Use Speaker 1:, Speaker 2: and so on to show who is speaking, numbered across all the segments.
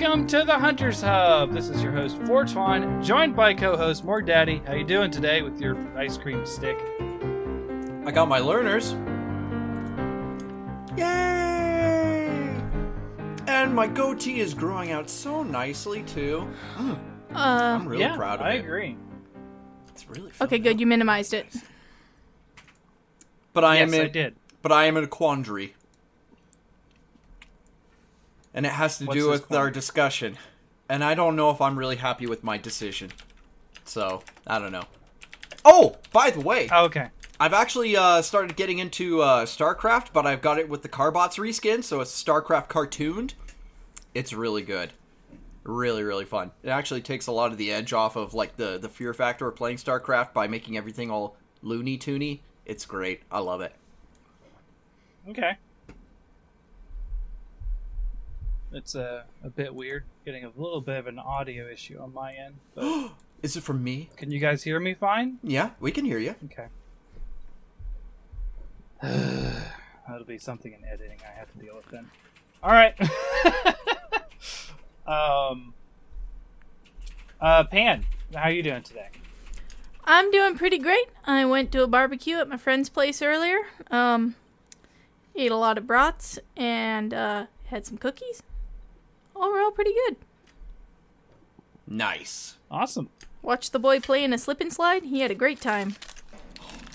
Speaker 1: Welcome to the Hunters Hub. This is your host Fortuan, joined by co-host Morg Daddy. How you doing today with your ice cream stick?
Speaker 2: I got my learners. Yay! And my goatee is growing out so nicely too. Mm,
Speaker 3: Uh,
Speaker 2: I'm really
Speaker 1: yeah,
Speaker 2: proud of
Speaker 1: I
Speaker 2: it.
Speaker 1: I agree.
Speaker 2: It's really fun.
Speaker 3: okay, good. You minimized it.
Speaker 2: But I
Speaker 1: yes,
Speaker 2: am in,
Speaker 1: I did.
Speaker 2: but I am in a quandary. And it has to
Speaker 1: What's
Speaker 2: do with our discussion. And I don't know if I'm really happy with my decision. So, I don't know. Oh, by the way,
Speaker 1: Oh, okay.
Speaker 2: I've actually uh, started getting into uh, StarCraft, but I've got it with the Carbots reskin, so it's StarCraft cartooned. It's really good, really really fun. It actually takes a lot of the edge off of like the the fear factor of playing StarCraft by making everything all loony toony. It's great. I love it.
Speaker 1: Okay. It's a, a bit weird, getting a little bit of an audio issue on my end. But
Speaker 2: Is it from me?
Speaker 1: can you guys hear me fine?
Speaker 2: Yeah, we can hear you.
Speaker 1: Okay. That'll be something in editing I have to deal with then. All right. um. Uh, Pan, how are you doing today?
Speaker 3: I'm doing pretty great. I went to a barbecue at my friend's place earlier. Um, ate a lot of brats and uh, had some cookies. Overall, pretty good.
Speaker 2: Nice.
Speaker 1: Awesome.
Speaker 3: Watched the boy play in a slip and slide. He had a great time.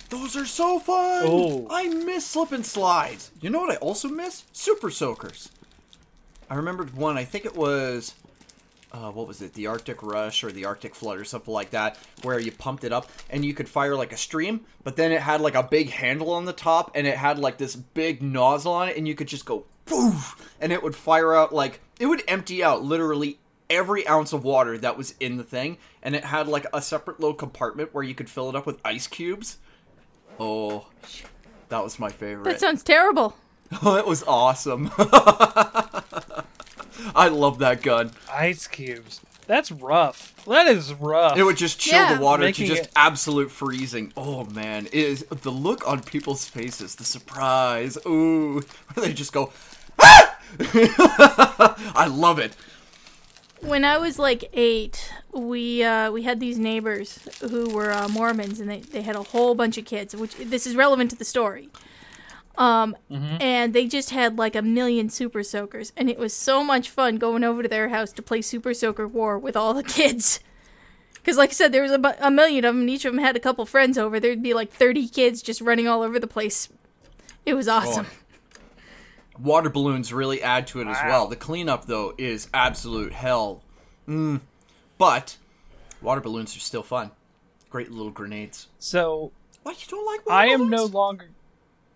Speaker 2: Those are so fun.
Speaker 1: Oh.
Speaker 2: I miss slip and slides. You know what I also miss? Super soakers. I remembered one. I think it was, uh, what was it? The Arctic Rush or the Arctic Flood or something like that, where you pumped it up and you could fire like a stream, but then it had like a big handle on the top and it had like this big nozzle on it, and you could just go poof, and it would fire out like it would empty out literally every ounce of water that was in the thing, and it had like a separate little compartment where you could fill it up with ice cubes. Oh, that was my favorite.
Speaker 3: That sounds terrible.
Speaker 2: Oh, it was awesome. I love that gun.
Speaker 1: Ice cubes. That's rough. That is rough.
Speaker 2: It would just chill
Speaker 3: Yeah.
Speaker 2: the water to just
Speaker 1: it-
Speaker 2: absolute freezing. Oh man, it is the look on people's faces, the surprise. Ooh, where they just go. Ah! I love it.
Speaker 3: When I was like eight, we uh, we had these neighbors who were uh, Mormons, and they, they had a whole bunch of kids. Which this is relevant to the story. Um, and they just had like a million super soakers, and it was so much fun going over to their house to play Super Soaker War with all the kids. Because, like I said, there was a, bu- a million of them, and each of them had a couple friends over. There'd be like thirty kids just running all over the place. It was awesome.
Speaker 2: Water balloons really add to it as well. The cleanup though is absolute hell. Mm. But water balloons are still fun. Great little grenades.
Speaker 1: so
Speaker 2: What you don't like? Water
Speaker 1: I am no longer.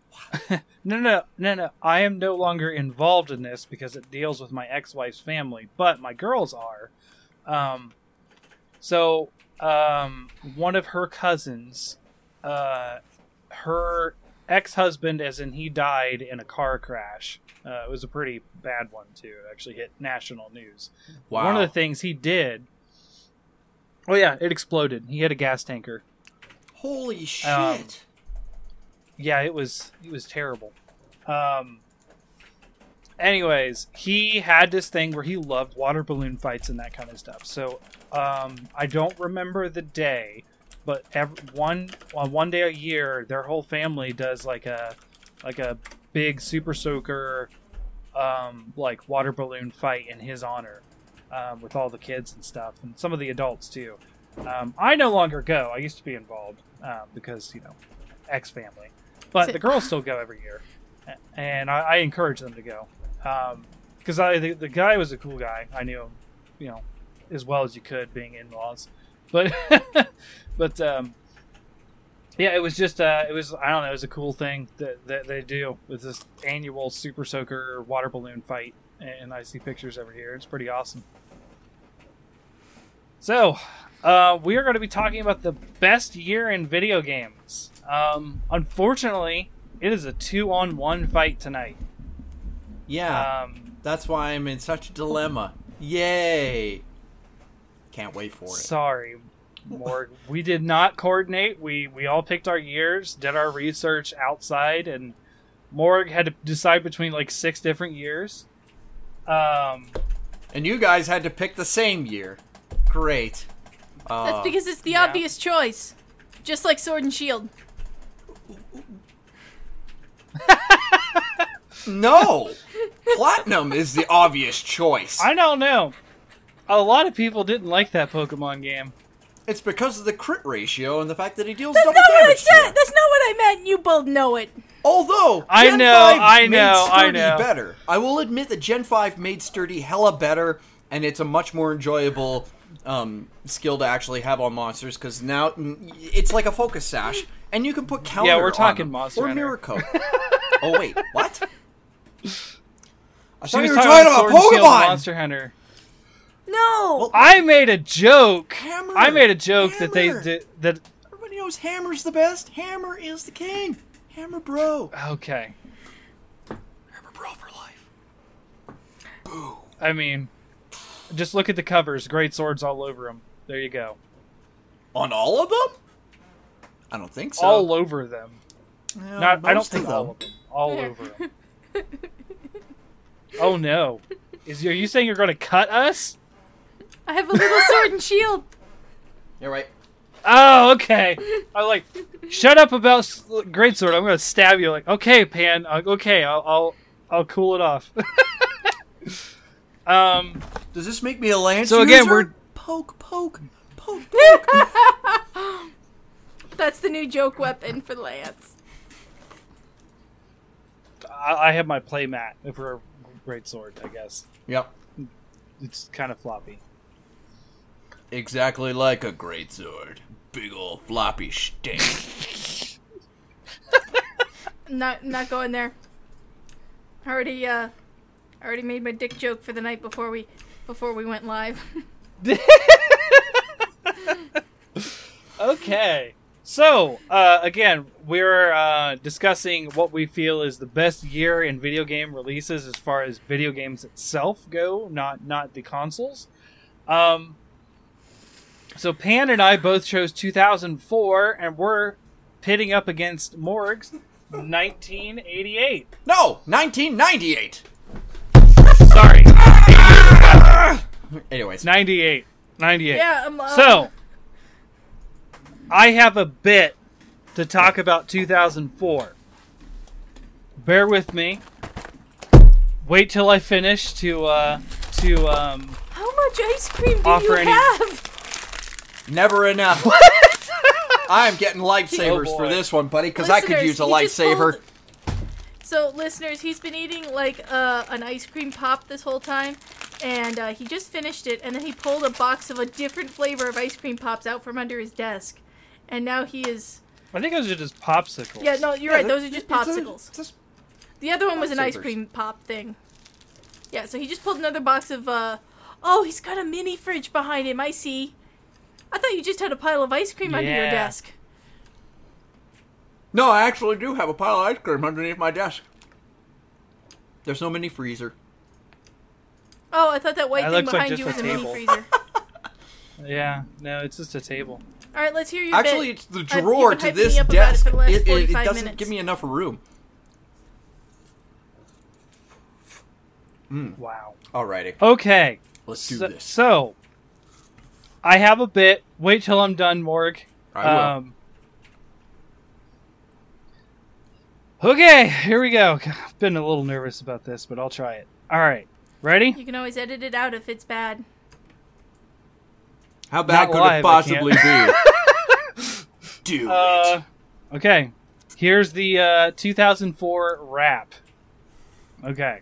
Speaker 1: no, no, no, no. I am no longer involved in this because it deals with my ex-wife's family, but my girls are. Um, so, um, one of her cousins, uh, her ex-husband, as in he died in a car crash. Uh, it was a pretty bad one too. It actually hit national news.
Speaker 2: Wow.
Speaker 1: One of the things he did. Oh yeah, it exploded. He had a gas tanker.
Speaker 2: Holy shit!
Speaker 1: Um, yeah, it was it was terrible. Um anyways, he had this thing where he loved water balloon fights and that kind of stuff. So, um I don't remember the day, but every, one on one day a year, their whole family does like a like a big super soaker um like water balloon fight in his honor. Um, with all the kids and stuff, and some of the adults too. Um, I no longer go. I used to be involved um, because you know, ex family, but the girls still go every year, and I, I encourage them to go because I the, the guy was a cool guy. I knew him, you know, as well as you could being in laws, but but um, yeah, it was just uh, it was I don't know, it was a cool thing that, that they do with this annual Super Soaker water balloon fight, and I see pictures every year. It's pretty awesome. So, uh, we are going to be talking about the best year in video games. Um, unfortunately, it is a two-on-one fight tonight.
Speaker 2: yeah.
Speaker 1: Um,
Speaker 2: That's why I'm in such a dilemma. Yay! Can't wait for it.
Speaker 1: sorry, Morg. we did not coordinate. We we all picked our years, did our research outside, and Morg had to decide between like six different years. Um,
Speaker 2: And you guys had to pick the same year. Great. Uh,
Speaker 3: That's because it's the
Speaker 1: yeah.
Speaker 3: obvious choice. Just like Sword and Shield.
Speaker 2: no! Platinum is the obvious choice.
Speaker 1: I don't know. A lot of people didn't like that Pokemon game.
Speaker 2: It's because of the crit ratio and the fact that he deals
Speaker 3: That's
Speaker 2: double
Speaker 3: not what I
Speaker 2: damage.
Speaker 3: said. That's not what I meant. You both know it.
Speaker 2: Although
Speaker 1: I
Speaker 2: Gen
Speaker 1: know,
Speaker 2: 5
Speaker 1: I
Speaker 2: made
Speaker 1: know, I
Speaker 2: Sturdy
Speaker 1: know.
Speaker 2: better. I will admit that Gen Five made Sturdy hella better, and it's a much more enjoyable um, skill to actually have on monsters because now it's like a focus sash, and you can put counter.
Speaker 1: Yeah, we're
Speaker 2: on
Speaker 1: talking
Speaker 2: them.
Speaker 1: Monster
Speaker 2: or
Speaker 1: Hunter.
Speaker 2: oh wait, what? I
Speaker 1: She
Speaker 2: thought
Speaker 1: was
Speaker 2: you were
Speaker 1: talking
Speaker 2: talking
Speaker 1: about
Speaker 2: about
Speaker 1: Sword and Shield and
Speaker 2: Pokemon.
Speaker 1: Monster Hunter.
Speaker 3: No.
Speaker 1: Well, I made a joke.
Speaker 2: Hammer.
Speaker 1: I made a joke that they
Speaker 2: Hammer.
Speaker 1: did that.
Speaker 2: Everybody knows Hammer's the best. Hammer is the king. Hammer bro.
Speaker 1: Okay,
Speaker 2: Hammer bro for life. Boo.
Speaker 1: I mean, just look at the covers. Great swords all over them. There you go.
Speaker 2: On all of them? I don't think so.
Speaker 1: all over them.
Speaker 2: Yeah,
Speaker 1: Not. I don't
Speaker 2: most of
Speaker 1: think all of them. All over them. oh no! Is are you saying you're going to cut us?
Speaker 3: I have a little Sword and Shield.
Speaker 2: You're right.
Speaker 1: Oh, okay. I like. Shut up about s- great sword. I'm going to stab you. Like, okay, Pan. uh, Okay, I'll I'll, I'll cool it off. um.
Speaker 2: Does this make me a lance
Speaker 1: So again,
Speaker 2: user?
Speaker 1: we're-
Speaker 2: poke, poke, poke, poke.
Speaker 3: That's the new joke weapon for Lance.
Speaker 1: I, I have my play mat for a great sword. I guess
Speaker 2: yep,
Speaker 1: it's kind of floppy.
Speaker 2: Exactly like a great sword. Big ol' floppy stink.
Speaker 3: Not not going there. I already uh I already made my dick joke for the night before we before we went live.
Speaker 1: Okay. So, uh, again, we're uh, discussing what we feel is the best year in video game releases as far as video games itself go, not not the consoles. Um, so Pan and I both chose 2004, and we're pitting up against Morg's 1988.
Speaker 2: no, 1998.
Speaker 1: Sorry,
Speaker 2: Anyways,
Speaker 1: 98. 98.
Speaker 3: yeah, I'm uh,
Speaker 1: So, I have a bit to talk about 2004. Bear with me. Wait till I finish to uh to um
Speaker 3: how much ice cream do
Speaker 1: Offer
Speaker 3: you
Speaker 1: any-
Speaker 3: have?
Speaker 2: Never enough. I'm getting lifesavers
Speaker 1: Oh,
Speaker 2: for this one, buddy, because I could use a
Speaker 3: he just
Speaker 2: lifesaver.
Speaker 3: So, listeners, he's been eating like uh, an ice cream pop this whole time, and uh, he just finished it, and then he pulled a box of a different flavor of ice cream pops out from under his desk, and now he is.
Speaker 1: I think those are just popsicles.
Speaker 3: Yeah, no, you're
Speaker 2: Yeah,
Speaker 3: right. Those are just
Speaker 2: it's a-
Speaker 3: popsicles.
Speaker 2: just-
Speaker 3: The other one was an ice cream pop thing. Yeah, so he just pulled another box of. uh Oh, he's got a mini fridge behind him. I see. I thought you just had a pile of ice cream under your
Speaker 1: Yeah.
Speaker 3: desk.
Speaker 2: No, I actually do have a pile of ice cream underneath my desk. There's no mini freezer.
Speaker 3: Oh, I thought that white
Speaker 1: That
Speaker 3: thing
Speaker 1: looks like
Speaker 3: behind you was a
Speaker 1: a
Speaker 3: mini
Speaker 1: table.
Speaker 3: freezer.
Speaker 1: Yeah, no, it's just a table.
Speaker 3: All right, let's hear your
Speaker 2: Actually,
Speaker 3: bit.
Speaker 2: it's the
Speaker 3: uh,
Speaker 2: drawer to this
Speaker 3: me it
Speaker 2: desk.
Speaker 3: for the last
Speaker 2: It, it- it doesn't
Speaker 3: minutes.
Speaker 2: give me enough room.
Speaker 1: Wow.
Speaker 2: Alrighty,
Speaker 1: Okay.
Speaker 2: let's do
Speaker 1: so,
Speaker 2: this.
Speaker 1: so, I have a bit. Wait till I'm done, Morg.
Speaker 2: I will.
Speaker 1: Um, okay, here we go. I've been a little nervous about this, but I'll try it. All right, ready?
Speaker 3: You can always edit it out if it's bad.
Speaker 2: How bad
Speaker 1: not
Speaker 2: could
Speaker 1: live,
Speaker 2: it possibly be? do
Speaker 1: Uh,
Speaker 2: it.
Speaker 1: okay. Here's the uh, 2004 rap. Okay.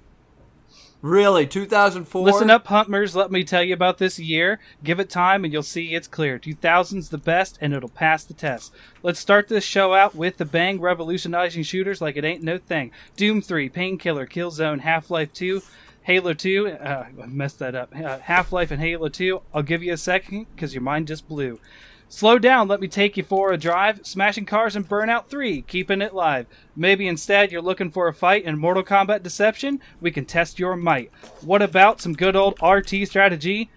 Speaker 2: Really, 2004.
Speaker 1: Listen up, Huntmers. Let me tell you about this year. Give it time and you'll see it's clear. 2000's the best and it'll pass the test. Let's start this show out with the bang, revolutionizing shooters like it ain't no thing. Doom 3, Painkiller, Killzone, Half Life 2, Halo 2. Uh, I messed that up. Uh, Half Life and Halo 2. I'll give you a second because your mind just blew. Slow down, let me take you for a drive. Smashing cars in Burnout 3, keeping it live. Maybe instead you're looking for a fight in Mortal Kombat Deception? We can test your might. What about some good old RT strategy?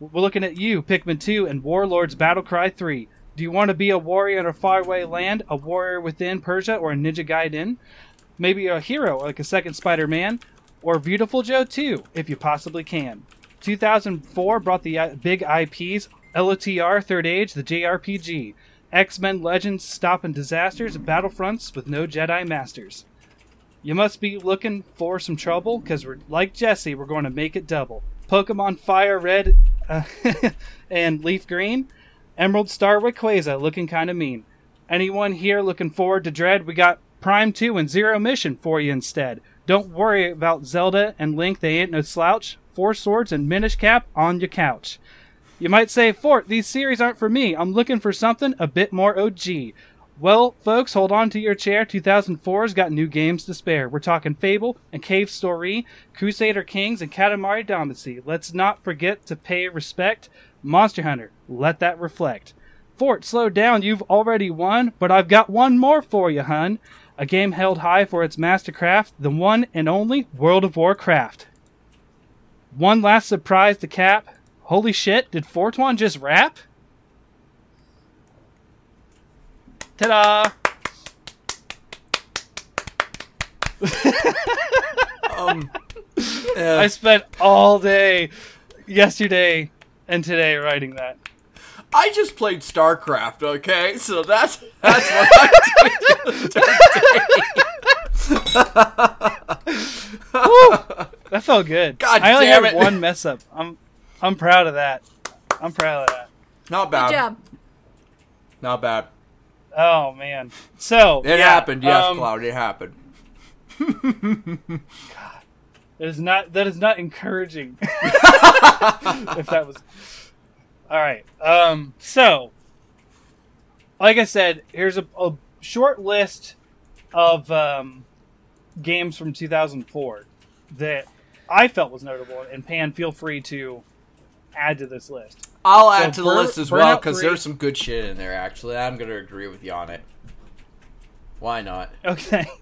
Speaker 1: We're looking at you, Pikmin 2 and Warlords Battlecry 3. Do you want to be a warrior in a faraway land, a warrior within Persia, or a Ninja Gaiden? Maybe a hero like a second Spider Man, or Beautiful Joe 2, if you possibly can. 2004 brought the big IPs LOTR, Third Age, the JRPG, X Men Legends, Stopping Disasters, Battlefronts with no Jedi Masters. You must be looking for some trouble, because we're like Jesse, we're going to make it double. Pokemon Fire Red uh, and Leaf Green, Emerald Star Rayquaza looking kind of mean. Anyone here looking forward to Dread? We got Prime 2 and Zero Mission for you instead. Don't worry about Zelda and Link, they ain't no slouch. Four swords and Minish Cap on your couch. You might say, Fort, these series aren't for me. I'm looking for something a bit more OG. Well, folks, hold on to your chair. 2004's got new games to spare. We're talking Fable and Cave Story, Crusader Kings, and Katamari Damacy. Let's not forget to pay respect. Monster Hunter, let that reflect. Fort, slow down. You've already won, but I've got one more for you, hun. A game held high for its mastercraft, the one and only World of Warcraft. One last surprise to cap. Holy shit, did Fortuan just rap? Ta-da!
Speaker 2: Um,
Speaker 1: I spent all day yesterday and today writing that.
Speaker 2: I just played StarCraft, okay? So that's that's what I did
Speaker 1: That felt good.
Speaker 2: God
Speaker 1: I only
Speaker 2: damn
Speaker 1: had
Speaker 2: it.
Speaker 1: one mess up. I'm I'm proud of that. I'm proud of that.
Speaker 2: Not bad.
Speaker 3: Good job.
Speaker 2: Not bad.
Speaker 1: Oh man. So
Speaker 2: It
Speaker 1: yeah,
Speaker 2: happened, yes,
Speaker 1: um,
Speaker 2: Cloud. It happened.
Speaker 1: God, That is not that is not encouraging. if that was all right. Um. So, like I said, here's a, a short list of um, games from 2004 that I felt was notable. And Pan, feel free to add to this list.
Speaker 2: I'll add
Speaker 1: So
Speaker 2: to the
Speaker 1: Bur-
Speaker 2: list as well because there's some good shit in there. Actually, I'm gonna agree with you on it. Why not?
Speaker 1: Okay.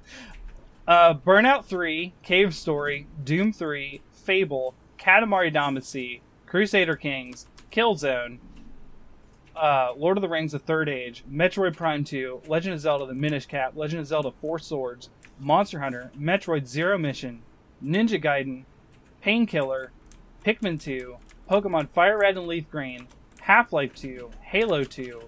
Speaker 1: Uh, Burnout 3, Cave Story, Doom 3, Fable, Katamari Damacy, Crusader Kings, Killzone, uh, Lord of the Rings: The Third Age, Metroid Prime 2, Legend of Zelda: The Minish Cap, Legend of Zelda: Four Swords, Monster Hunter, Metroid Zero Mission, Ninja Gaiden, Painkiller, Pikmin 2, Pokemon Fire Red and Leaf Green, Half Life 2, Halo 2,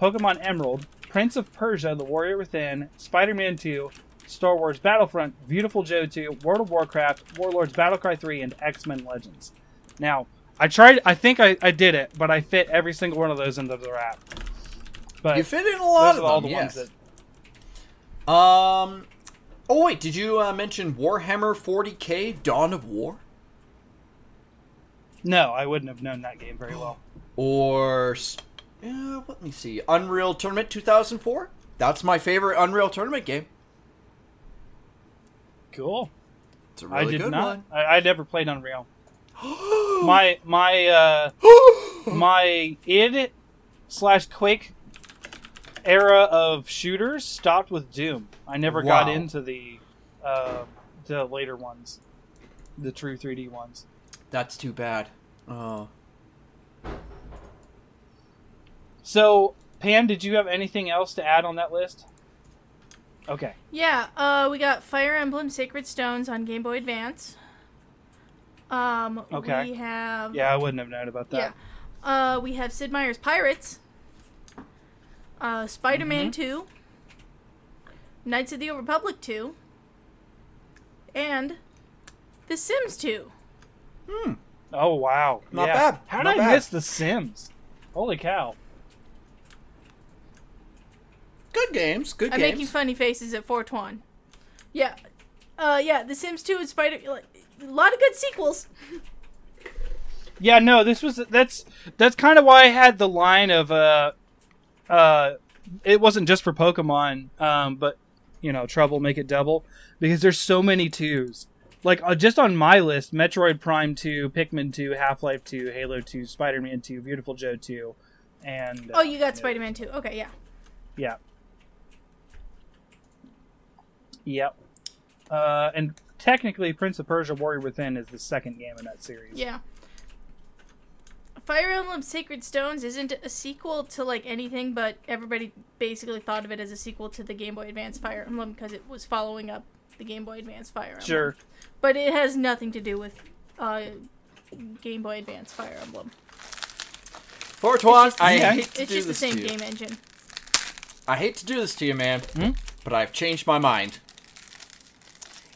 Speaker 1: Pokemon Emerald, Prince of Persia: The Warrior Within, Spider-Man 2, Star Wars Battlefront, Beautiful Joe 2, World of Warcraft, Warlords Battlecry 3, and X-Men Legends. Now, I tried. I think I, I did it, but I fit every single one of those into the rap. But
Speaker 2: You fit in a lot of
Speaker 1: all
Speaker 2: them.
Speaker 1: the
Speaker 2: yes.
Speaker 1: ones that
Speaker 2: Um. Oh wait, did you uh, mention Warhammer 40k: Dawn of War?
Speaker 1: No, I wouldn't have known that game very well.
Speaker 2: Or uh, let me see, Unreal Tournament 2004. That's my favorite Unreal Tournament game.
Speaker 1: Cool.
Speaker 2: It's a
Speaker 1: I
Speaker 2: really
Speaker 1: did
Speaker 2: good
Speaker 1: not.
Speaker 2: one.
Speaker 1: I, I never played Unreal. my my uh my id slash Quake era of shooters stopped with Doom. I never got into the uh, the later ones, the true 3D ones.
Speaker 2: That's too bad. Oh.
Speaker 1: So, Pam, did you have anything else to add on that list? Okay.
Speaker 3: Yeah, uh, we got Fire Emblem Sacred Stones on Game Boy Advance. Um,
Speaker 1: Okay.
Speaker 3: we have
Speaker 1: Yeah, I wouldn't have known about
Speaker 3: yeah,
Speaker 1: that.
Speaker 3: uh, we have Sid Meier's Pirates, uh, Spider-Man
Speaker 1: Mhm.
Speaker 3: Two, Knights of the Old Republic Two, and The Sims Two.
Speaker 2: Hmm.
Speaker 1: Oh wow.
Speaker 2: Not
Speaker 1: Yeah.
Speaker 2: bad.
Speaker 1: How did
Speaker 2: Not
Speaker 1: I
Speaker 2: bad.
Speaker 1: miss The Sims? Holy cow.
Speaker 2: Good games. Good games.
Speaker 3: I'm making funny faces at Fortuan. Yeah, uh, yeah, The Sims Two and Spider. Like, a lot of good sequels.
Speaker 1: Yeah, no, this was that's that's kind of why I had the line of uh uh it wasn't just for Pokemon, um, but you know, trouble make it double because there's so many twos. Like uh, just on my list, Metroid Prime 2, Pikmin 2, Half-Life 2, Halo 2, Spider-Man 2, Beautiful Joe 2, and
Speaker 3: Oh, you got
Speaker 1: uh,
Speaker 3: Spider-Man Two. Okay, yeah.
Speaker 1: Yeah. Yep. Uh, and technically, Prince of Persia: Warrior Within is the second game in that series.
Speaker 3: Yeah. Fire Emblem Sacred Stones isn't a sequel to like anything, but everybody basically thought of it as a sequel to the Game Boy Advance Fire Emblem because it was following up the Game Boy Advance Fire Emblem.
Speaker 1: Sure.
Speaker 3: But it has nothing to do with uh, Game Boy Advance Fire Emblem.
Speaker 2: Fortuan,
Speaker 3: just
Speaker 2: I
Speaker 1: same-
Speaker 2: hate to
Speaker 3: It's
Speaker 2: do
Speaker 3: just the
Speaker 2: this
Speaker 3: same
Speaker 2: to you.
Speaker 3: game engine.
Speaker 2: I hate to do this to you, man,
Speaker 1: Hmm?
Speaker 2: but I've changed my mind.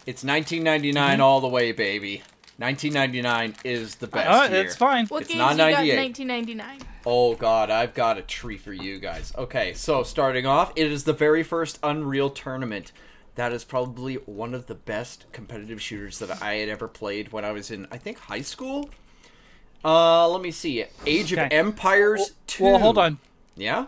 Speaker 2: It's 1999 all the way, baby. 1999 is the best
Speaker 1: Oh,
Speaker 2: year.
Speaker 1: it's fine.
Speaker 3: What
Speaker 2: It's
Speaker 3: games
Speaker 2: not
Speaker 3: you got in
Speaker 2: 98.
Speaker 3: 1999?
Speaker 2: Oh god, I've got a tree for you guys. Okay, so starting off, it is the very first Unreal tournament. That is probably one of the best competitive shooters that I had ever played when I was in, I think, high school. Uh, let me see. Age of
Speaker 1: Okay.
Speaker 2: Empires 2.
Speaker 1: Well, hold on.
Speaker 2: Yeah?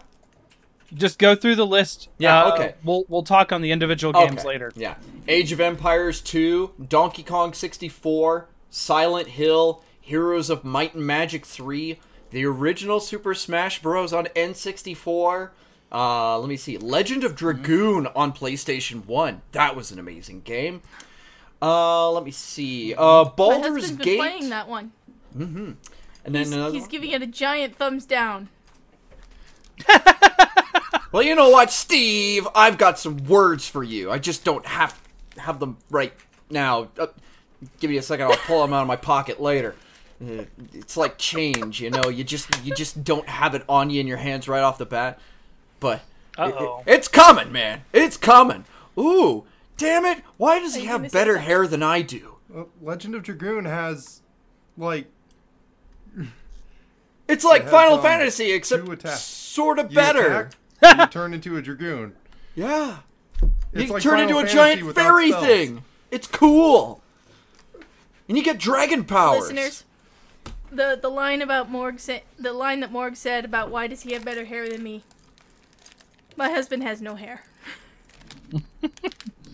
Speaker 1: Just go through the list.
Speaker 2: Yeah,
Speaker 1: Uh,
Speaker 2: okay.
Speaker 1: We'll we'll talk on the individual games
Speaker 2: Okay,
Speaker 1: later.
Speaker 2: Yeah. Age of Empires 2, Donkey Kong 64, Silent Hill, Heroes of Might and Magic 3, the original Super Smash Bros. on N64. Uh, let me see. Legend of Dragoon on PlayStation 1. That was an amazing game. Uh, let me see. Uh,
Speaker 3: My
Speaker 2: Baldur's
Speaker 3: been
Speaker 2: Gate.
Speaker 3: playing that one. Mm-hmm.
Speaker 2: And then
Speaker 3: He's,
Speaker 2: another
Speaker 3: he's
Speaker 2: one?
Speaker 3: giving it a giant thumbs down.
Speaker 2: Well, you know what, Steve? I've got some words for you. I just don't have have them right now. Uh, give me a second. I'll pull them out of my pocket later. Uh, It's like change, you know. You just you just don't have it on you in your hands right off the bat. But it- it- it's coming, man. It's coming. Ooh, damn it! Why does he have better
Speaker 3: something?
Speaker 2: hair than I do?
Speaker 4: Well, Legend of Dragoon has like
Speaker 2: It's like
Speaker 4: It
Speaker 2: Final
Speaker 4: um,
Speaker 2: Fantasy, except sort of
Speaker 4: you
Speaker 2: better.
Speaker 4: attack, you turn into a dragoon.
Speaker 2: Yeah.
Speaker 4: It's
Speaker 2: you
Speaker 4: like
Speaker 2: turn
Speaker 4: Final
Speaker 2: into a
Speaker 4: Fantasy
Speaker 2: giant
Speaker 4: without
Speaker 2: fairy
Speaker 4: spells.
Speaker 2: thing. It's cool. And you get dragon powers.
Speaker 3: Listeners, the the line about Morg sa- the line that Morg said about why does he have better hair than me? My husband has no hair.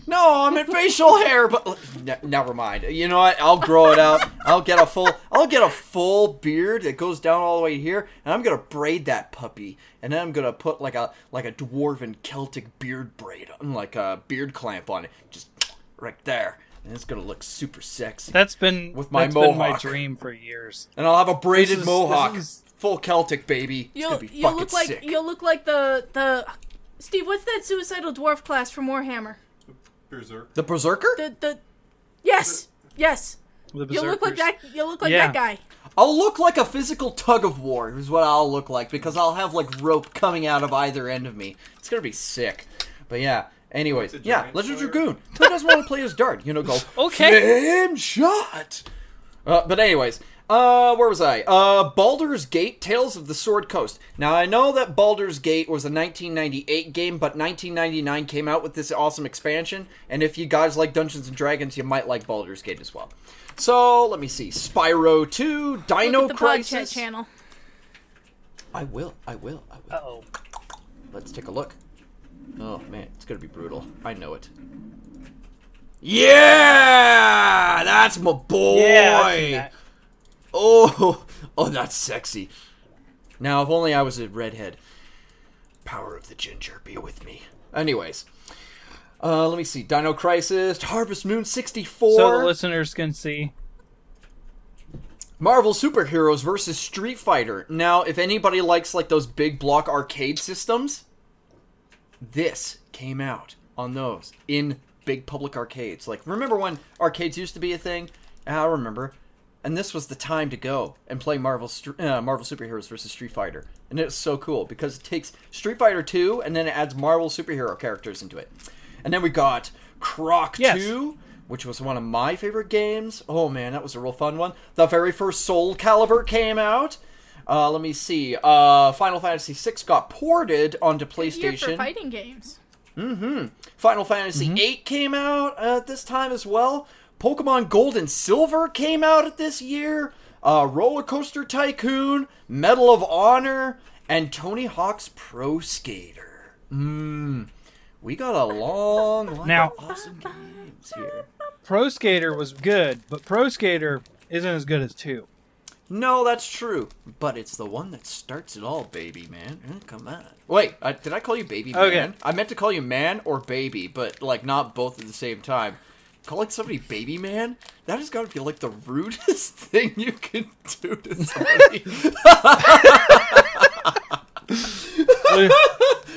Speaker 2: No, I'm in facial hair, but ne- never mind. You know what? I'll grow it out. I'll get a full. I'll get a full beard that goes down all the way here, and I'm gonna braid that puppy, and then I'm gonna put like a like a dwarven Celtic beard braid, on, like a beard clamp on it, just right there, and it's gonna look super sexy.
Speaker 1: That's been
Speaker 2: With my
Speaker 1: that's been my dream for years.
Speaker 2: And I'll have a braided
Speaker 1: is-
Speaker 2: mohawk,
Speaker 1: is-
Speaker 2: full Celtic baby.
Speaker 3: You'll
Speaker 2: gonna be
Speaker 3: you'll look like
Speaker 2: sick.
Speaker 3: you'll look like the the Steve. What's that suicidal dwarf class from Warhammer?
Speaker 4: Berserk.
Speaker 2: The berserker?
Speaker 3: The the yes yes.
Speaker 1: The
Speaker 3: You'll look like
Speaker 1: Berserkers.
Speaker 3: that. You'll look like
Speaker 1: Yeah.
Speaker 3: that guy.
Speaker 2: I'll look like a physical tug of war, is what I'll look like, because I'll have like rope coming out of either end of me. It's gonna be sick. But yeah, anyways, yeah,
Speaker 4: giant
Speaker 2: Legend
Speaker 4: slayer.
Speaker 2: Dragoon. Who doesn't want to play as Dart? You know, go
Speaker 1: Okay.
Speaker 2: flame shot. Uh, but anyways, uh, where was I? Uh, Baldur's Gate: Tales of the Sword Coast. Now I know that Baldur's Gate was a 1998 game, but 1999 came out with this awesome expansion. And if you guys like Dungeons and Dragons, you might like Baldur's Gate as well. So let me see: Spyro 2, Dino
Speaker 3: look at the
Speaker 2: Crisis.
Speaker 3: podcast channel.
Speaker 2: I will. I will. I will.
Speaker 1: Uh oh.
Speaker 2: Let's take a look. Oh man, it's gonna be brutal. I know it. Yeah, that's my boy.
Speaker 1: Yeah. I've seen that.
Speaker 2: Oh, oh, that's sexy. Now, if only I was a redhead. Power of the ginger, be with me. Anyways, uh, let me see. Dino Crisis, Harvest Moon '64,
Speaker 1: So the listeners can see.
Speaker 2: Marvel Superheroes versus Street Fighter. Now, if anybody likes like those big block arcade systems, this came out on those in big public arcades. Like, remember when arcades used to be a thing? I remember. And this was the time to go and play Marvel uh, Marvel Superheroes versus Street Fighter, and it's so cool because it takes Street Fighter 2 and then it adds Marvel superhero characters into it. And then we got Croc
Speaker 1: Yes.
Speaker 2: 2, which was one of my favorite games. Oh man, that was a real fun one. The very first Soul Calibur came out. Uh, let me see. Uh, Final Fantasy VI got ported onto
Speaker 3: Here for
Speaker 2: PlayStation.
Speaker 3: fighting games. Mm-hmm.
Speaker 2: Final Fantasy VIII came out at this time as well. Pokemon Gold and Silver came out at this year. Uh, Roller Coaster Tycoon, Medal of Honor, and Tony Hawk's Pro Skater. Mmm. We got a long line
Speaker 1: Now-
Speaker 2: of awesome games here.
Speaker 1: Pro Skater was good, but Pro Skater isn't as good as two.
Speaker 2: No, that's true. But it's the one that starts it all, baby, man. Eh, Come on. Wait, uh, did I call you baby
Speaker 1: Okay.
Speaker 2: man? I meant to call you man or baby, but like not both at the same time. Calling somebody baby man? That has got to be like the rudest thing you can do to somebody.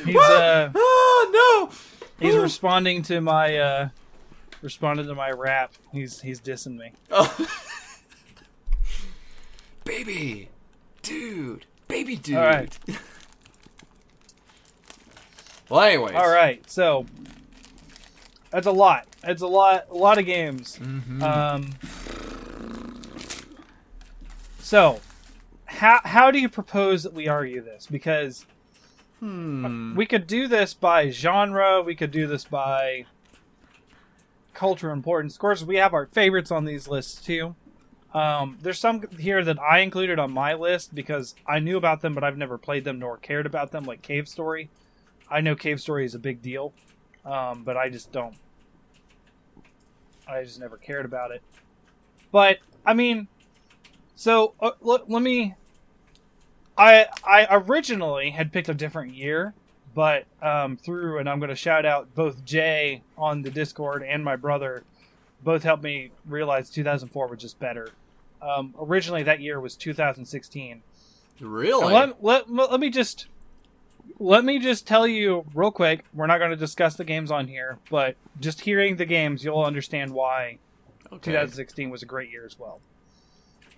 Speaker 1: He's uh
Speaker 2: oh no!
Speaker 1: he's responding to my uh responding to my rap. He's he's dissing me. Oh.
Speaker 2: baby, dude, baby, dude.
Speaker 1: All right.
Speaker 2: well, anyways.
Speaker 1: All right, so that's a lot. It's a lot. A lot of games.
Speaker 2: Mm-hmm.
Speaker 1: Um. So, how how do you propose that we argue this? Because
Speaker 2: Hmm.
Speaker 1: we could do this by genre. We could do this by cultural importance. Of course, we have our favorites on these lists too. Um, there's some here that I included on my list because I knew about them, but I've never played them nor cared about them, like Cave Story. I know Cave Story is a big deal, um, but I just don't. I just never cared about it. But I mean, so uh, let, let me. I I originally had picked a different year, but um, through and I'm going to shout out both Jay on the Discord and my brother, both helped me realize 2004 was just better. Um, originally, that year was 2016.
Speaker 2: Really?
Speaker 1: Let, let, let me just let me just tell you real quick. We're not going to discuss the games on here, but just hearing the games, you'll understand why
Speaker 2: okay.
Speaker 1: 2016 was a great year as well.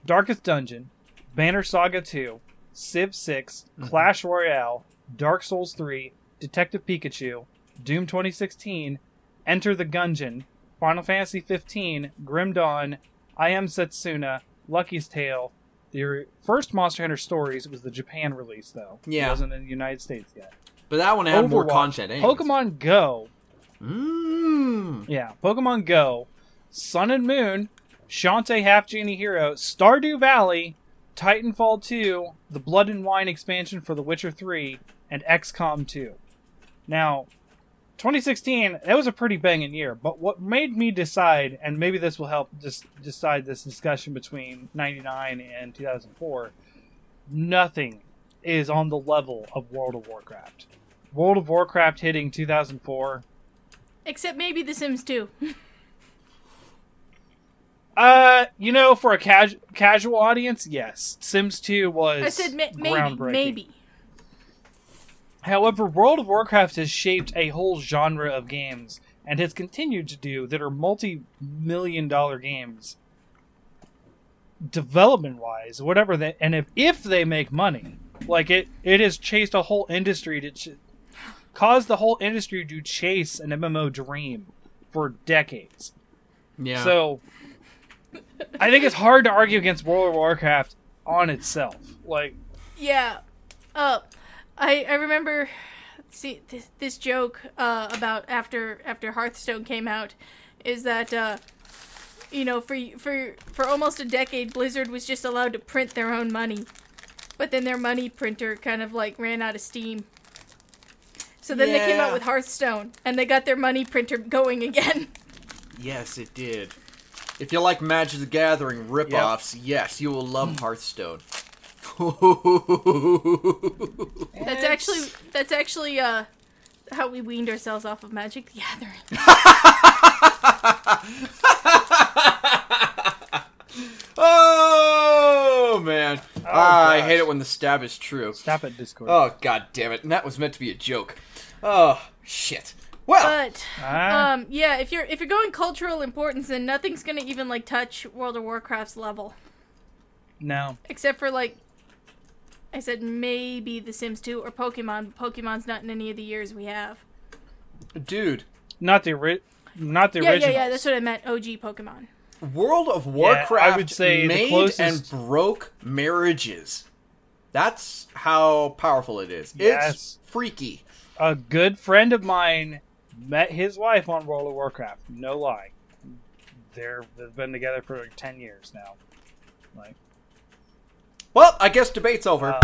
Speaker 1: Darkest Dungeon, Banner Saga 2, Civ 6, mm-hmm. Clash Royale, Dark Souls 3, Detective Pikachu, Doom 2016, Enter the Gungeon, Final Fantasy 15, Grim Dawn, I Am Setsuna, Lucky's Tale. The first Monster Hunter Stories was the Japan release, though.
Speaker 2: Yeah.
Speaker 1: It wasn't in the United States yet.
Speaker 2: But that one had more content. anyways.
Speaker 1: Pokemon Go,
Speaker 2: Mmm.
Speaker 1: yeah, Pokemon Go, Sun and Moon, Shantae Half Genie Hero, Stardew Valley, Titanfall 2, the Blood and Wine expansion for The Witcher 3, and XCOM 2. Now, 2016, that was a pretty banging year, but what made me decide, and maybe this will help just decide this discussion between 99 and 2004, nothing is on the level of World of Warcraft. World of Warcraft hitting 2004
Speaker 3: Except maybe The Sims 2.
Speaker 1: Uh, you know, for a cas- casual audience, yes, Sims 2 was
Speaker 3: I said ma- maybe,
Speaker 1: groundbreaking.
Speaker 3: maybe.
Speaker 1: However, World of Warcraft has shaped a whole genre of games and has continued to do that are multi-million dollar games development wise whatever they and if if they make money like it it has chased a whole industry to ch- caused the whole industry to chase an MMO dream for decades
Speaker 2: Yeah.
Speaker 1: So I think it's hard to argue against World of Warcraft on itself. Like
Speaker 3: Yeah. Uh, I I remember see this, this joke uh, about after after Hearthstone came out is that uh, you know for for for almost a decade Blizzard was just allowed to print their own money, but then their money printer kind of like ran out of steam. So then they came out with Hearthstone and they got their money printer going again.
Speaker 2: yes, it did. If you like Magic the Gathering ripoffs, yes, you will love Hearthstone.
Speaker 3: That's actually that's actually uh how we weaned ourselves off of Magic the Gathering.
Speaker 2: oh man, Ah, I
Speaker 1: gosh.
Speaker 2: hate it when the stab is true.
Speaker 1: stop it, Discord.
Speaker 2: Oh god damn it! And that was meant to be a joke. Oh shit. Well,
Speaker 3: But
Speaker 1: Ah.
Speaker 3: um yeah, if you're if you're going cultural importance then nothing's going to even like touch World of Warcraft's level
Speaker 1: no.
Speaker 3: except for like I said maybe The Sims 2 or Pokemon. Pokemon's not in any of the years we have.
Speaker 2: dude,
Speaker 1: Not the ori- not the
Speaker 3: yeah,
Speaker 1: original.
Speaker 3: yeah, yeah, that's what I meant. OG Pokemon.
Speaker 2: World of Warcraft I
Speaker 1: would say
Speaker 2: made
Speaker 1: closest-
Speaker 2: and broke marriages. That's how powerful it is.
Speaker 1: Yes.
Speaker 2: It's freaky.
Speaker 1: A good friend of mine met his wife on World of Warcraft. No lie. They're they've been together for like ten years now. Like
Speaker 2: Well, I guess debate's over.
Speaker 1: uh,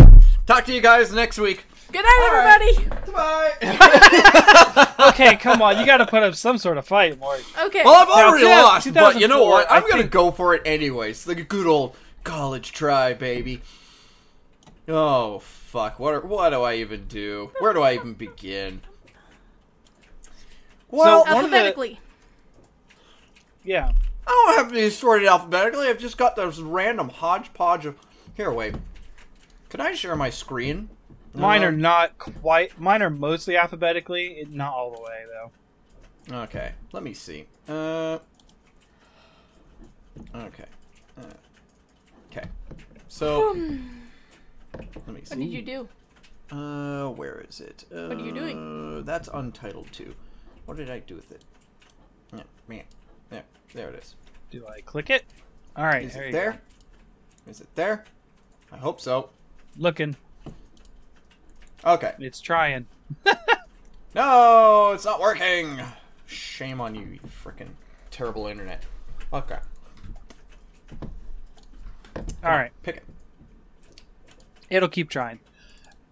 Speaker 2: Talk to you guys next week.
Speaker 3: Good night,
Speaker 2: All right.
Speaker 3: everybody.
Speaker 2: Goodbye.
Speaker 1: okay, come on, you got to put up some sort of fight, Maury.
Speaker 3: Okay.
Speaker 2: well, I've
Speaker 1: Now,
Speaker 2: already
Speaker 1: 2000-
Speaker 2: lost, but you know what? I'm gonna go for it anyways. Like a good old college try, baby. Oh fuck! What are, what do I even do? Where do I even begin? Well,
Speaker 1: one of the-
Speaker 3: Alphabetically.
Speaker 1: Yeah.
Speaker 2: I don't have these sorted alphabetically. I've just got this random hodgepodge of. Here, wait. Can I share my screen?
Speaker 1: Mine
Speaker 2: Uh,
Speaker 1: are not quite. Mine are mostly alphabetically, not all the way though.
Speaker 2: Okay, let me see. Uh. Okay. Uh, okay. So let me see.
Speaker 3: What did you do?
Speaker 2: Uh, where is it? Uh,
Speaker 3: What are you doing?
Speaker 2: That's Untitled 2. What did I do with it? Yeah, man. Yeah, there it is.
Speaker 1: Do I click it? All right,
Speaker 2: Is
Speaker 1: there
Speaker 2: it
Speaker 1: you
Speaker 2: there?
Speaker 1: go.
Speaker 2: Is it there? I hope so.
Speaker 1: Looking,
Speaker 2: Okay.
Speaker 1: it's trying.
Speaker 2: No, it's not working. Shame on you, you freaking terrible internet. Okay.
Speaker 1: All right,
Speaker 2: Pick it.
Speaker 1: it'll keep trying.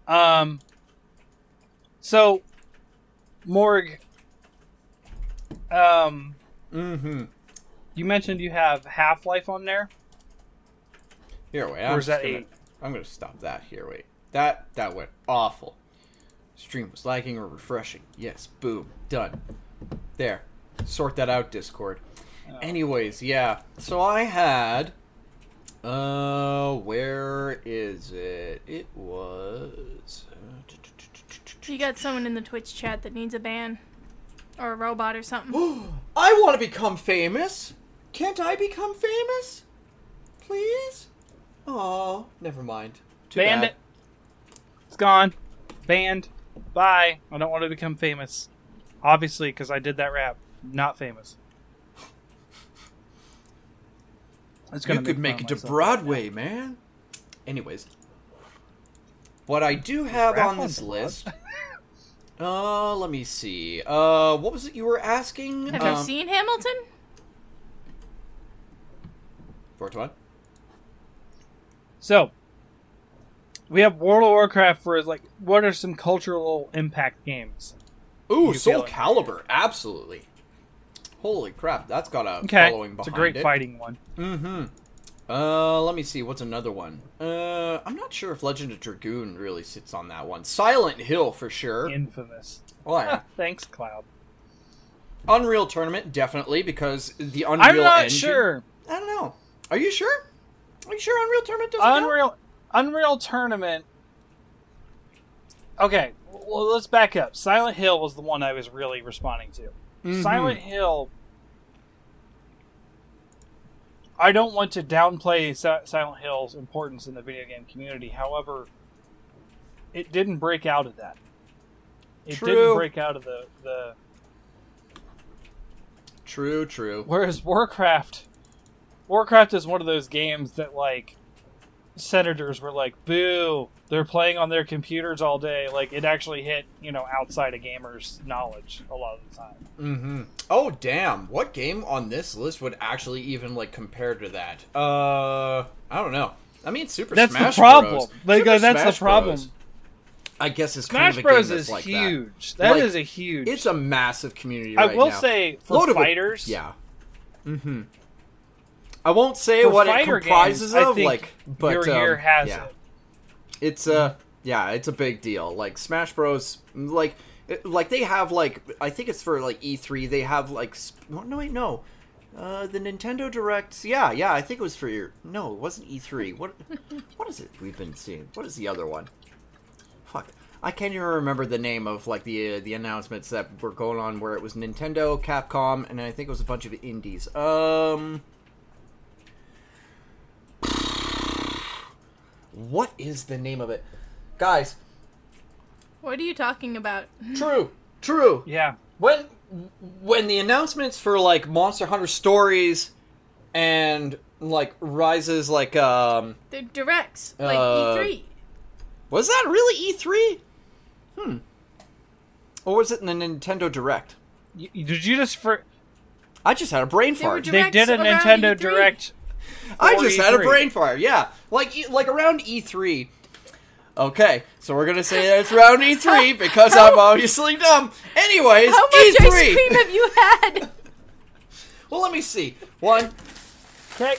Speaker 1: Um, so Morg, um,
Speaker 2: Mm-hmm.
Speaker 1: you mentioned you have Half Life on there.
Speaker 2: Here, wait.
Speaker 1: Or
Speaker 2: I'm
Speaker 1: is that
Speaker 2: gonna,
Speaker 1: eight?
Speaker 2: I'm gonna stop that here. Wait. That that went awful. Stream was lagging or refreshing. Yes. Boom. Done. There. Sort that out, Discord.
Speaker 1: Oh.
Speaker 2: Anyways, yeah. So I had. Uh, where is it? It was. uh,
Speaker 3: You got someone in the Twitch chat that needs a ban. Or a robot or something.
Speaker 2: I want to become famous. Can't I become famous? Please? Oh, never mind. Too
Speaker 1: Banned
Speaker 2: bad.
Speaker 1: it. It's gone. Banned. Bye. I don't want to become famous. Obviously, because I did that rap. Not famous. It's
Speaker 2: You
Speaker 1: gonna
Speaker 2: could make it to
Speaker 1: myself.
Speaker 2: Broadway, man. Anyways, what I do have
Speaker 1: rap
Speaker 2: on
Speaker 1: on
Speaker 2: this
Speaker 1: Broadway?
Speaker 2: list. Uh, let me see. Uh, what was it you were asking?
Speaker 3: Have
Speaker 2: um,
Speaker 3: you seen Hamilton?
Speaker 2: Fortuan?
Speaker 1: So, we have World of Warcraft for like what are some cultural impact games?
Speaker 2: Ooh, Soul
Speaker 1: it?
Speaker 2: Calibur, absolutely. Holy crap, that's got a
Speaker 1: Okay,
Speaker 2: following behind it.
Speaker 1: it's a great
Speaker 2: it.
Speaker 1: fighting one.
Speaker 2: Mm-hmm. Uh, let me see. What's another one? Uh, I'm not sure if Legend of Dragoon really sits on that one. Silent Hill for sure.
Speaker 1: Infamous.
Speaker 2: oh, yeah.
Speaker 1: Thanks, Cloud.
Speaker 2: Unreal Tournament definitely because the Unreal
Speaker 1: I'm not
Speaker 2: Engine.
Speaker 1: sure.
Speaker 2: I don't know. Are you sure? Are you sure Unreal Tournament doesn't count?
Speaker 1: Unreal Unreal Tournament. Okay, well let's back up. Silent Hill was the one I was really responding to.
Speaker 2: Mhm.
Speaker 1: Silent Hill. I don't want to downplay Silent Hill's importance in the video game community. However, it didn't break out of that. It
Speaker 2: True.
Speaker 1: didn't break out of the, the
Speaker 2: True, true.
Speaker 1: Whereas Warcraft, Warcraft is one of those games that like senators were like, "Boo! They're playing on their computers all day." Like it actually hit you know outside of gamers' knowledge a lot of the time.
Speaker 2: Mm-hmm. Oh damn! What game on this list would actually even like compare to that? Uh, I don't know. I mean, Super
Speaker 1: That's
Speaker 2: Smash
Speaker 1: the problem.
Speaker 2: Bros.
Speaker 1: Like
Speaker 2: Super
Speaker 1: that's
Speaker 2: Smash
Speaker 1: the problem.
Speaker 2: Bros, I guess it's
Speaker 1: Smash
Speaker 2: kind of a
Speaker 1: Bros is
Speaker 2: like that.
Speaker 1: huge. That is
Speaker 2: Like,
Speaker 1: a huge.
Speaker 2: It's a massive community.
Speaker 1: I
Speaker 2: right
Speaker 1: will
Speaker 2: now.
Speaker 1: say for fighters,
Speaker 2: yeah. Mm-hmm. I won't say
Speaker 1: for
Speaker 2: what it comprises
Speaker 1: games,
Speaker 2: of, like, but
Speaker 1: your year
Speaker 2: um,
Speaker 1: has
Speaker 2: yeah.
Speaker 1: it.
Speaker 2: It's a yeah, it's a big deal. Like Smash Bros. Like like they have like I think it's for like E3. They have like no no, wait no. Uh, the Nintendo Directs, yeah, yeah. I think it was for your. No, it wasn't E3. What, what is it we've been seeing? What is the other one? Fuck, I can't even remember the name of like the uh, the announcements that were going on where it was Nintendo, Capcom, and I think it was a bunch of indies. Um, what is the name of it, guys?
Speaker 3: What are you talking about?
Speaker 2: True, true.
Speaker 1: Yeah,
Speaker 2: When when the announcements for like Monster Hunter Stories and like Rises, like um,
Speaker 3: They're directs, like
Speaker 2: Uh,
Speaker 3: E3.
Speaker 2: was that really E3? Hmm. Or was it in the Nintendo Direct?
Speaker 1: Y- did you just for?
Speaker 2: I just had a brain
Speaker 3: They
Speaker 2: fart.
Speaker 1: They did a Nintendo
Speaker 3: E3.
Speaker 1: Direct.
Speaker 2: I
Speaker 1: for
Speaker 2: just had a
Speaker 1: E3.
Speaker 2: brain fart. Yeah, like E- like around E3. Okay, so we're gonna say that it's around E3 because I'm obviously dumb. Anyways,
Speaker 3: How much
Speaker 2: E3.
Speaker 3: ice cream have you had?
Speaker 2: Well, let me see. One,
Speaker 1: Okay,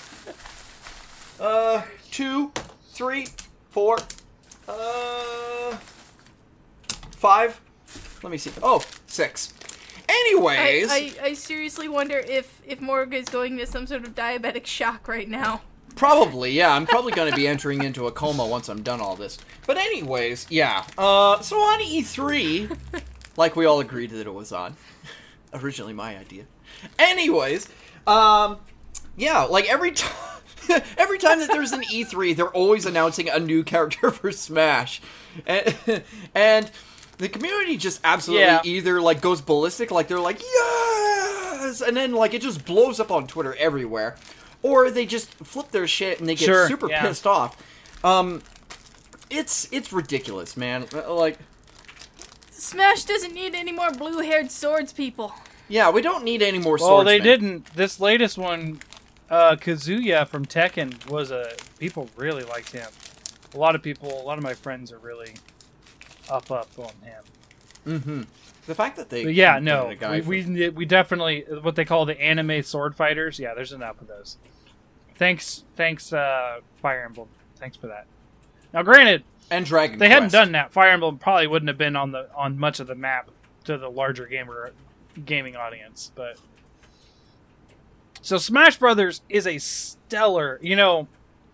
Speaker 2: Uh, two, three, four, uh, five. Let me see. Oh, six. Anyways,
Speaker 3: I, I, I seriously wonder if if Morg is going to some sort of diabetic shock right now.
Speaker 2: probably yeah. I'm probably going to be entering into a coma once I'm done all this. But anyways, yeah. Uh, so on E3, like we all agreed that it was on. Originally my idea. Anyways, um, yeah. Like every time. Every time that there's an E3, they're always announcing a new character for Smash, and, and the community just absolutely
Speaker 1: Yeah.
Speaker 2: either like goes ballistic, like they're like yes, and then like it just blows up on Twitter everywhere, or they just flip their shit and they get
Speaker 1: Sure,
Speaker 2: super
Speaker 1: yeah.
Speaker 2: pissed off. Um, it's it's ridiculous, man. Like,
Speaker 3: Smash doesn't need any more blue-haired swords people.
Speaker 2: yeah, we don't need any more. Swords.
Speaker 1: Well, they
Speaker 2: swordsmen.
Speaker 1: didn't. This latest one, uh, Kazuya from Tekken was a people really liked him. A lot of people, a lot of my friends are really up up on him.
Speaker 2: Mm-hmm. The fact that they
Speaker 1: But yeah, no, we, we we definitely what they call the anime sword fighters. Yeah, there's enough of those. Thanks, thanks, uh, Fire Emblem. Thanks for that. Now, granted,
Speaker 2: and Dragon.
Speaker 1: they hadn't done that. Fire Emblem probably wouldn't have been on the on much of the map to the larger gamer gaming audience. But so Smash Brothers is a stellar. You know,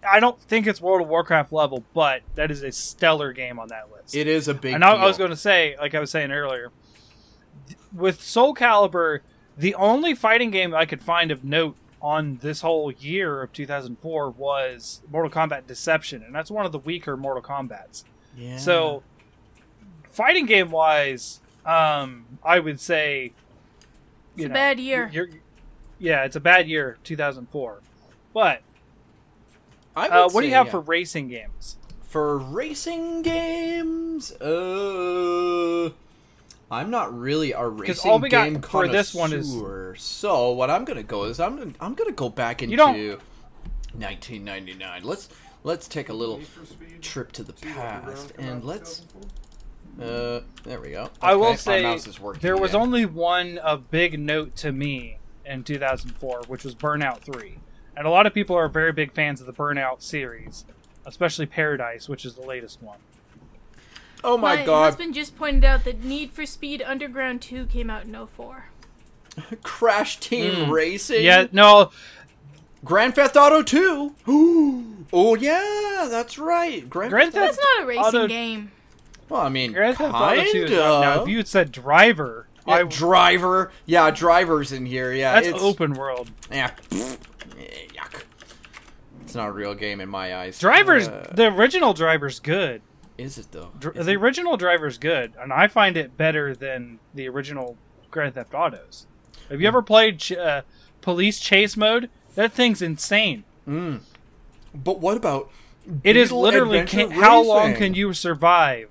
Speaker 1: I don't think it's World of Warcraft level, but that is a stellar game on that list.
Speaker 2: It is a big.
Speaker 1: And I, I was going to say, like I was saying earlier, with Soul Calibur, the only fighting game I could find of note on this whole year of 2004 was Mortal Kombat Deception, and that's one of the weaker Mortal Kombats.
Speaker 2: Yeah.
Speaker 1: So, fighting game wise, um, I would say, you
Speaker 3: It's a
Speaker 1: know,
Speaker 3: bad year.
Speaker 1: You're, yeah, it's a bad year, 2004. But
Speaker 2: I
Speaker 1: uh, what do you
Speaker 2: say,
Speaker 1: have
Speaker 2: yeah.
Speaker 1: for racing games?
Speaker 2: for racing games? Uh, I'm not really a racing
Speaker 1: all we got
Speaker 2: game
Speaker 1: for this one is-
Speaker 2: So what I'm gonna go is I'm gonna, I'm gonna go back into
Speaker 1: don't-
Speaker 2: 1999. Let's let's take a little
Speaker 4: Need for Speed
Speaker 2: trip to the past and let's uh there we go.
Speaker 1: I will say there was
Speaker 2: again.
Speaker 1: only one of big note to me in 2004, which was Burnout 3. And a lot of people are very big fans of the Burnout series, especially Paradise, which is the latest one.
Speaker 2: Oh my,
Speaker 3: My
Speaker 2: god!
Speaker 3: My husband just pointed out that Need for Speed Underground 2 came out in 04.
Speaker 2: Crash Team
Speaker 1: Mm.
Speaker 2: Racing.
Speaker 1: Yeah, no,
Speaker 2: Grand Theft Auto 2. oh yeah, that's right. Grand,
Speaker 1: Grand
Speaker 2: Theft.
Speaker 3: That's not a racing
Speaker 1: Auto-
Speaker 3: game.
Speaker 2: Well, I mean,
Speaker 1: Grand Theft Auto 2 is
Speaker 2: kinda.
Speaker 1: Now, if you had said Driver,
Speaker 2: Yeah,
Speaker 1: I,
Speaker 2: driver. Yeah, drivers in here. Yeah,
Speaker 1: that's
Speaker 2: it's,
Speaker 1: open world.
Speaker 2: Yeah. Yuck. It's not a real game in my eyes.
Speaker 1: Drivers,
Speaker 2: Uh,
Speaker 1: the original Driver's good.
Speaker 2: is it though?
Speaker 1: Dr-
Speaker 2: Is
Speaker 1: the
Speaker 2: it?
Speaker 1: original Driver's good, and I find it better than the original Grand Theft Autos. Have you ever played ch- uh, Police Chase Mode? That thing's insane.
Speaker 2: Mm. But what about?
Speaker 1: It is
Speaker 2: literally
Speaker 1: can, how long can you survive?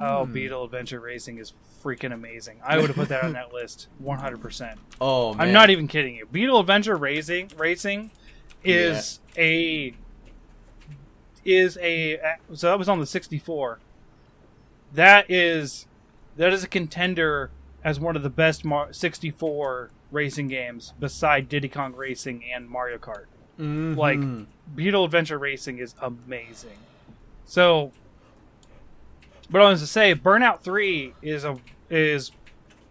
Speaker 1: Oh,
Speaker 2: Hmm.
Speaker 1: Beetle Adventure Racing is freaking amazing. I would have put that on that list 100%.
Speaker 2: Oh man,
Speaker 1: I'm not even kidding you. Beetle Adventure Racing Racing is a is a so that was on the 64. That is that is a contender as one of the best Mar- 64 racing games beside Diddy Kong Racing and Mario Kart.
Speaker 2: Mhm.
Speaker 1: like, Beetle Adventure Racing is amazing. So, but I was to say, Burnout Three is a is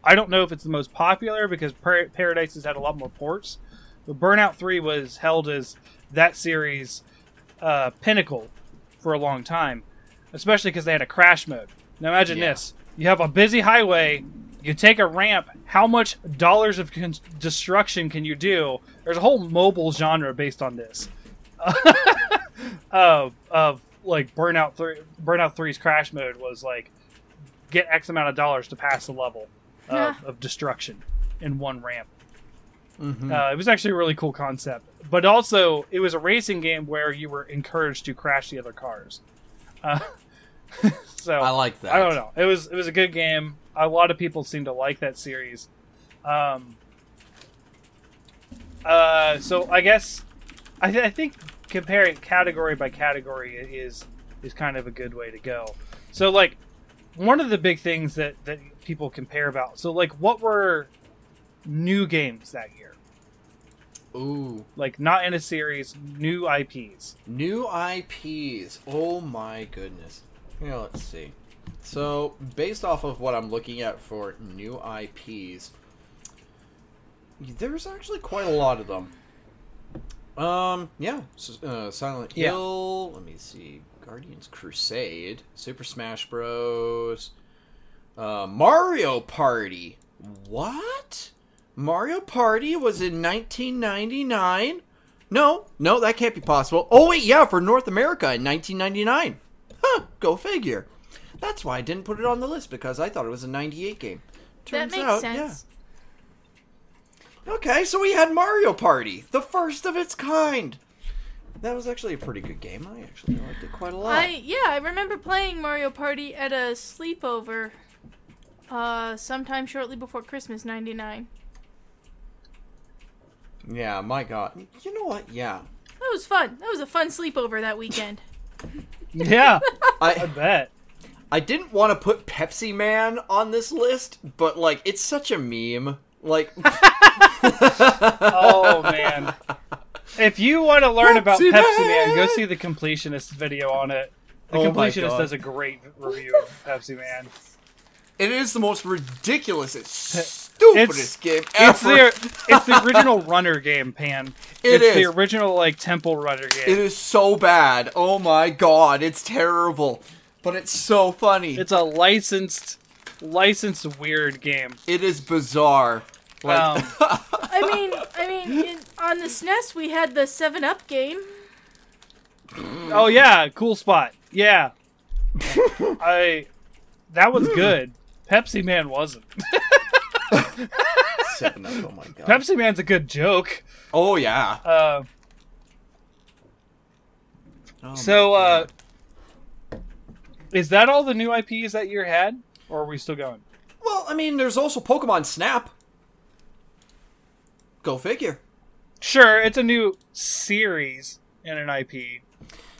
Speaker 1: I don't know if it's the most popular because Par- Paradise has had a lot more ports, but Burnout Three was held as that series uh, pinnacle for a long time, especially because they had a crash mode. Now imagine
Speaker 2: Yeah.
Speaker 1: this: you have a busy highway, you take a ramp. How much dollars of con- destruction can you do? There's a whole mobile genre based on this of of like Burnout Three. Burnout 3's crash mode was like get X amount of dollars to pass the level of, of destruction in one ramp.
Speaker 2: Mhm.
Speaker 1: Uh, it was actually a really cool concept, but also it was a racing game where you were encouraged to crash the other cars. Uh, so
Speaker 2: I like that.
Speaker 1: I don't know. It was it was a good game. A lot of people seem to like that series. Um, uh, so I guess I, th- I think comparing category by category is is kind of a good way to go. So like one of the big things that that people compare about. So like what were new games that year?
Speaker 2: Ooh,
Speaker 1: Like not in a series, new IPs.
Speaker 2: new IPs. Oh my goodness. Yeah, let's see. So, based off of what I'm looking at for new IPs, there's actually quite a lot of them. Um, yeah, uh, Silent
Speaker 1: Yeah.
Speaker 2: Hill. Let me see, Guardians Crusade, Super Smash Bros, uh, Mario Party. What? Mario Party was in 1999. No, no, that can't be possible. Oh wait, yeah, for North America in 1999. Huh, go figure. That's why I didn't put it on the list because I thought it was a 98 game.
Speaker 3: that
Speaker 2: Turns
Speaker 3: makes
Speaker 2: out,
Speaker 3: sense.
Speaker 2: yeah. Okay, so we had Mario Party, the first of its kind. That was actually a pretty good game. I actually liked it quite a lot.
Speaker 3: I yeah, I remember playing Mario Party at a sleepover uh sometime shortly before Christmas 99.
Speaker 2: Yeah, my god. You know what? Yeah.
Speaker 3: That was fun. That was a fun sleepover that weekend.
Speaker 1: Yeah, I
Speaker 2: I
Speaker 1: bet.
Speaker 2: I didn't want to put Pepsi Man on this list, but like it's such a meme. Like
Speaker 1: Oh man. If you want to learn about
Speaker 2: Pepsi
Speaker 1: Pepsi Man,
Speaker 2: Man!
Speaker 1: go see the completionist video on it. The
Speaker 2: Oh
Speaker 1: completionist does a great review of Pepsi Man.
Speaker 2: it is the most ridiculous, it's stupidest game
Speaker 1: It's
Speaker 2: ever.
Speaker 1: the it's the original runner game, Pan.
Speaker 2: It
Speaker 1: it's the original like temple runner game.
Speaker 2: It is so bad. Oh my god, it's terrible. But it's so funny.
Speaker 1: It's a licensed licensed weird game.
Speaker 2: it is bizarre. Like
Speaker 1: Um,
Speaker 3: I mean, I mean, in, on the SNES we had the 7 Up game.
Speaker 1: oh yeah, cool spot. Yeah. I that was good. Pepsi Man wasn't.
Speaker 2: Seven Up, oh my god.
Speaker 1: Pepsi Man's a good joke.
Speaker 2: oh yeah.
Speaker 1: Uh,
Speaker 2: Oh
Speaker 1: so uh is that all the new IPs that year had? Or are we still going?
Speaker 2: Well, I mean there's also Pokemon Snap. Go figure.
Speaker 1: Sure, it's a new series and an IP.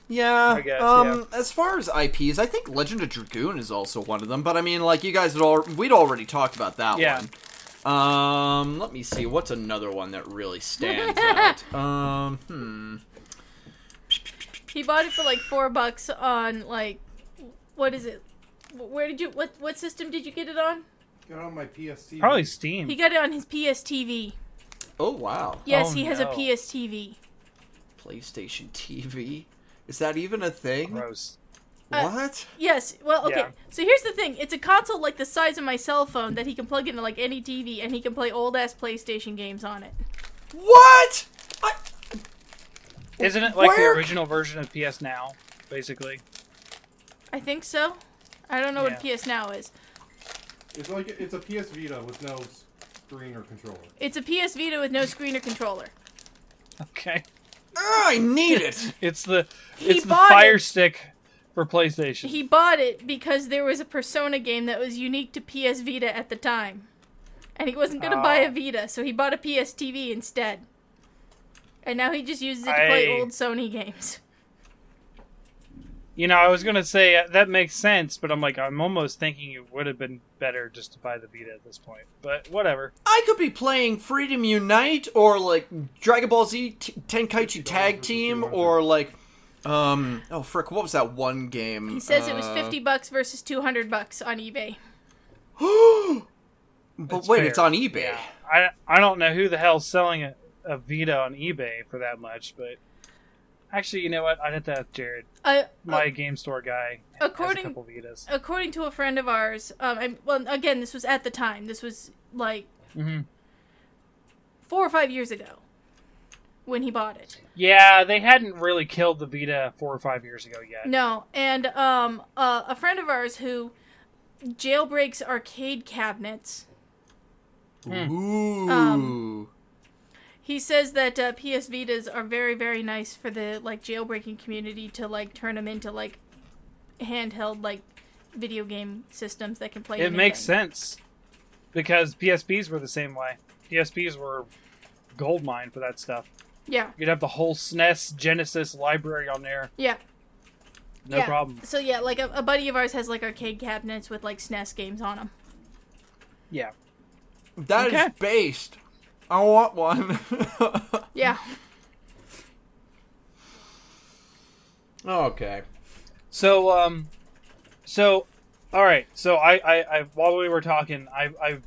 Speaker 2: Yeah,
Speaker 1: I guess,
Speaker 2: um, as far as IPs, I think Legend of Dragoon is also one of them. But I mean, like you guys had all, we'd already talked about that
Speaker 1: Yeah.
Speaker 2: one. Um, let me see. What's another one that really stands out? Um, hmm.
Speaker 3: He bought it for like 4 bucks on like what is it? Where did you what what system did you get it on?
Speaker 4: Got on my PSC.
Speaker 1: Probably Steam.
Speaker 3: He got it on his PS TV.
Speaker 2: Oh wow,
Speaker 3: Yes,
Speaker 1: Oh,
Speaker 3: he has a
Speaker 1: no.
Speaker 3: PS TV.
Speaker 2: PlayStation TV. Is that even a thing?
Speaker 1: Gross.
Speaker 3: Uh,
Speaker 2: What?
Speaker 3: Yes. Well, okay.
Speaker 1: Yeah.
Speaker 3: So here's the thing: it's a console like the size of my cell phone that he can plug into like any TV, and he can play old ass PlayStation games on it.
Speaker 2: What? I,
Speaker 1: Isn't it like
Speaker 2: Where-
Speaker 1: the original version of PS Now, basically?
Speaker 3: I think so. I don't know what
Speaker 1: Yeah.
Speaker 3: PS Now is.
Speaker 4: It's like it's a PS Vita with no screen or controller.
Speaker 3: It's a PS Vita with no screen or controller.
Speaker 1: Okay.
Speaker 2: Ah, I need it.
Speaker 1: It's the
Speaker 3: He
Speaker 1: it's the Fire
Speaker 3: it.
Speaker 1: Stick for PlayStation.
Speaker 3: He bought it because there was a Persona game that was unique to PS Vita at the time, and he wasn't gonna buy a
Speaker 1: Oh.
Speaker 3: Vita, so he bought a PS TV instead. And now he just uses it to play old Sony games.
Speaker 1: You know, I was gonna say uh, that makes sense, but I'm like, I'm almost thinking it would have been better just to buy the Vita at this point. But whatever.
Speaker 2: I could be playing Freedom Unite or like Dragon Ball Z T- Tenkaichi Tag Team or like um oh frick what was that one game?
Speaker 3: He says it was
Speaker 2: Uh,
Speaker 3: fifty bucks versus two hundred bucks on eBay.
Speaker 2: but
Speaker 1: That's
Speaker 2: wait,
Speaker 1: fair.
Speaker 2: it's on eBay.
Speaker 1: Yeah. I I don't know who the hell's selling a, a Vita on eBay for that much, but actually, you know what? I'd have to ask Jared,
Speaker 3: Uh,
Speaker 1: my game store guy.
Speaker 3: according-
Speaker 1: has a couple Vitas.
Speaker 3: according to a friend of ours, um, I, well, again, this was at the time. This was like
Speaker 1: hmm
Speaker 3: four or five years ago when he bought it.
Speaker 1: Yeah, they hadn't really killed the Vita four or five years ago yet.
Speaker 3: No, and um, uh, a friend of ours who jailbreaks arcade cabinets.
Speaker 1: Hmm.
Speaker 2: Ooh.
Speaker 3: Um, He says that uh, PS Vitas are very, very nice for the like jailbreaking community to like turn them into like handheld like video game systems that can play.
Speaker 1: It makes sense because PSPs were the same way. PSPs were gold mine for that stuff.
Speaker 3: Yeah,
Speaker 1: You'd have the whole SNES Genesis library on there,
Speaker 3: yeah,
Speaker 1: no
Speaker 3: yeah.
Speaker 1: problem.
Speaker 3: So yeah, like a, a buddy of ours has like arcade cabinets with like SNES games on them.
Speaker 1: Yeah,
Speaker 2: That is
Speaker 1: Okay.
Speaker 2: based. I want one.
Speaker 3: Yeah,
Speaker 2: okay.
Speaker 1: So, um, so, all right. So I, I, I while we were talking, I, I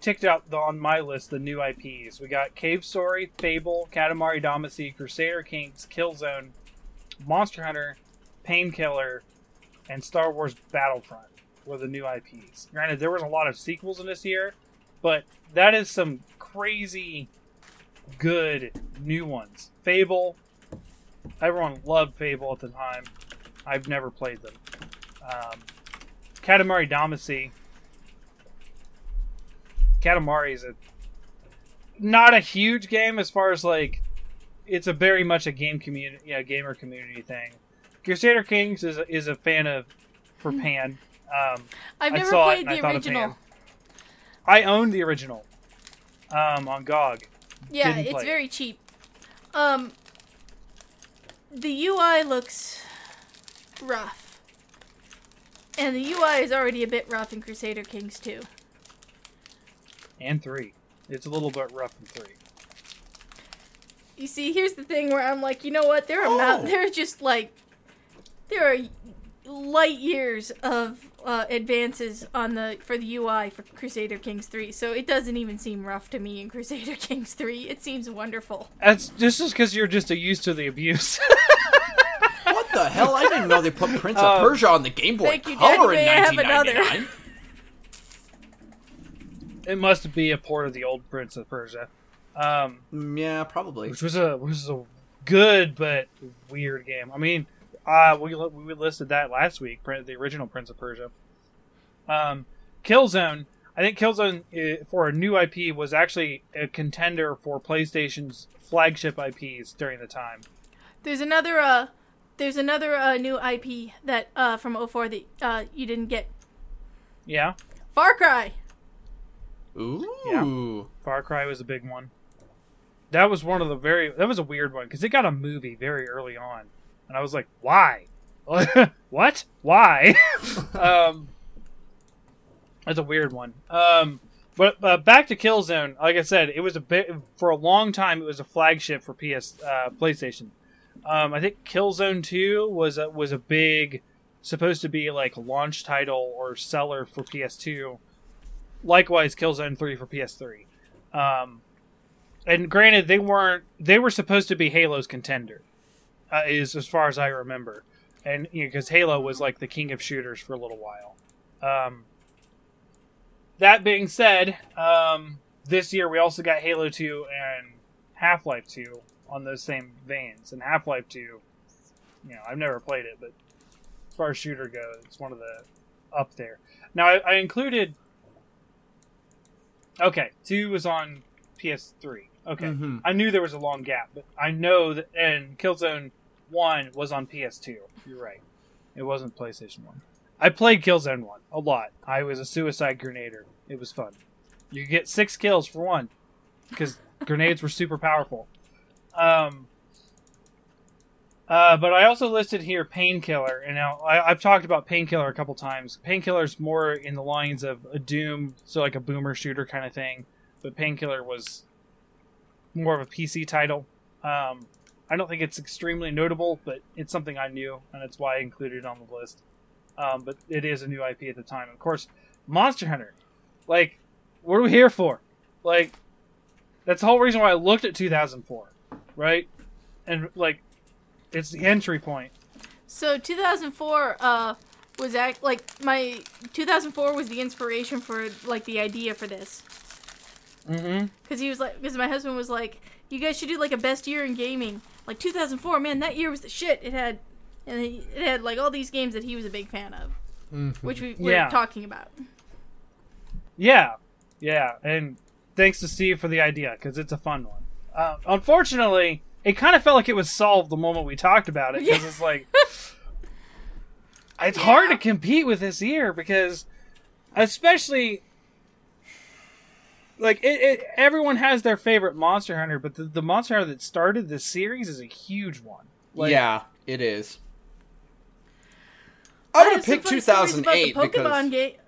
Speaker 1: ticked out the, on my list the new IPs. We got Cave Story, Fable, Katamari Damacy, Crusader Kings, Killzone, Monster Hunter, Painkiller, and Star Wars Battlefront were the new IPs. Granted, there was a lot of sequels in this year, but that is some crazy good new ones. Fable. Everyone loved Fable at the time. I've never played them. Um, Katamari Damacy. Katamari is a not a huge game as far as like it's a very much a game community, yeah, gamer community thing. Crusader Kings is a, is a fan of for Pan. Um,
Speaker 3: I've
Speaker 1: I
Speaker 3: never played
Speaker 1: I
Speaker 3: the
Speaker 1: thought
Speaker 3: original.
Speaker 1: I own the original um, on GOG.
Speaker 3: Yeah,
Speaker 1: Didn't
Speaker 3: it's
Speaker 1: play it.
Speaker 3: very cheap. Um, the UI looks rough, and the UI is already a bit rough in Crusader Kings 2.
Speaker 1: And three. It's a little bit rough in three.
Speaker 3: You see, here's the thing where I'm like, you know what? There are not,
Speaker 2: Oh.
Speaker 3: there are just like there are light years of uh, advances on the for the UI for Crusader Kings 3. So it doesn't even seem rough to me in Crusader Kings 3. It seems wonderful.
Speaker 1: That's just because you're just used to the abuse.
Speaker 2: What the hell? I didn't know they put Prince
Speaker 1: Um,
Speaker 2: of Persia on the Game Boy
Speaker 3: thank you, Daddy.
Speaker 2: Color in
Speaker 3: May I have another?
Speaker 2: 1999.
Speaker 1: It must be a port of the old Prince of Persia, um,
Speaker 2: Mm, yeah, probably.
Speaker 1: which was a was a good but weird game. I mean, uh, we we listed that last week, Prin- the original Prince of Persia. Um, Killzone. I think Killzone uh, for a new IP was actually a contender for PlayStation's flagship IPs during the time.
Speaker 3: There's another uh there's another uh, new IP that uh from 04 that uh you didn't get.
Speaker 1: Yeah,
Speaker 3: Far Cry.
Speaker 2: Ooh.
Speaker 1: Far Cry was a big one. That was one of the very. That was a weird one because it got a movie very early on, and I was like, "Why? what? Why?" um, that's a weird one. Um, but uh, back to Killzone. Like I said, it was a bit for a long time. It was a flagship for PS uh, PlayStation. Um, I think Killzone Two was a, was a big, supposed to be like launch title or seller for PS2 likewise Killzone 3 for PS3. Um, and granted, they weren't. They were supposed to be Halo's contender, uh, is as far as I remember, and because Halo was like the king of shooters for a little while. Um, that being said, um, this year we also got Halo 2 and Half Life 2 on those same veins. And Half Life 2, you know, I've never played it, but as far as shooter goes, it's one of the up there. Now I, I included. Okay, two was on PS3. Okay,
Speaker 2: Mhm.
Speaker 1: I knew there was a long gap, but I know that and Killzone One was on PS2. You're right, it wasn't PlayStation One. I played Killzone One a lot. I was a suicide grenader. It was fun. You get six kills for one because grenades were super powerful. Um, uh, but I also listed here Painkiller, and now I, I've talked about Painkiller a couple times. Painkiller's more in the lines of a Doom, so like a boomer shooter kind of thing. But Painkiller was more of a PC title. Um, I don't think it's extremely notable, but it's something I knew, and that's why I included it on the list. Um, but it is a new IP at the time. Of course, Monster Hunter. Like, what are we here for? Like, that's the whole reason why I looked at 2004, right? And like, it's the entry point.
Speaker 3: So 2004 uh was act like my 2004 was the inspiration for like the idea for this
Speaker 1: Mm-hmm.
Speaker 3: because he was like because my husband was like you guys should do like a best year in gaming like 2004 man that year was the shit it had and it it had like all these games that he was a big fan of which we were
Speaker 1: Yeah.
Speaker 3: talking about
Speaker 1: Yeah, yeah, and thanks to Steve for the idea because it's a fun one. Uh, unfortunately, it kind of felt like it was solved the moment we talked about it because
Speaker 3: Yeah.
Speaker 1: it's like it's hard to compete with this year because, especially. Like it, it, everyone has their favorite Monster Hunter, but the, the Monster Hunter that started this series is a huge one. Like,
Speaker 2: yeah, it is. I'm
Speaker 3: I
Speaker 2: gonna
Speaker 3: have some
Speaker 2: pick
Speaker 3: fun
Speaker 2: 2008
Speaker 3: the Pokemon
Speaker 2: because
Speaker 3: ga-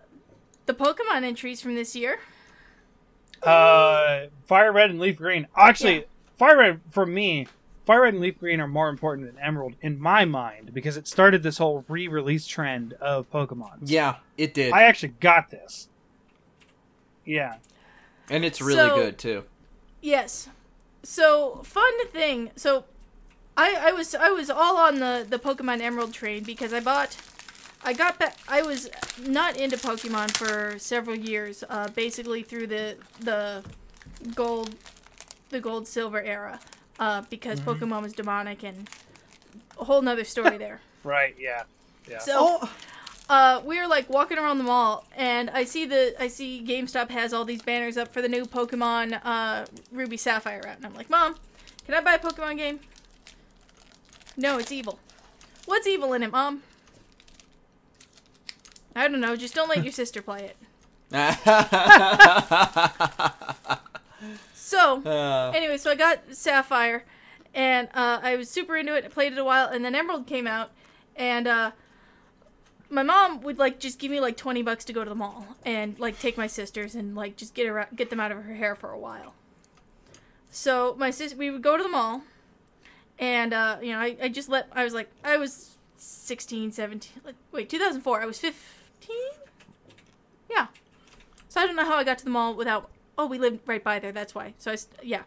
Speaker 3: the Pokemon entries from this year.
Speaker 1: Uh, Fire Red and Leaf Green. Actually,
Speaker 3: Yeah.
Speaker 1: Fire Red for me, Fire Red and Leaf Green are more important than Emerald in my mind because it started this whole re-release trend of Pokemon.
Speaker 2: yeah, it did,
Speaker 1: I actually got this. Yeah.
Speaker 2: and it's really
Speaker 3: So-
Speaker 2: good too.
Speaker 3: Yes. So fun thing. So I I was I was all on the the Pokemon Emerald train because I bought I got back I was not into Pokemon for several years uh basically through the the gold the gold silver era, uh, because
Speaker 1: Mm-hmm.
Speaker 3: Pokemon was demonic and a whole nother story there.
Speaker 1: Right. Yeah. Yeah.
Speaker 3: So
Speaker 2: Oh,
Speaker 3: uh, we were like walking around the mall, and I see the I see GameStop has all these banners up for the new Pokemon uh, Ruby Sapphire out, and I'm like, Mom, can I buy a Pokemon game? No, it's evil. What's evil in it, Mom? I don't know. Just don't let your sister play it. So,
Speaker 2: Uh,
Speaker 3: anyway, so I got Sapphire, and uh, I was super into it. I played it a while, and then Emerald came out, and uh, my mom would like just give me like twenty bucks to go to the mall and like take my sisters and like just get her get them out of her hair for a while. So my sis, we would go to the mall, and uh, you know, I, I just let I was like I was 16, 17, like, wait, two thousand four. I was fifteen. Yeah. So I don't know how I got to the mall without. Oh, we lived right by there. That's why. So I, yeah.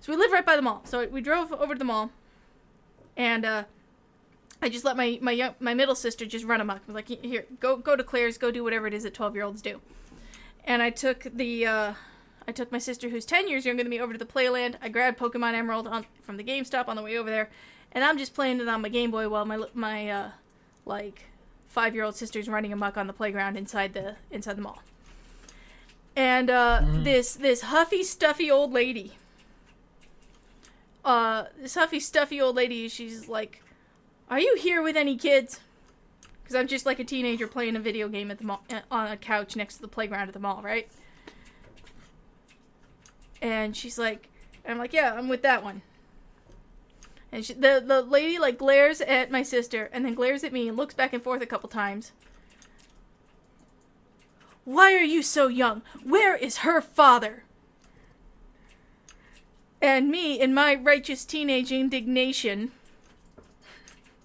Speaker 3: So we lived right by the mall. So we drove over to the mall, and uh, I just let my my young, my middle sister just run amok. I was like, here, go go to Claire's, go do whatever it is that twelve year olds do. And I took the uh, I took my sister, who's ten years younger than me, over to the Playland. I grabbed Pokemon Emerald on, from the GameStop on the way over there, and I'm just playing it on my Game Boy while my my uh, like five year old sister's running amok on the playground inside the inside the mall. And uh, this this huffy stuffy old lady. Uh, this huffy stuffy old lady. She's like, "Are you here with any kids?" Because I'm just like a teenager playing a video game at the mall uh, on a couch next to the playground at the mall, right? And she's like, I'm like, yeah, I'm with that one. And she, the the lady like glares at my sister and then glares at me and looks back and forth a couple times. Why are you so young? Where is her father? And me, in my righteous teenage indignation,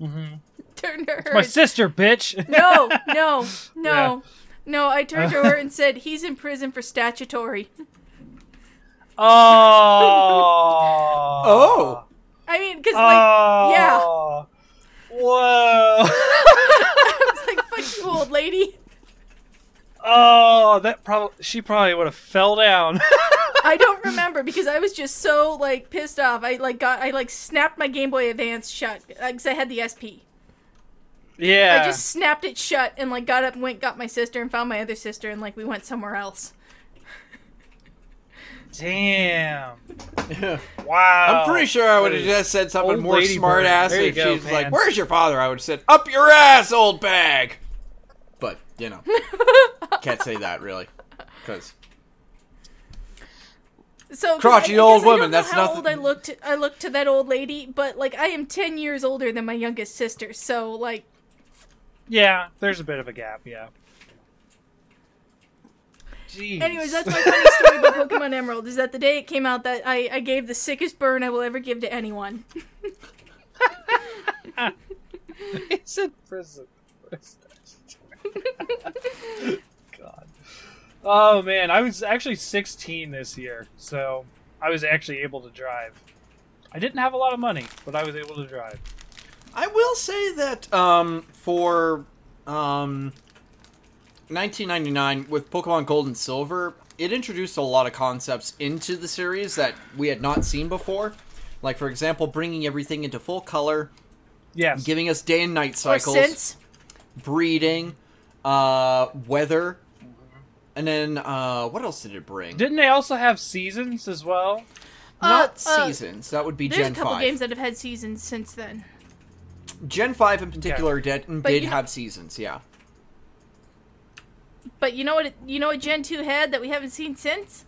Speaker 3: mm-hmm. turned to her.
Speaker 1: My
Speaker 3: and-
Speaker 1: sister, bitch.
Speaker 3: no, no, no,
Speaker 1: Yeah.
Speaker 3: no. I turned to her and said, "He's in prison for statutory."
Speaker 1: Oh.
Speaker 2: oh,
Speaker 3: I mean, because like, yeah.
Speaker 1: Oh. Whoa.
Speaker 3: I was like, "Fuck you, old lady."
Speaker 1: Oh, that probably she probably would have fell down.
Speaker 3: I don't remember because I was just so like pissed off. I like got I like snapped my Game Boy Advance shut because I had the SP.
Speaker 1: yeah.
Speaker 3: I just snapped it shut and like got up and went got my sister and found my other sister and like we went somewhere else.
Speaker 1: Damn. Wow.
Speaker 2: I'm pretty sure I would have just said something
Speaker 1: old
Speaker 2: more
Speaker 1: lady
Speaker 2: smart ass
Speaker 1: There you
Speaker 2: if
Speaker 1: go,
Speaker 2: she's
Speaker 1: man.
Speaker 2: like, "Where's your father?" I would have said, "Up your ass, old bag." But you know, can't say that really, because
Speaker 3: So 'cause
Speaker 2: Crotchety
Speaker 3: I- I
Speaker 2: old
Speaker 3: I
Speaker 2: woman,
Speaker 3: don't know
Speaker 2: that's
Speaker 3: how
Speaker 2: nothing-
Speaker 3: old I looked. I looked to that old lady, but like I am ten years older than my youngest sister. So like
Speaker 1: Yeah, there's a bit of a gap. Yeah. Jeez.
Speaker 3: Anyways, that's my funny story about Pokemon Emerald. Is that the day it came out, that I, I gave the sickest burn I will ever give to anyone.
Speaker 1: it's in prison. God. Oh man, I was actually 16 this year, so I was actually able to drive. I didn't have a lot of money, but I was able to drive.
Speaker 2: I will say that um, for um, 1999 with Pokemon Gold and Silver, it introduced a lot of concepts into the series that we had not seen before. Like for example, bringing everything into full color,
Speaker 1: Yes.
Speaker 2: giving us day and night
Speaker 3: Or
Speaker 2: cycles,
Speaker 3: since.
Speaker 2: breeding, uh, weather, and then uh, what else did it bring?
Speaker 1: Didn't they also have seasons as well?
Speaker 2: Not
Speaker 3: Uh, uh,
Speaker 2: seasons. That would be
Speaker 3: There's
Speaker 2: Gen
Speaker 3: a couple
Speaker 2: Five.
Speaker 3: games that have had seasons since then.
Speaker 2: Gen Five in particular did
Speaker 3: But
Speaker 2: did
Speaker 3: you know-
Speaker 2: have seasons. Yeah.
Speaker 3: But you know what? It, you know what Gen two had that we haven't seen since?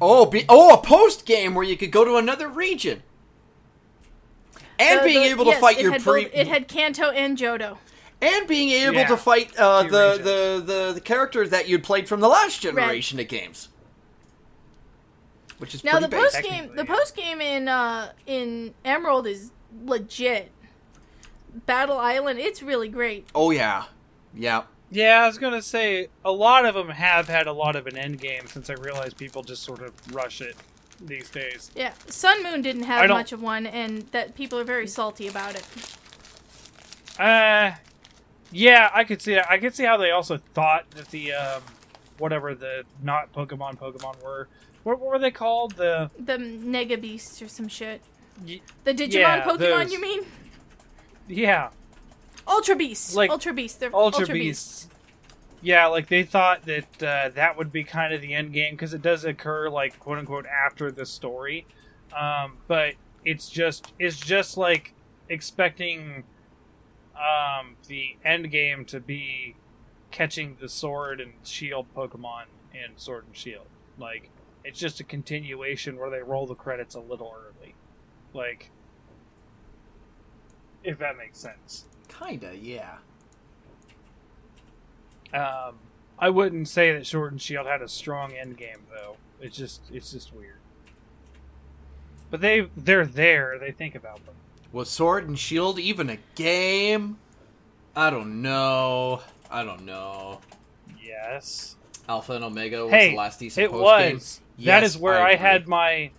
Speaker 2: Oh, be, oh, a post game where you could go to another region, and
Speaker 3: Uh,
Speaker 2: being
Speaker 3: the-
Speaker 2: able to
Speaker 3: yes,
Speaker 2: fight
Speaker 3: it
Speaker 2: your
Speaker 3: had
Speaker 2: pre,
Speaker 3: both- it had Kanto and Johto.
Speaker 2: And being able
Speaker 1: Yeah.
Speaker 2: to fight uh,
Speaker 1: Two
Speaker 2: the,
Speaker 1: regions.
Speaker 2: the the the character that you'd played from the last generation of games, which is
Speaker 3: Now the
Speaker 2: pretty
Speaker 3: post game, the
Speaker 1: yeah.
Speaker 3: post game in uh in Emerald is legit. Battle Island, it's really great.
Speaker 2: Oh yeah, yeah.
Speaker 1: Yeah, I was gonna say a lot of them have had a lot of an end game since I realized people just sort of rush it these days.
Speaker 3: Yeah, Sun Moon didn't have much of one, and that people are very salty about it.
Speaker 1: Uh, yeah, I could see that. I could see how they also thought that the um, whatever the not Pokemon Pokemon were what, what were they called? The
Speaker 3: The Nega Beasts or some shit.
Speaker 1: y-
Speaker 3: The Digimon
Speaker 1: Yeah,
Speaker 3: Pokemon,
Speaker 1: those.
Speaker 3: you mean?
Speaker 1: yeah,
Speaker 3: Ultra Beasts.
Speaker 1: Like,
Speaker 3: Ultra Beasts. They're
Speaker 1: Ultra,
Speaker 3: Ultra,
Speaker 1: Beasts. Yeah, like they thought that uh, that would be kind of the end game because it does occur like quote unquote after the story, um, but it's just it's just like expecting um, the end game to be catching the sword and shield Pokemon in Sword and Shield. Like it's just a continuation where they roll the credits a little early, like if that makes sense.
Speaker 2: Kinda, yeah.
Speaker 1: Um, I wouldn't say that Sword and Shield had a strong end game though. It's just it's just weird. But they they're there. They think about them.
Speaker 2: Was Sword and Shield even a game? I don't know. I don't know.
Speaker 1: Yes,
Speaker 2: Alpha and Omega was
Speaker 1: Hey,
Speaker 2: the last decent
Speaker 1: it
Speaker 2: post game.
Speaker 1: was. that
Speaker 2: Yes,
Speaker 1: is where
Speaker 2: I
Speaker 1: I, had my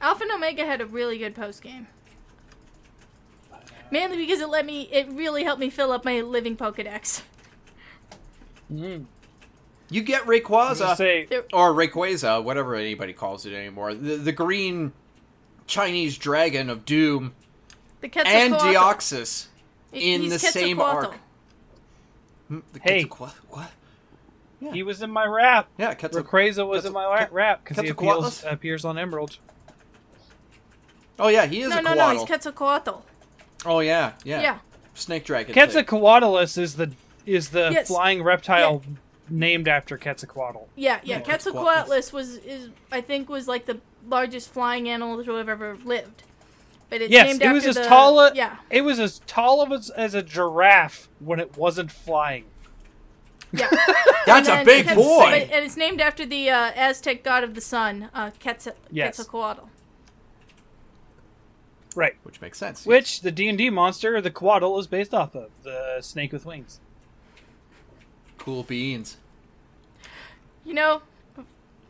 Speaker 3: Alpha and Omega had a really good post game. Mainly because it let me, it really helped me fill up my living Pokedex.
Speaker 1: mm,
Speaker 2: You get
Speaker 1: I'm
Speaker 2: Rayquaza
Speaker 1: say
Speaker 2: or Rayquaza, whatever anybody calls it anymore. The, the green Chinese dragon of Doom
Speaker 3: The
Speaker 2: and Deoxys
Speaker 3: He-
Speaker 2: in
Speaker 3: he's
Speaker 2: the same arc. Hmm, the
Speaker 1: Hey.
Speaker 2: Quetzalcoatl- what?
Speaker 1: he was in my rap.
Speaker 2: Yeah, Quetzal-
Speaker 1: Rayquaza was in my ra-
Speaker 2: Quetzal-
Speaker 1: rap because he appeals, appears on Emerald.
Speaker 2: Oh yeah, he is
Speaker 3: No,
Speaker 2: a
Speaker 3: no, no, he's Quetzalcoatl.
Speaker 2: oh yeah, yeah,
Speaker 3: Yeah.
Speaker 2: Snake dragon. thing.
Speaker 1: Quetzalcoatlus is the is the
Speaker 3: Yes.
Speaker 1: flying reptile named after Quetzalcoatl.
Speaker 3: Yeah, yeah.
Speaker 2: Yeah,
Speaker 3: Quetzalcoatlus was is I think was like the largest flying animal to have ever lived. But it's
Speaker 1: Yes,
Speaker 3: named
Speaker 1: it was
Speaker 3: after
Speaker 1: as
Speaker 3: the,
Speaker 1: tall a-
Speaker 3: Yeah,
Speaker 1: It was as tall of as, as a giraffe when it wasn't flying.
Speaker 3: yeah.
Speaker 2: That's a
Speaker 3: then
Speaker 2: big
Speaker 3: Quetz-
Speaker 2: boy.
Speaker 3: but- and it's named after the uh, Aztec god of the sun, uh, Quetzal-
Speaker 1: Yes.
Speaker 3: Quetzalcoatl.
Speaker 1: Right.
Speaker 2: Which makes sense.
Speaker 1: Which the D and D monster, the Couatl, is based off of the snake with wings.
Speaker 2: Cool beans.
Speaker 3: You know,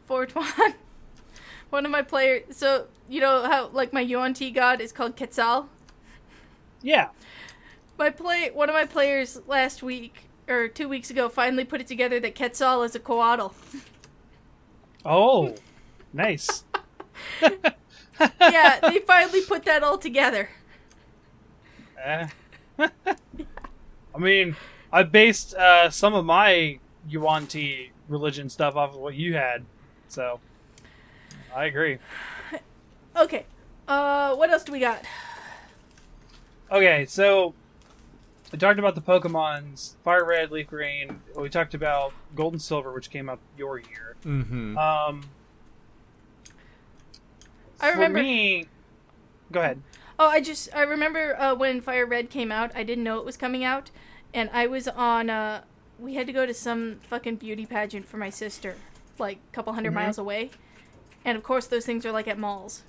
Speaker 3: 420. One of my players. So you know how like my Yuan-Ti god is called Quetzal.
Speaker 1: Yeah.
Speaker 3: My play. One of my players last week or two weeks ago finally put it together that Quetzal is a coatl.
Speaker 1: Oh, nice.
Speaker 3: yeah, they finally put that all together.
Speaker 1: Eh. I mean, I based uh, some of my Yuan-Ti religion stuff off of what you had, so I agree.
Speaker 3: Okay. Uh, what else do we got?
Speaker 1: Okay, so we talked about the Pokemon's Fire Red, Leaf Green. We talked about Gold and Silver, which came out your year.
Speaker 2: Mm-hmm.
Speaker 1: Um,
Speaker 3: I remember.
Speaker 1: For me, go ahead.
Speaker 3: Oh, I just I remember uh, when Fire Red came out. I didn't know it was coming out, and I was on. Uh, we had to go to some fucking beauty pageant for my sister, like a couple 100
Speaker 1: Mhm.
Speaker 3: miles away, and of course those things are like at malls.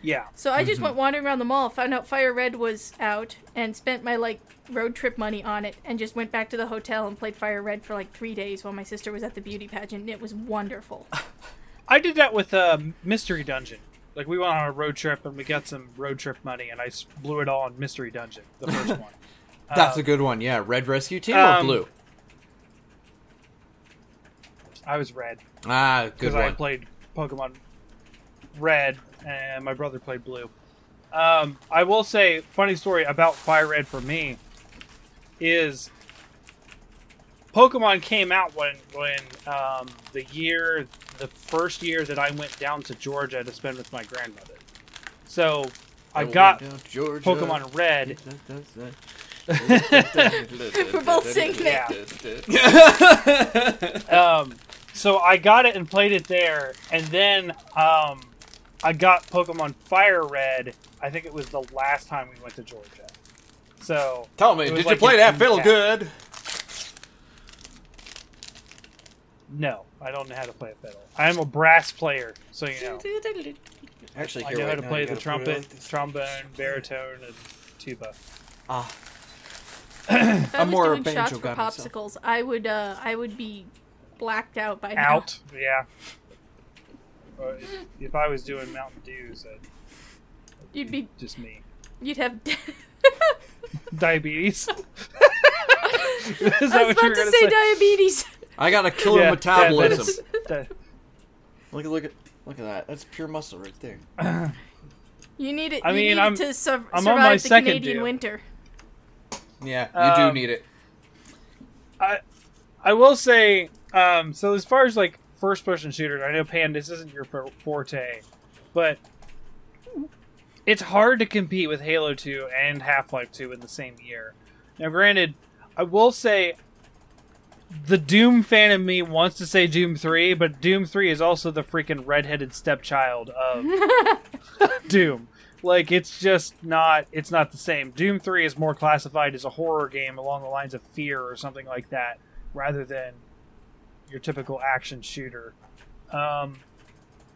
Speaker 1: Yeah.
Speaker 3: So I just went wandering around the mall, found out Fire Red was out, and spent my like road trip money on it, and just went back to the hotel and played Fire Red for like three days while my sister was at the beauty pageant. And it was wonderful.
Speaker 1: I did that with uh, Mystery Dungeon. Like we went on a road trip and we got some road trip money, and I blew it all on Mystery Dungeon, the first one.
Speaker 2: That's
Speaker 1: Uh,
Speaker 2: a good one. Yeah, red rescue team or
Speaker 1: um,
Speaker 2: blue?
Speaker 1: I was red
Speaker 2: Ah, good
Speaker 1: because I played Pokemon Red, and my brother played Blue. Um, I will say, funny story about Fire Red for me is Pokemon came out when when um, the year, the first year that I went down to Georgia to spend with my grandmother. So I got Pokemon Red.
Speaker 3: We're both singing
Speaker 1: it. Um, so I got it and played it there, and then um, I got Pokemon Fire Red. I think it was the last time we went to Georgia. So
Speaker 2: Tell me, did
Speaker 1: was
Speaker 2: you play that Feel. Good?
Speaker 1: no, I don't know how to play a fiddle. I am a brass player, so you know.
Speaker 2: Actually,
Speaker 1: I
Speaker 2: here
Speaker 1: know how to
Speaker 2: now,
Speaker 1: play the
Speaker 2: gotta put it
Speaker 1: trumpet,
Speaker 2: like
Speaker 1: trombone, baritone, and tuba.
Speaker 2: Ah,
Speaker 3: If I
Speaker 2: I'm
Speaker 3: was
Speaker 2: more
Speaker 3: doing shots for
Speaker 2: guy myself.
Speaker 3: popsicles, I would uh I would be blacked out by now.
Speaker 1: Out, yeah. Uh, if, if I was doing Mountain Dews, uh,
Speaker 3: You'd be
Speaker 1: just me.
Speaker 3: you'd have.
Speaker 1: Diabetes. Is
Speaker 3: I was
Speaker 1: what
Speaker 3: about to say
Speaker 1: say?
Speaker 3: diabetes.
Speaker 2: I got a killer
Speaker 1: Yeah,
Speaker 2: metabolism.
Speaker 1: diabetes.
Speaker 2: Look at look at look at that. That's pure muscle right there.
Speaker 3: You need it.
Speaker 1: I
Speaker 3: you
Speaker 1: mean,
Speaker 3: need
Speaker 1: I'm-
Speaker 3: it to su-
Speaker 1: I'm on
Speaker 3: survive
Speaker 1: my
Speaker 3: the
Speaker 1: second
Speaker 3: Canadian
Speaker 1: Doom.
Speaker 3: winter.
Speaker 2: Yeah, you do
Speaker 1: Um,
Speaker 2: need it.
Speaker 1: I I will say, um, so as far as like first person shooters, I know Pan, this isn't your forte, but it's hard to compete with Halo 2 and Half Life 2 in the same year. Now, granted, I will say the Doom fan in me wants to say Doom 3, but Doom 3 is also the freaking redheaded stepchild of Doom. Like it's just not it's not the same. Doom 3 is more classified as a horror game along the lines of Fear or something like that rather than your typical action shooter. Um,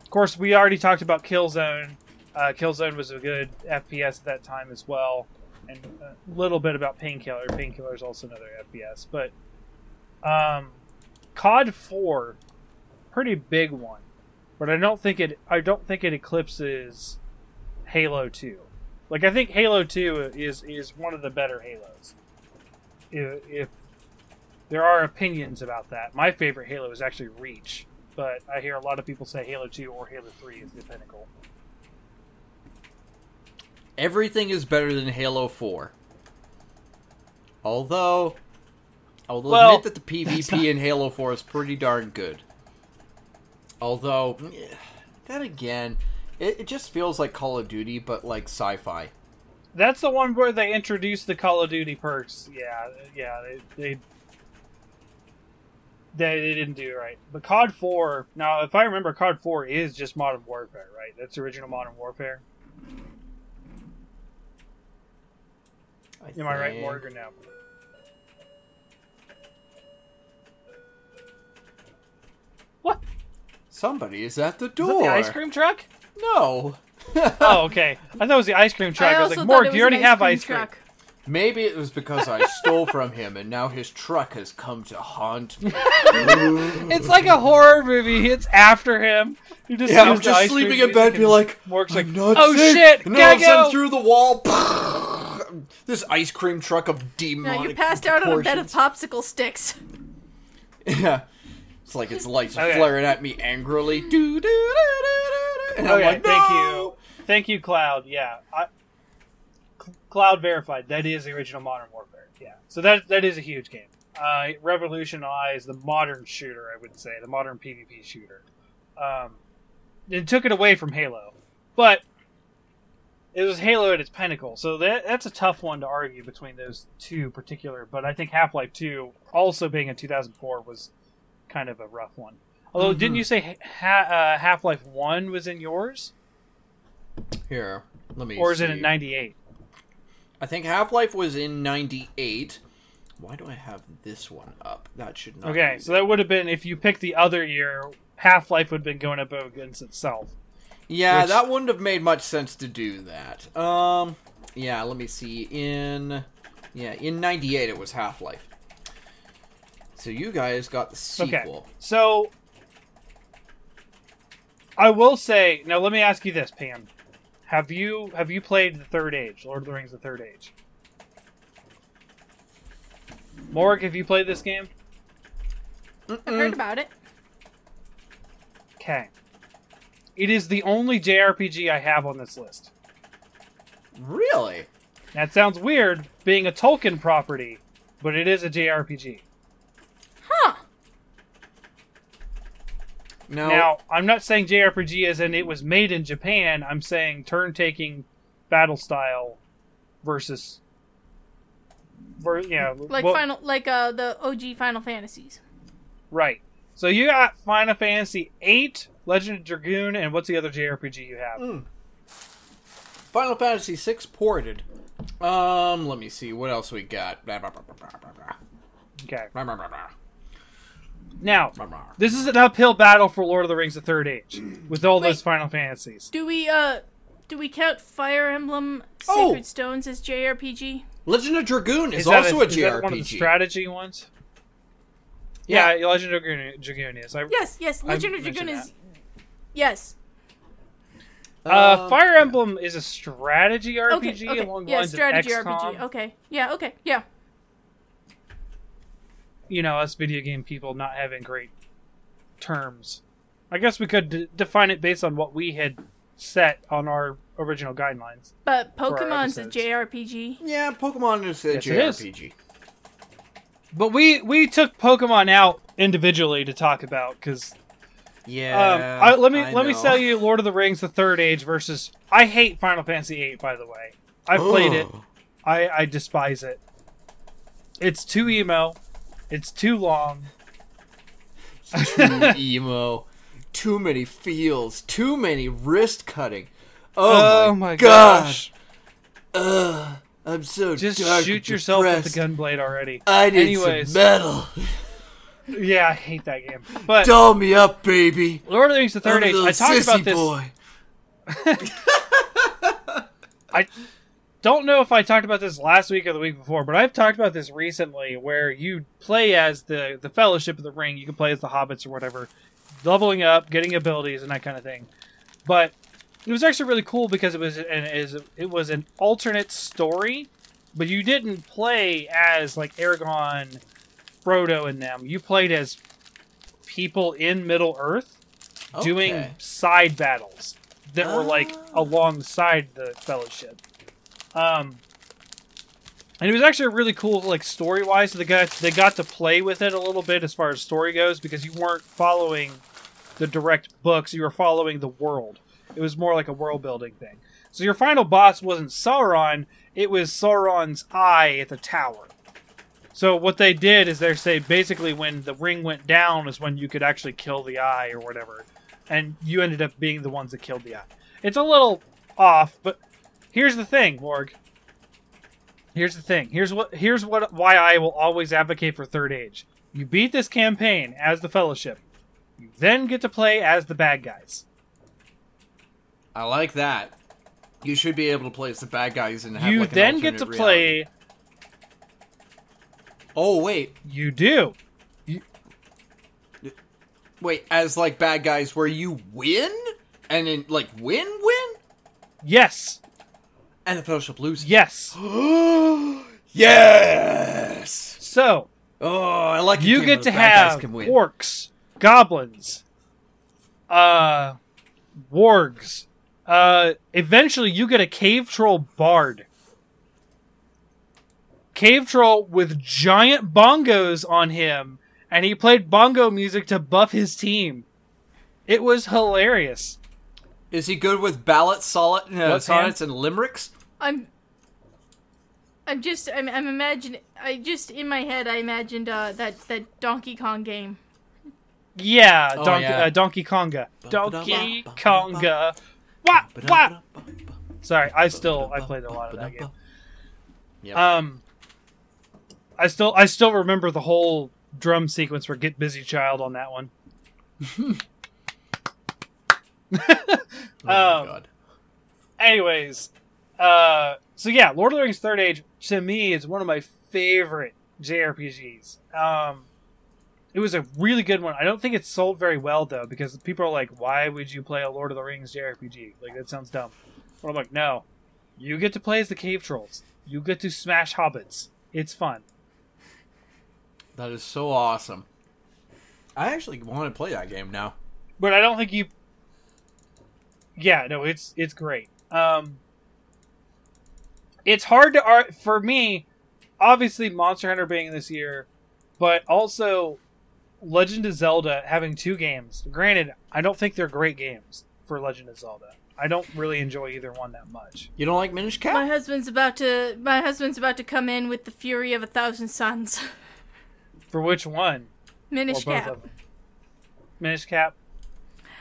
Speaker 1: of course, we already talked about Killzone. Uh, Killzone was a good FPS at that time as well, and a little bit about Painkiller. Painkiller is also another FPS, but um, COD 4, pretty big one, but I don't think it. I don't think it eclipses Halo 2. Like I think Halo 2 is is one of the better Halos. If, if there are opinions about that, my favorite Halo is actually Reach, but I hear a lot of people say Halo 2 or Halo 3 is the pinnacle.
Speaker 2: Everything is better than Halo 4. Although, I will
Speaker 1: Well,
Speaker 2: admit that the PvP in Halo 4 is pretty darn good. Although, eh, then again, it, it just feels like Call of Duty, but like sci-fi.
Speaker 1: That's the one where they introduced the Call of Duty perks. Yeah, yeah, they they they, they didn't do it right. But COD 4, now if I remember, COD 4 is just Modern Warfare, right? That's original Modern Warfare. Am I right. Morgan? Now. What?
Speaker 2: Somebody is at the
Speaker 1: Is
Speaker 2: door.
Speaker 1: that the ice cream truck?
Speaker 2: No.
Speaker 1: Oh, okay. I thought it was the ice cream truck. I,
Speaker 3: I
Speaker 1: was like, Morg,
Speaker 3: it was
Speaker 1: you already
Speaker 3: an
Speaker 1: have ice cream.
Speaker 3: truck.
Speaker 2: Maybe it was because I stole from him and now his truck has come to haunt me.
Speaker 1: It's like a horror movie. It's after him. You just
Speaker 2: Yeah, I'm just sleeping in bed,
Speaker 1: music
Speaker 2: be like,
Speaker 1: Morg's like,
Speaker 2: I'm not
Speaker 1: oh
Speaker 2: safe.
Speaker 1: shit,
Speaker 2: And then all
Speaker 1: gotta
Speaker 2: of a sudden
Speaker 1: go.
Speaker 2: through the wall, this ice cream truck of
Speaker 3: No,
Speaker 2: demonic
Speaker 3: you passed out on a bed of popsicle sticks.
Speaker 2: Yeah. It's like its lights
Speaker 1: Okay.
Speaker 2: flaring at me angrily. Do, do, do, do, do. And
Speaker 1: Okay,
Speaker 2: like,
Speaker 1: thank you, thank you, Cloud. Yeah, I, Cloud verified that is the original Modern Warfare. Yeah, so that that is a huge game. Uh, it revolutionized the modern shooter, I would say, the modern PvP shooter. Um, it took it away from Halo, but it was Halo at its pinnacle. So that that's a tough one to argue between those two particular. But I think Half Life Two, also being in 2004, was kind of a rough one. Although, didn't you say ha- uh, Half Life One was in yours,
Speaker 2: Here, let me
Speaker 1: or is it in '98?
Speaker 2: I think Half Life was in 98. Why do I have this one up? That should not
Speaker 1: Okay, so that would have been if you picked the other year, Half Life would have been going up against itself.
Speaker 2: Yeah,
Speaker 1: Which-
Speaker 2: that wouldn't have made much sense to do that. Um, yeah, let me see. In yeah, in '98 it was Half Life. So you guys got the
Speaker 1: Okay,
Speaker 2: sequel.
Speaker 1: so I will say now. Let me ask you this, Pam: Have you have you played the Third Age, Lord of the Rings: The Third Age? Morg, have you played this game?
Speaker 3: I've heard about it.
Speaker 1: Okay. It is the only JRPG I have on this list.
Speaker 2: Really?
Speaker 1: That sounds weird, being a Tolkien property, but it is a JRPG.
Speaker 3: Huh.
Speaker 2: No.
Speaker 1: Now, I'm not saying JRPG as in it was made in Japan. I'm saying turn-taking battle style versus, ver, you know,
Speaker 3: Like
Speaker 1: what-
Speaker 3: final, like uh, the OG Final Fantasies.
Speaker 1: right. So you got Final Fantasy VIII, Legend of Dragoon, and what's the other JRPG you have?
Speaker 2: Mm. Final Fantasy VI ported. Um, let me see what else we got. Blah, blah, blah, blah, blah, blah, blah.
Speaker 1: Okay. Now,
Speaker 2: Blah, blah.
Speaker 1: this is an uphill battle for Lord of the Rings: The Third Age with all
Speaker 3: Wait.
Speaker 1: those Final Fantasies.
Speaker 3: Do we uh, do we count Fire Emblem
Speaker 2: Oh.
Speaker 3: Sacred Stones as JRPG?
Speaker 2: Legend of Dragoon is,
Speaker 1: Is that
Speaker 2: also
Speaker 1: a,
Speaker 2: a,
Speaker 1: is that one of the
Speaker 2: JRPG.
Speaker 1: strategy ones?
Speaker 2: Yeah.
Speaker 1: Yeah, Legend of Dragoon, Dragoon is. I,
Speaker 3: Yes, yes. Legend of Dragoon is. Yes.
Speaker 1: Uh,
Speaker 2: Um,
Speaker 1: Fire Emblem is a strategy RPG
Speaker 3: Okay. Okay.
Speaker 1: along the
Speaker 3: Yeah,
Speaker 1: lines
Speaker 3: strategy
Speaker 1: of XCOM.
Speaker 3: RPG. Okay. Yeah. Okay. Yeah.
Speaker 1: You know, us video game people not having great terms I guess we could d- define it based on what we had set on our original guidelines.
Speaker 3: But
Speaker 1: our
Speaker 3: Pokemon's a. JRPG.
Speaker 2: Yeah, Pokemon is a
Speaker 1: Yes, it is.
Speaker 2: JRPG.
Speaker 1: But we we took Pokemon out individually to talk about because
Speaker 2: Yeah.
Speaker 1: um, I, let me
Speaker 2: I
Speaker 1: let me
Speaker 2: know.
Speaker 1: tell you, Lord of the Rings: The Third Age versus. I hate Final Fantasy VIII. By the way, I played it. I I despise it. It's too emo. It's too long.
Speaker 2: Too emo. Too many feels. Too many wrist cutting. Oh, oh my, god.
Speaker 1: gosh!
Speaker 2: Ugh. I'm so
Speaker 1: Just shoot yourself with the gunblade already.
Speaker 2: I need
Speaker 1: Anyways.
Speaker 2: some metal.
Speaker 1: Yeah, I hate that game. But
Speaker 2: Doll me up, baby.
Speaker 1: Lord of the Rings: The Third Age. I talked about this.
Speaker 2: boy.
Speaker 1: I don't know if I talked about this last week or the week before, but I've talked about this recently where you play as the the Fellowship of the Ring. You can play as the hobbits or whatever, leveling up, getting abilities, and that kind of thing. But it was actually really cool because it was an is it was an alternate story, but you didn't play as like Aragorn, Frodo, and them. You played as people in Middle Earth doing side battles that were like
Speaker 2: Ah.
Speaker 1: alongside the fellowship. Um, and it was actually really cool, like story wise. They got they got to play with it a little bit as far as story goes because you weren't following the direct books; you were following the world. It was more like a world building thing. So your final boss wasn't Sauron; it was Sauron's eye at the tower. So what they did is they say basically when the ring went down is when you could actually kill the eye or whatever, and you ended up being the ones that killed the eye. It's a little off, but here's the thing, Morg. Here's the thing. Here's what. Here's what. Why I will always advocate for Third Age. You beat this campaign as the Fellowship. You then get to play as the bad guys.
Speaker 2: I like that. You should be able to play as the bad guys and have
Speaker 1: You
Speaker 2: like
Speaker 1: then get to
Speaker 2: alternate
Speaker 1: play.
Speaker 2: Oh wait,
Speaker 1: You do.
Speaker 2: wait, as like bad guys where you win and then like win win
Speaker 1: Yes.
Speaker 2: And the fellowship loses.
Speaker 1: Yes.
Speaker 2: yes.
Speaker 1: So
Speaker 2: Oh, I like.
Speaker 1: you get to
Speaker 2: the bad guys
Speaker 1: have orcs, goblins, uh, wargs. Uh, eventually, you get a cave troll bard. Cave troll with giant bongos on him, and he played bongo music to buff his team. It was hilarious.
Speaker 2: Is he good with ballads, solid, uh,
Speaker 1: What, Sam?
Speaker 2: sonnets, and limericks?
Speaker 3: I'm. I'm just. I'm. I'm imagining. I just in my head. I imagined uh, that that Donkey Kong game.
Speaker 1: Yeah,
Speaker 2: Oh,
Speaker 1: Donkey,
Speaker 2: yeah.
Speaker 1: Uh, Donkey Konga. Donkey Konga. What? What? Sorry, I still I played a lot of that game.
Speaker 2: Yep.
Speaker 1: Um, I still I still remember the whole drum sequence for "Get Busy Child" on that one.
Speaker 2: oh
Speaker 1: um,
Speaker 2: god.
Speaker 1: Anyways, uh, so yeah, Lord of the Rings: Third Age to me is one of my favorite JRPGs. Um, it was a really good one. I don't think it's sold very well though, because people are like, "Why would you play a Lord of the Rings JRPG? Like that sounds dumb." But I'm like, "No, you get to play as the cave trolls. You get to smash hobbits. It's fun."
Speaker 2: That is so awesome. I actually want to play that game now.
Speaker 1: but I don't think you. Yeah, no, it's it's great. Um, it's hard to art for me. Obviously, Monster Hunter being this year, but also Legend of Zelda having two games. Granted, I don't think they're great games for Legend of Zelda. I don't really enjoy either one that much.
Speaker 2: You don't like Minish Cap?
Speaker 3: My husband's about to. My husband's about to come in with the fury of a thousand suns.
Speaker 1: For which one?
Speaker 3: Minish
Speaker 1: or
Speaker 3: Cap.
Speaker 1: Minish Cap.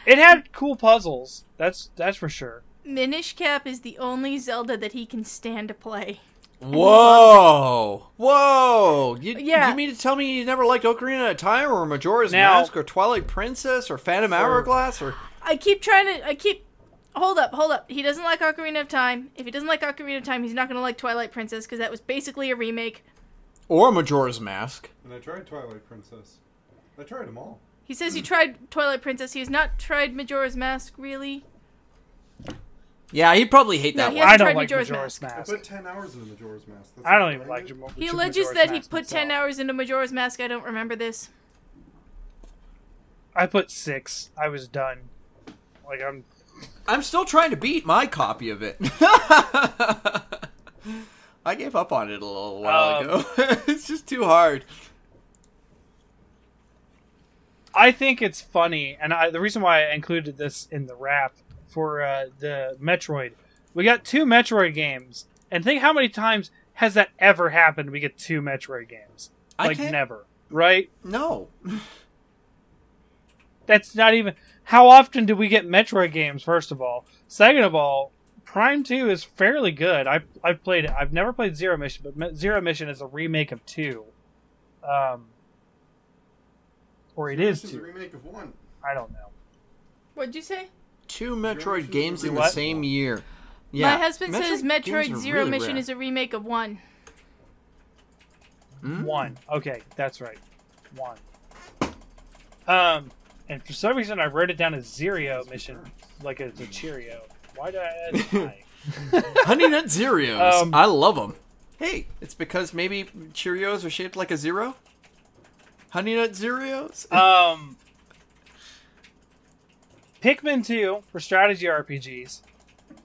Speaker 1: It had cool puzzles. That's that's for sure.
Speaker 3: Minish Cap is the only Zelda that he can stand to play.
Speaker 2: Whoa! Whoa! You,
Speaker 3: Yeah.
Speaker 2: you mean to tell me you never liked Ocarina of Time or Majora's
Speaker 1: Now-
Speaker 2: Mask or Twilight Princess or Phantom
Speaker 1: For-
Speaker 2: Hourglass or
Speaker 3: I keep trying to. I keep. Hold up, hold up. He doesn't like Ocarina of Time. If he doesn't like Ocarina of Time, he's not going to like Twilight Princess because that was basically a remake.
Speaker 2: or Majora's Mask?
Speaker 4: And I tried Twilight Princess. I tried them all.
Speaker 3: He says he tried Twilight Princess. He has not tried Majora's Mask, really.
Speaker 2: Yeah, he'd probably hate
Speaker 3: No,
Speaker 2: that
Speaker 3: he
Speaker 2: one.
Speaker 1: I
Speaker 3: hasn't
Speaker 1: don't
Speaker 3: tried
Speaker 1: like
Speaker 3: Majora's
Speaker 1: Majora's
Speaker 3: Mask.
Speaker 4: I put 10 hours into Majora's Mask. That's
Speaker 1: I don't even like
Speaker 4: did.
Speaker 1: Majora's
Speaker 3: He alleges
Speaker 1: Majora's
Speaker 3: that he
Speaker 1: Mask
Speaker 3: put 10
Speaker 1: myself.
Speaker 3: hours into Majora's Mask. I don't remember this.
Speaker 1: I put six. I was done. Like I'm.
Speaker 2: I'm still trying to beat my copy of it. I gave up on it a little while
Speaker 1: Um,
Speaker 2: ago. it's just too hard.
Speaker 1: I think it's funny, and I, the reason why I included this in the rap for uh, the Metroid, we got two Metroid games, and think how many times has that ever happened? We get two Metroid games,
Speaker 2: I
Speaker 1: like
Speaker 2: can't-
Speaker 1: never, right?
Speaker 2: No.
Speaker 1: That's not even. How often do we get Metroid games? First of all, second of all, Prime Two is fairly good. I I've played it. I've never played Zero Mission, but Zero Mission is a remake of two. Um, or it is
Speaker 4: This is a
Speaker 1: two.
Speaker 4: remake of one.
Speaker 1: I don't know.
Speaker 3: What'd you say?
Speaker 2: Two Metroid
Speaker 4: is
Speaker 2: games in the
Speaker 1: what?
Speaker 2: same year. Yeah.
Speaker 3: My husband says
Speaker 2: games
Speaker 3: Metroid
Speaker 2: are
Speaker 3: Zero
Speaker 2: really
Speaker 3: Mission
Speaker 2: rare.
Speaker 3: is a remake of one.
Speaker 2: Hmm?
Speaker 1: One. Okay, that's right. One. Um, and for some reason I wrote it down as Zero Mission, like it's a Cheerio. Why did I add
Speaker 2: Honey Nut Zeros.
Speaker 1: Um,
Speaker 2: I love them. Hey, it's because maybe Cheerios are shaped like a zero? Honey Nut Zeros?
Speaker 1: Um, Pikmin 2 for strategy RPGs.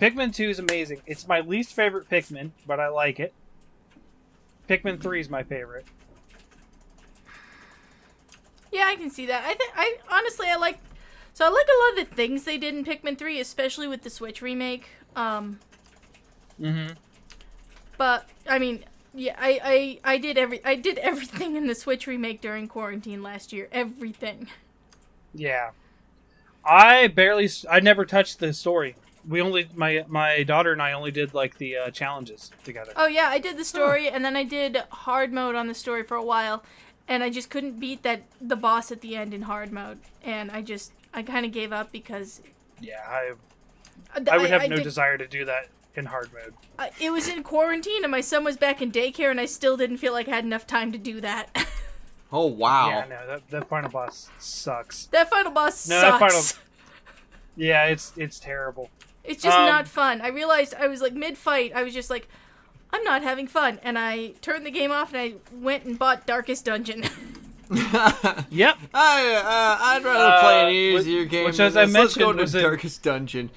Speaker 1: Pikmin 2 is amazing. It's my least favorite Pikmin, but I like it. Pikmin 3 is my favorite.
Speaker 3: Yeah, I can see that. I think I honestly I like so I like a lot of the things they did in Pikmin 3, especially with the Switch remake. Um
Speaker 1: Mm-hmm.
Speaker 3: but I mean, yeah, I, I I did every I did everything in the Switch remake during quarantine last year. Everything.
Speaker 1: Yeah. I barely. I never touched the story. We only my my daughter and I only did like the uh, challenges together.
Speaker 3: Oh yeah, I did the story and then I did hard mode on the story for a while and I just couldn't beat that the boss at the end in hard mode and I just I kind of gave up because
Speaker 1: Yeah, I
Speaker 3: I,
Speaker 1: I would have no
Speaker 3: did-
Speaker 1: desire to do that in hard mode.
Speaker 3: I- it was in quarantine and my son was back in daycare and I still didn't feel like I had enough time to do that.
Speaker 2: oh, wow.
Speaker 1: Yeah, no, that that final boss sucks.
Speaker 3: that final boss
Speaker 1: No, that
Speaker 3: sucks.
Speaker 1: final- Yeah, it's it's terrible.
Speaker 3: It's just
Speaker 1: Um,
Speaker 3: not fun. I realized I was like mid fight. I was just like, I'm not having fun, and I turned the game off and I went and bought Darkest Dungeon.
Speaker 1: Yep.
Speaker 2: I, uh, I'd rather play an
Speaker 1: Uh,
Speaker 2: easier
Speaker 1: which-
Speaker 2: game.
Speaker 1: which, as I
Speaker 2: this. Let's go to
Speaker 1: was a-
Speaker 2: Darkest Dungeon.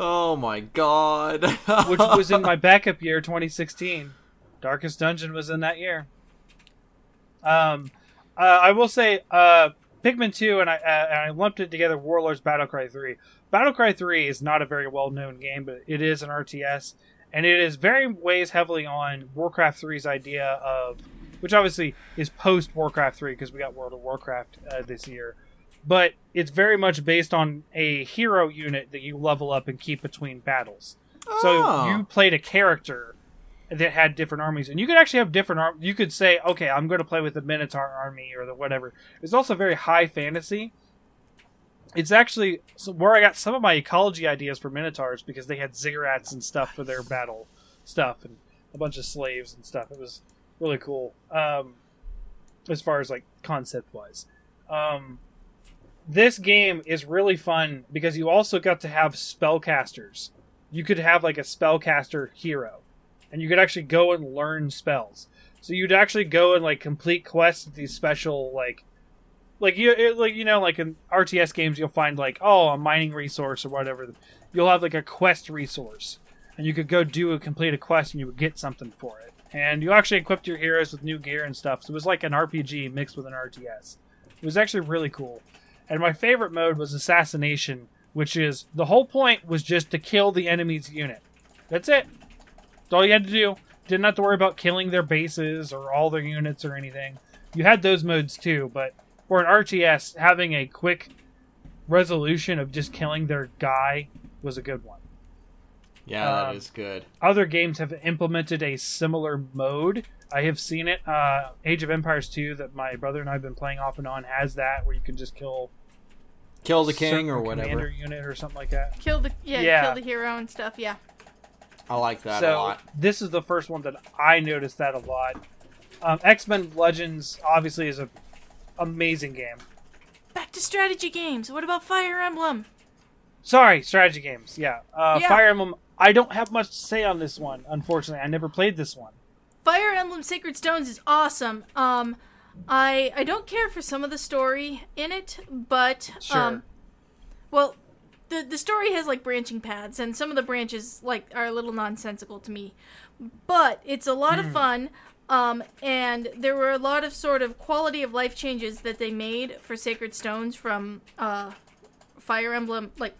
Speaker 2: Oh my god.
Speaker 1: Which was in my backup year, 2016. Darkest Dungeon was in that year. Um, uh, I will say, uh, Pikmin 2, and I uh, and I lumped it together. Warlords Battlecry 3. Battlecry 3 is not a very well known game, but it is an RTS, and it is very weighs heavily on Warcraft 3's idea of, which obviously is post Warcraft 3 because we got World of Warcraft uh, this year. But it's very much based on a hero unit that you level up and keep between battles. So
Speaker 2: Oh.
Speaker 1: you played a character that had different armies, and you could actually have different arm. You could say, okay, I'm going to play with the Minotaur army or the whatever. It's also very high fantasy. It's actually where I got some of my ecology ideas for Minotaurs because they had ziggurats and stuff for their battle stuff and a bunch of slaves and stuff. It was really cool. Um, as far as like concept wise. Um, this game is really fun because you also got to have spellcasters. You could have like a spellcaster hero, and you could actually go and learn spells. So you'd actually go and like complete quests with these special like, like you it, like you know like in RTS games you'll find like oh a mining resource or whatever. You'll have like a quest resource, and you could go do a complete a quest and you would get something for it. And you actually equipped your heroes with new gear and stuff. So it was like an RPG mixed with an RTS. It was actually really cool. And my favorite mode was assassination, which is the whole point was just to kill the enemy's unit. That's it. That's all you had to do. Didn't have to worry about killing their bases or all their units or anything. You had those modes too, but for an RTS, having a quick resolution of just killing their guy was a good one.
Speaker 2: yeah, that
Speaker 1: um,
Speaker 2: is good.
Speaker 1: Other games have implemented a similar mode. I have seen it. Uh, Age of Empires 2, that my brother and I have been playing off and on, has that where you can just kill
Speaker 2: Kill the king or whatever.
Speaker 1: commander unit or something like that.
Speaker 3: kill the yeah,
Speaker 1: Yeah.
Speaker 3: kill the hero and stuff. Yeah.
Speaker 2: I like that a
Speaker 1: so
Speaker 2: lot.
Speaker 1: this is the first one that I noticed that a lot. Um, X Men Legends obviously is a amazing game.
Speaker 3: Back to strategy games. What about Fire Emblem?
Speaker 1: Sorry, strategy games. Yeah, uh,
Speaker 3: Yeah.
Speaker 1: Fire Emblem. I don't have much to say on this one. Unfortunately, I never played this one.
Speaker 3: Fire Emblem Sacred Stones is awesome. Um, I I don't care for some of the story in it, but
Speaker 1: Sure.
Speaker 3: um, well, the the story has like branching paths, and some of the branches like are a little nonsensical to me, but it's a lot of fun. Um, and there were a lot of sort of quality of life changes that they made for Sacred Stones from uh, Fire Emblem. Like,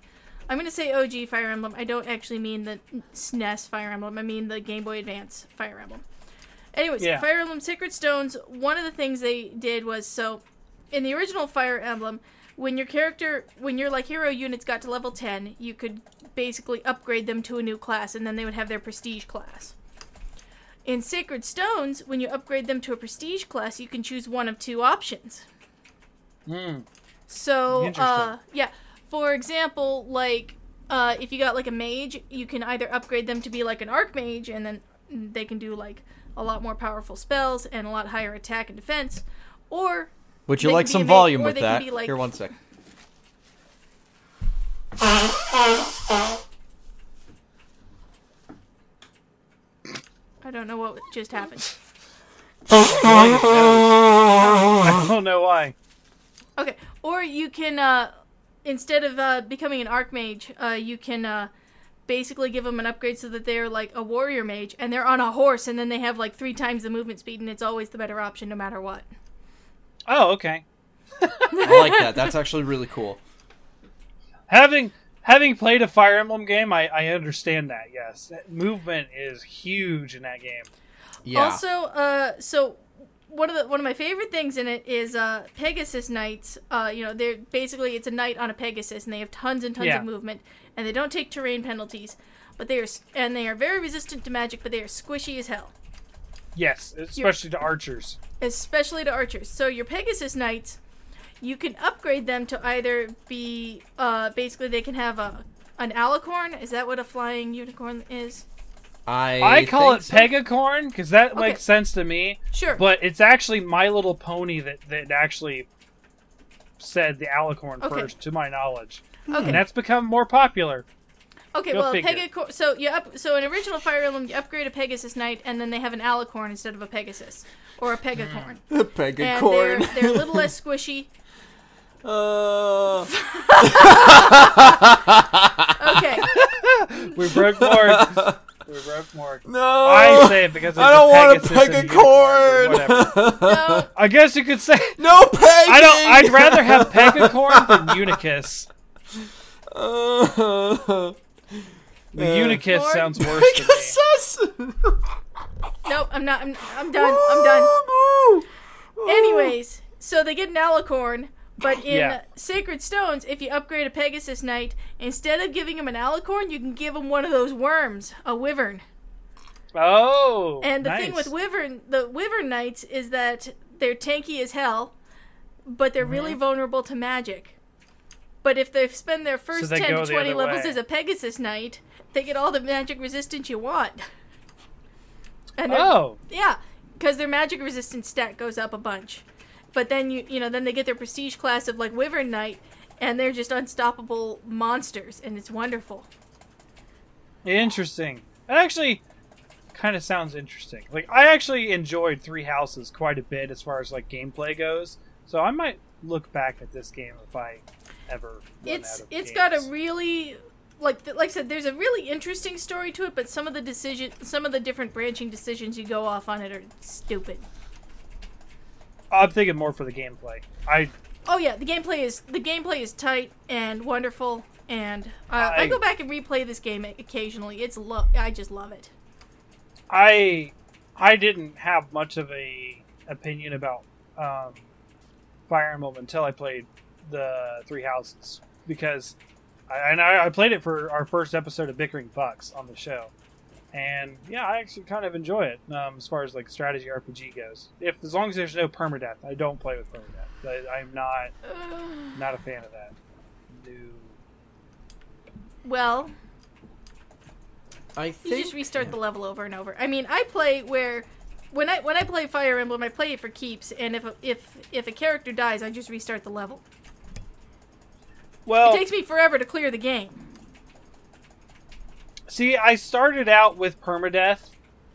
Speaker 3: I'm gonna say OG Fire Emblem. I don't actually mean the SNES Fire Emblem. I mean the Game Boy Advance Fire Emblem. Anyways,
Speaker 1: Yeah.
Speaker 3: Fire Emblem Sacred Stones, one of the things they did was so in the original Fire Emblem, when your character when your like hero units got to level 10, you could basically upgrade them to a new class and then they would have their prestige class. In Sacred Stones, when you upgrade them to a prestige class, you can choose one of two options.
Speaker 1: Mm.
Speaker 3: So, uh, yeah. For example, like, uh, if you got like a mage, you can either upgrade them to be like an archmage, and then they can do like a lot more powerful spells and a lot higher attack and defense, or
Speaker 2: Would you like some
Speaker 3: a
Speaker 2: volume
Speaker 3: or
Speaker 2: with
Speaker 3: they can
Speaker 2: that?
Speaker 3: be like-
Speaker 2: Here, one sec.
Speaker 3: I don't know what just happened.
Speaker 1: I don't know why.
Speaker 3: Okay, or you can uh, instead of uh, becoming an archmage, uh, you can uh, basically give them an upgrade so that they're like a warrior mage, and they're on a horse, and then they have like three times the movement speed, and it's always the better option no matter what.
Speaker 1: Oh, okay.
Speaker 2: I like that. That's actually really cool.
Speaker 1: Having having played a Fire Emblem game, I, I understand that. Yes, That movement is huge in that game.
Speaker 2: Yeah.
Speaker 3: Also, uh, so one of the one of my favorite things in it is uh, Pegasus Knights. Uh, you know, they're basically it's a knight on a Pegasus, and they have tons and tons
Speaker 1: Yeah.
Speaker 3: of movement, and they don't take terrain penalties, but they are and they are very resistant to magic, but they are squishy as hell,
Speaker 1: Yes, especially to archers.
Speaker 3: especially to archers. So your Pegasus Knights, you can upgrade them to either be uh, basically they can have a an alicorn. Is that what a flying unicorn is?
Speaker 2: I
Speaker 1: I call it
Speaker 2: so.
Speaker 1: Pegacorn because that
Speaker 3: Okay.
Speaker 1: makes sense to me.
Speaker 3: Sure.
Speaker 1: But it's actually My Little Pony that that actually said the alicorn
Speaker 3: Okay.
Speaker 1: first, to my knowledge,
Speaker 3: okay.
Speaker 1: and that's become more popular.
Speaker 3: Okay,
Speaker 1: Go
Speaker 3: well,
Speaker 1: figure.
Speaker 3: Pegacorn. So you up. So in original Fire Emblem, you upgrade a Pegasus Knight, and then they have an Alicorn instead of a Pegasus or a Pegacorn, and they're,
Speaker 2: Pegacorn.
Speaker 3: they're a little less squishy.
Speaker 2: Uh,
Speaker 3: Okay,
Speaker 1: We broke Morg. we broke Morg.
Speaker 2: no.
Speaker 1: I say it because it's
Speaker 2: I don't
Speaker 1: a
Speaker 2: want a
Speaker 1: Pegasus and unicorn, whatever.
Speaker 2: Pegacorn.
Speaker 3: no,
Speaker 1: I guess you could say
Speaker 2: no pegging.
Speaker 1: I don't. I'd rather have Pegacorn than Unicus.
Speaker 2: Uh,
Speaker 1: The
Speaker 2: Uh,
Speaker 1: Unicus
Speaker 3: Lord.
Speaker 1: sounds worse to me.
Speaker 2: Pegasus.
Speaker 3: nope. I'm not. I'm, I'm done. I'm done. Anyways, so they get an Alicorn, but in
Speaker 1: Yeah.
Speaker 3: Sacred Stones, if you upgrade a Pegasus Knight, instead of giving him an Alicorn, you can give him one of those worms, a Wyvern.
Speaker 1: Oh,
Speaker 3: And the
Speaker 1: nice.
Speaker 3: thing with Wyvern, the Wyvern Knights, is that they're tanky as hell, but they're really
Speaker 1: Mm-hmm.
Speaker 3: vulnerable to magic. But if they spend their first
Speaker 1: they
Speaker 3: 10
Speaker 1: go
Speaker 3: to
Speaker 1: the
Speaker 3: 20
Speaker 1: other
Speaker 3: levels
Speaker 1: way.
Speaker 3: as a Pegasus Knight, they get all the magic resistance you want. And they're-
Speaker 1: Oh,
Speaker 3: yeah, because their magic resistance stat goes up a bunch. But then you you know then they get their prestige class of like Wyvern Knight, and they're just unstoppable monsters, and it's wonderful.
Speaker 1: interesting. That actually kind of sounds interesting. Like I actually enjoyed Three Houses quite a bit as far as like gameplay goes. So I might look back at this game if I ever.
Speaker 3: It's it's got a really like like I said, there's a really interesting story to it, but some of the decision, some of the different branching decisions you go off on it are stupid.
Speaker 1: I'm thinking more for the gameplay. I
Speaker 3: Oh yeah, the gameplay is the gameplay is tight and wonderful, and uh, I,
Speaker 1: I-
Speaker 3: go back and replay this game occasionally. It's lo- I just love it.
Speaker 1: I I didn't have much of a opinion about um, Fire Emblem until I played the Three Houses because I, and I, I played it for our first episode of Bickering Bucks on the show, and yeah, I actually kind of enjoy it um, as far as like strategy RPG goes. If as long as there's no permadeath, I don't play with permadeath. I, I'm not not a fan of that. No.
Speaker 3: Well,
Speaker 2: I think you
Speaker 3: just restart the level over and over. I mean, I play where when I when I play Fire Emblem, I play it for keeps, and if if if a character dies, I just restart the level.
Speaker 1: Well,
Speaker 3: It takes me forever to clear the game.
Speaker 1: See, I started out with permadeath,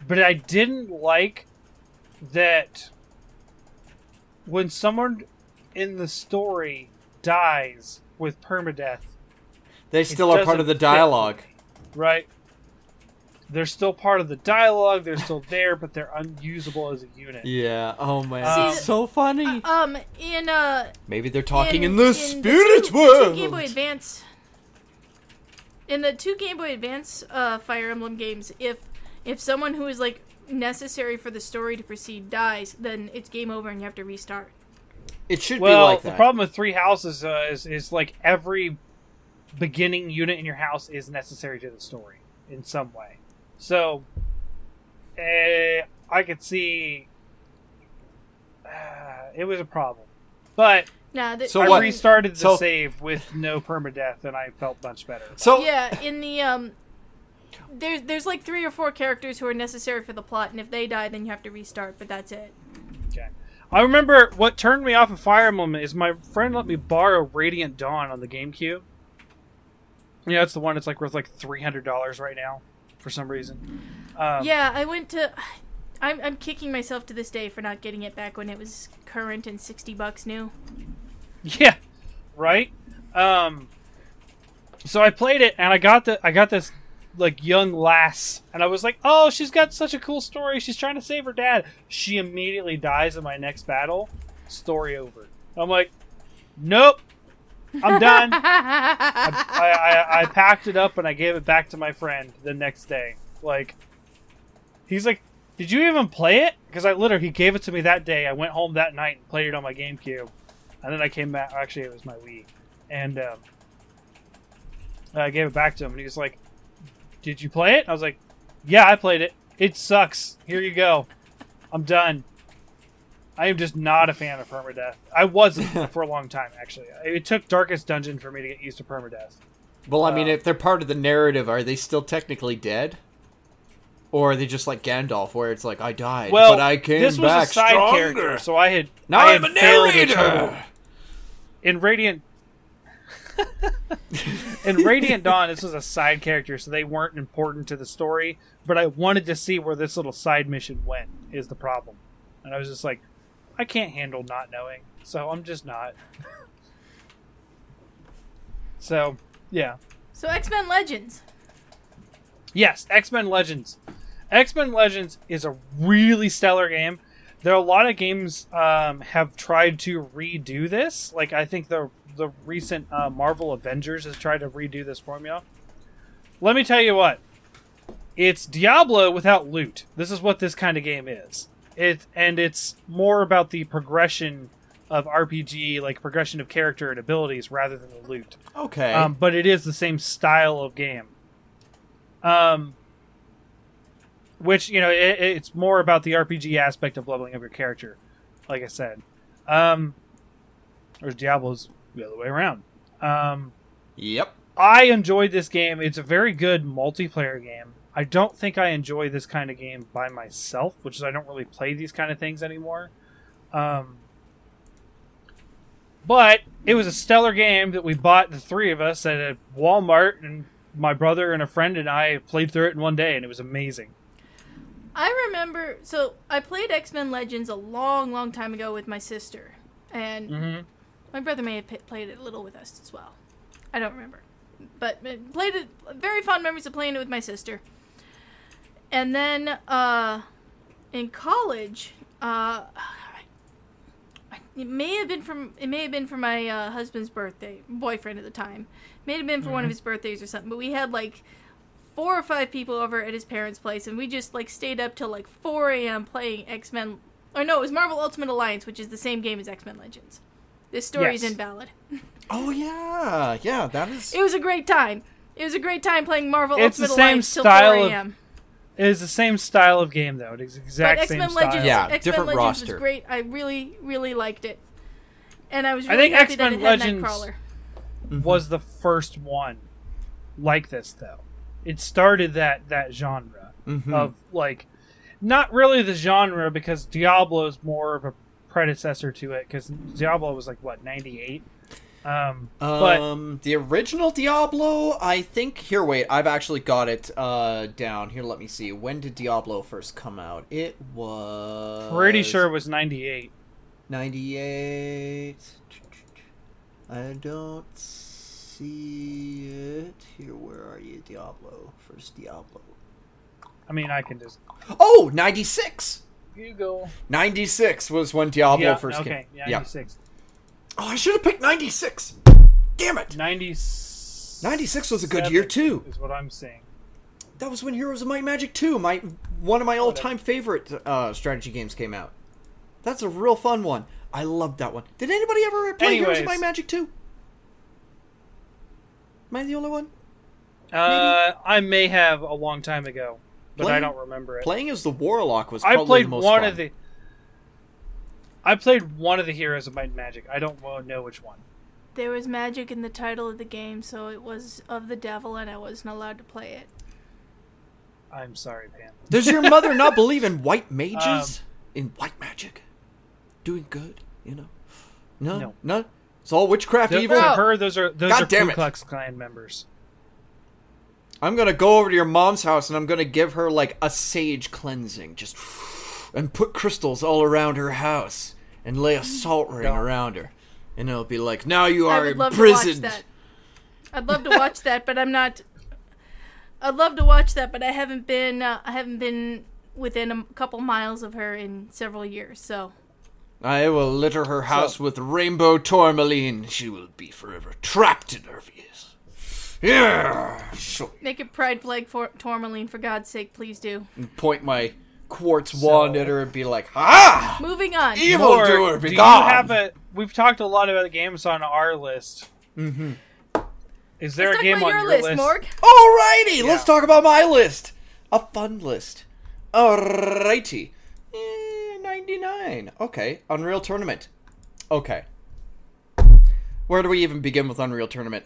Speaker 1: but I didn't like that when someone in the story dies with permadeath,
Speaker 2: They still are part of the
Speaker 1: fit.
Speaker 2: dialogue.
Speaker 1: right? They're still part of the dialogue. They're still there, but they're unusable as a unit.
Speaker 2: Yeah. Oh man,
Speaker 1: Um,
Speaker 2: it's so funny.
Speaker 3: Um, in uh,
Speaker 2: Maybe they're talking in,
Speaker 3: in,
Speaker 2: the
Speaker 3: in
Speaker 2: spirit
Speaker 3: two, two
Speaker 2: world.
Speaker 3: Game Boy Advance. In the two Game Boy Advance uh, Fire Emblem games, if if someone who is like necessary for the story to proceed dies, then it's game over and you have to restart.
Speaker 2: It should
Speaker 1: Well,
Speaker 2: be like
Speaker 1: the problem with Three Houses uh, is is like every beginning unit in your house is necessary to the story in some way. So, eh, I could see uh, it was a problem, but
Speaker 3: Nah, the,
Speaker 2: So
Speaker 1: I
Speaker 2: what?
Speaker 1: restarted the
Speaker 2: So-
Speaker 1: save with no permadeath, and I felt much better.
Speaker 2: so
Speaker 3: yeah, in the um, there's there's like three or four characters who are necessary for the plot, and if they die, then you have to restart. But that's it.
Speaker 1: Okay. I remember what turned me off of Fire Emblem is my friend let me borrow Radiant Dawn on the GameCube. Yeah, it's the one that's like worth like three hundred dollars right now, for some reason. Um,
Speaker 3: yeah, I went to. I'm I'm kicking myself to this day for not getting it back when it was current and sixty bucks new.
Speaker 1: Yeah, right. Um, so I played it and I got the I got this like young lass and I was like, oh, she's got such a cool story. She's trying to save her dad. She immediately dies in my next battle. Story over. I'm like, nope, I'm done. I, I, I packed it up and I gave it back to my friend the next day. Like, he's like, "Did you even play it?" Because I literally he gave it to me that day. I went home that night and played it on my GameCube, and then I came back. Actually, it was my Wii, and um, I gave it back to him, and he was like, "Did you play it?" I was like, "Yeah, I played it. It sucks. Here you go. I'm done." I am just not a fan of permadeath. I wasn't for a long time, actually. It took Darkest Dungeon for me to get used to permadeath.
Speaker 2: well, I mean,
Speaker 1: uh,
Speaker 2: if they're part of the narrative, are they still technically dead? Or are they just like Gandalf, where it's like I died,
Speaker 1: Well,
Speaker 2: but I came
Speaker 1: this was
Speaker 2: back
Speaker 1: a side
Speaker 2: stronger.
Speaker 1: character, so I had
Speaker 2: now
Speaker 1: I
Speaker 2: I'm a narrator.
Speaker 1: in Radiant. in Radiant Dawn, this was a side character, so they weren't important to the story. But I wanted to see where this little side mission went. Is the problem, and I was just like, I can't handle not knowing, so I'm just not. so, yeah.
Speaker 3: So X Men Legends.
Speaker 1: Yes, X Men Legends. X Men Legends is a really stellar game. There are a lot of games um, have tried to redo this. Like I think the the recent uh, Marvel Avengers has tried to redo this formula. Let me tell you what, it's Diablo without loot. This is what this kind of game is. It and it's more about the progression of RPG, like progression of character and abilities, rather than the loot
Speaker 2: Okay.
Speaker 1: um, but it is the same style of game. Um, which you know, it, it's more about the RPG aspect of leveling up your character, like I said. Um, whereas Diablo's the other way around. Um,
Speaker 2: yep.
Speaker 1: I enjoyed this game. It's a very good multiplayer game. I don't think I enjoy this kind of game by myself, which is I don't really play these kind of things anymore. Um, but it was a stellar game that we bought the three of us at a Walmart, and my brother and a friend and I played through it in one day, and it was amazing.
Speaker 3: I remember. So I played X Men Legends a long, long time ago with my sister, and
Speaker 1: Mm-hmm.
Speaker 3: my brother may have p- played it a little with us as well. I don't remember, but uh, played it. Very fond memories of playing it with my sister. And then uh, in college, uh, it may have been from it may have been for my uh, husband's birthday, boyfriend at the time. it May have been for one of his birthdays or something. But we had like four or five people over at his parents' place, and we just like stayed up till like 4 a.m. playing X Men. Or no, it was Marvel Ultimate Alliance, which is the same game as X Men Legends. This story is invalid.
Speaker 2: Oh yeah, yeah. That is.
Speaker 3: It was a great time. It was a great time playing Marvel
Speaker 1: It's the
Speaker 3: Ultimate
Speaker 1: same
Speaker 3: Alliance till
Speaker 1: style
Speaker 3: 4
Speaker 1: of
Speaker 3: a.m.
Speaker 1: It is the same style of game, though. It is the
Speaker 3: But
Speaker 1: exact
Speaker 3: X
Speaker 1: same
Speaker 3: Men
Speaker 1: style.
Speaker 3: Legends,
Speaker 2: Yeah,
Speaker 3: X Men
Speaker 2: different
Speaker 3: Legends
Speaker 2: roster.
Speaker 3: was great. I really, really liked it, and I was
Speaker 1: I
Speaker 3: really
Speaker 1: think
Speaker 3: happy that
Speaker 1: X-Men
Speaker 3: it
Speaker 1: Legends-
Speaker 3: Nightcrawler.
Speaker 1: was the first one like this though. It started that that genre
Speaker 2: Mhm.
Speaker 1: of like not really the genre because Diablo is more of a predecessor to it because Diablo was like what 98 um but
Speaker 2: Um, the original Diablo, I think. Here, wait, I've actually got it uh down. Here, let me see. When did Diablo first come out? It was
Speaker 1: pretty sure it was 98
Speaker 2: 98. I don't see it. Here, where are you, Diablo? First Diablo.
Speaker 1: I mean, I can just
Speaker 2: Oh, 96!
Speaker 1: Google.
Speaker 2: 96 was when Diablo
Speaker 1: yeah,
Speaker 2: first
Speaker 1: okay,
Speaker 2: came.
Speaker 1: yeah,
Speaker 2: Yeah.
Speaker 1: 96.
Speaker 2: Oh, I should have picked 96. Damn it.
Speaker 1: 96
Speaker 2: 96 was a good year, too.
Speaker 1: Is what I'm saying.
Speaker 2: That was when Heroes of Might and Magic 2, my one of my all-time favorite uh, strategy games came out. That's a real fun one. I loved that one. Did anybody ever play Heroes of Might and Magic 2? Am I the only one?
Speaker 1: Uh, I may have a long time ago, but I don't remember it.
Speaker 2: Playing as the Warlock was
Speaker 1: I
Speaker 2: probably
Speaker 1: played
Speaker 2: the most
Speaker 1: one
Speaker 2: fun.
Speaker 1: of the. I played one of the heroes of Might and Magic. I don't know which one.
Speaker 3: There was magic in the title of the game, so it was of the devil, and I wasn't allowed to play it.
Speaker 1: I'm sorry, Pam.
Speaker 2: Does your mother not believe in white mages?
Speaker 1: Um,
Speaker 2: in white magic? Doing good, you know? No,
Speaker 1: No.
Speaker 2: no. It's all witchcraft
Speaker 1: Th-
Speaker 2: evil.
Speaker 1: to her, those are those
Speaker 2: God
Speaker 1: are Ku
Speaker 2: it.
Speaker 1: Klux Klan members.
Speaker 2: I'm gonna go over to your mom's house and I'm gonna give her like a sage cleansing, just and put crystals all around her house and lay a salt ring
Speaker 1: God.
Speaker 2: around her, and it'll be like, now you are
Speaker 3: would love to watch
Speaker 2: imprisoned.
Speaker 3: that. I'd love to watch that, but I'm not. I'd love to watch that, but I haven't been. Uh, I haven't been within a couple miles of her in several years. So
Speaker 2: I will litter her house with rainbow tourmaline. She will be forever trapped in her views. Yeah. So,
Speaker 3: make it pride flag for tourmaline for God's sake, please do.
Speaker 2: and point my quartz wand at her and be like, "Ha!
Speaker 3: Moving on.
Speaker 2: Evil
Speaker 1: Or
Speaker 2: doer,
Speaker 1: do
Speaker 2: be
Speaker 1: you
Speaker 2: gone!"
Speaker 1: have a? We've talked a lot about the games on our list. Mm-hmm. Is there
Speaker 3: Let's
Speaker 1: a
Speaker 3: talk
Speaker 1: game
Speaker 3: about
Speaker 1: on
Speaker 3: your
Speaker 1: your
Speaker 3: list,
Speaker 1: list?
Speaker 3: Morg.
Speaker 2: Alrighty, let's talk about my list. A fun list. Alrighty. Eh, 99. Okay. Unreal Tournament. Okay. Where do we even begin with Unreal Tournament?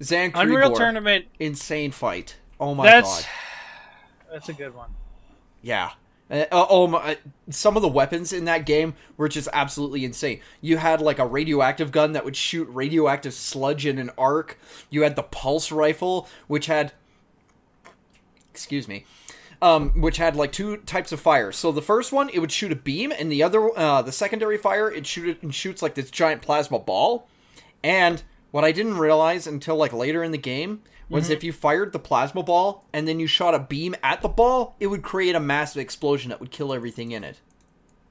Speaker 2: Xan
Speaker 1: Unreal Tournament.
Speaker 2: Insane fight. Oh my
Speaker 1: That's
Speaker 2: god.
Speaker 1: that's a good one.
Speaker 2: Yeah. Uh, oh my! uh, Some of the weapons in that game were just absolutely insane. You had like a radioactive gun that would shoot radioactive sludge in an arc. You had the pulse rifle, which had, excuse me, um, which had like two types of fire. So the first one, it would shoot a beam, and the other, uh, the secondary fire, it shoot it shoots like this giant plasma ball. And what I didn't realize until like later in the game was mm-hmm. if you fired the plasma ball and then you shot a beam at the ball, it would create a massive explosion that would kill everything in it.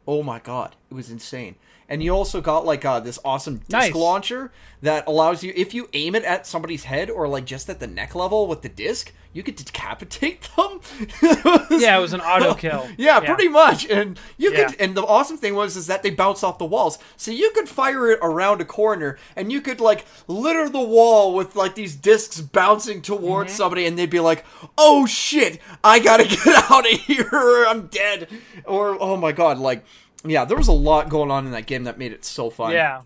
Speaker 2: Oh my god, it was insane. And you also got like uh, this awesome disc
Speaker 1: Nice.
Speaker 2: launcher that allows you, if you aim it at somebody's head or like just at the neck level with the disc, you could decapitate them.
Speaker 1: Yeah, it was an auto kill.
Speaker 2: Yeah, pretty much. And you
Speaker 1: Yeah.
Speaker 2: could and the awesome thing was is that they bounce off the walls. So you could fire it around a corner and you could like litter the wall with like these discs bouncing towards
Speaker 1: Mm-hmm.
Speaker 2: somebody and they'd be like, "Oh shit, I got to get out of here or I'm dead." Or oh my god, like yeah, there was a lot going on in that game that made it so fun.
Speaker 1: Yeah.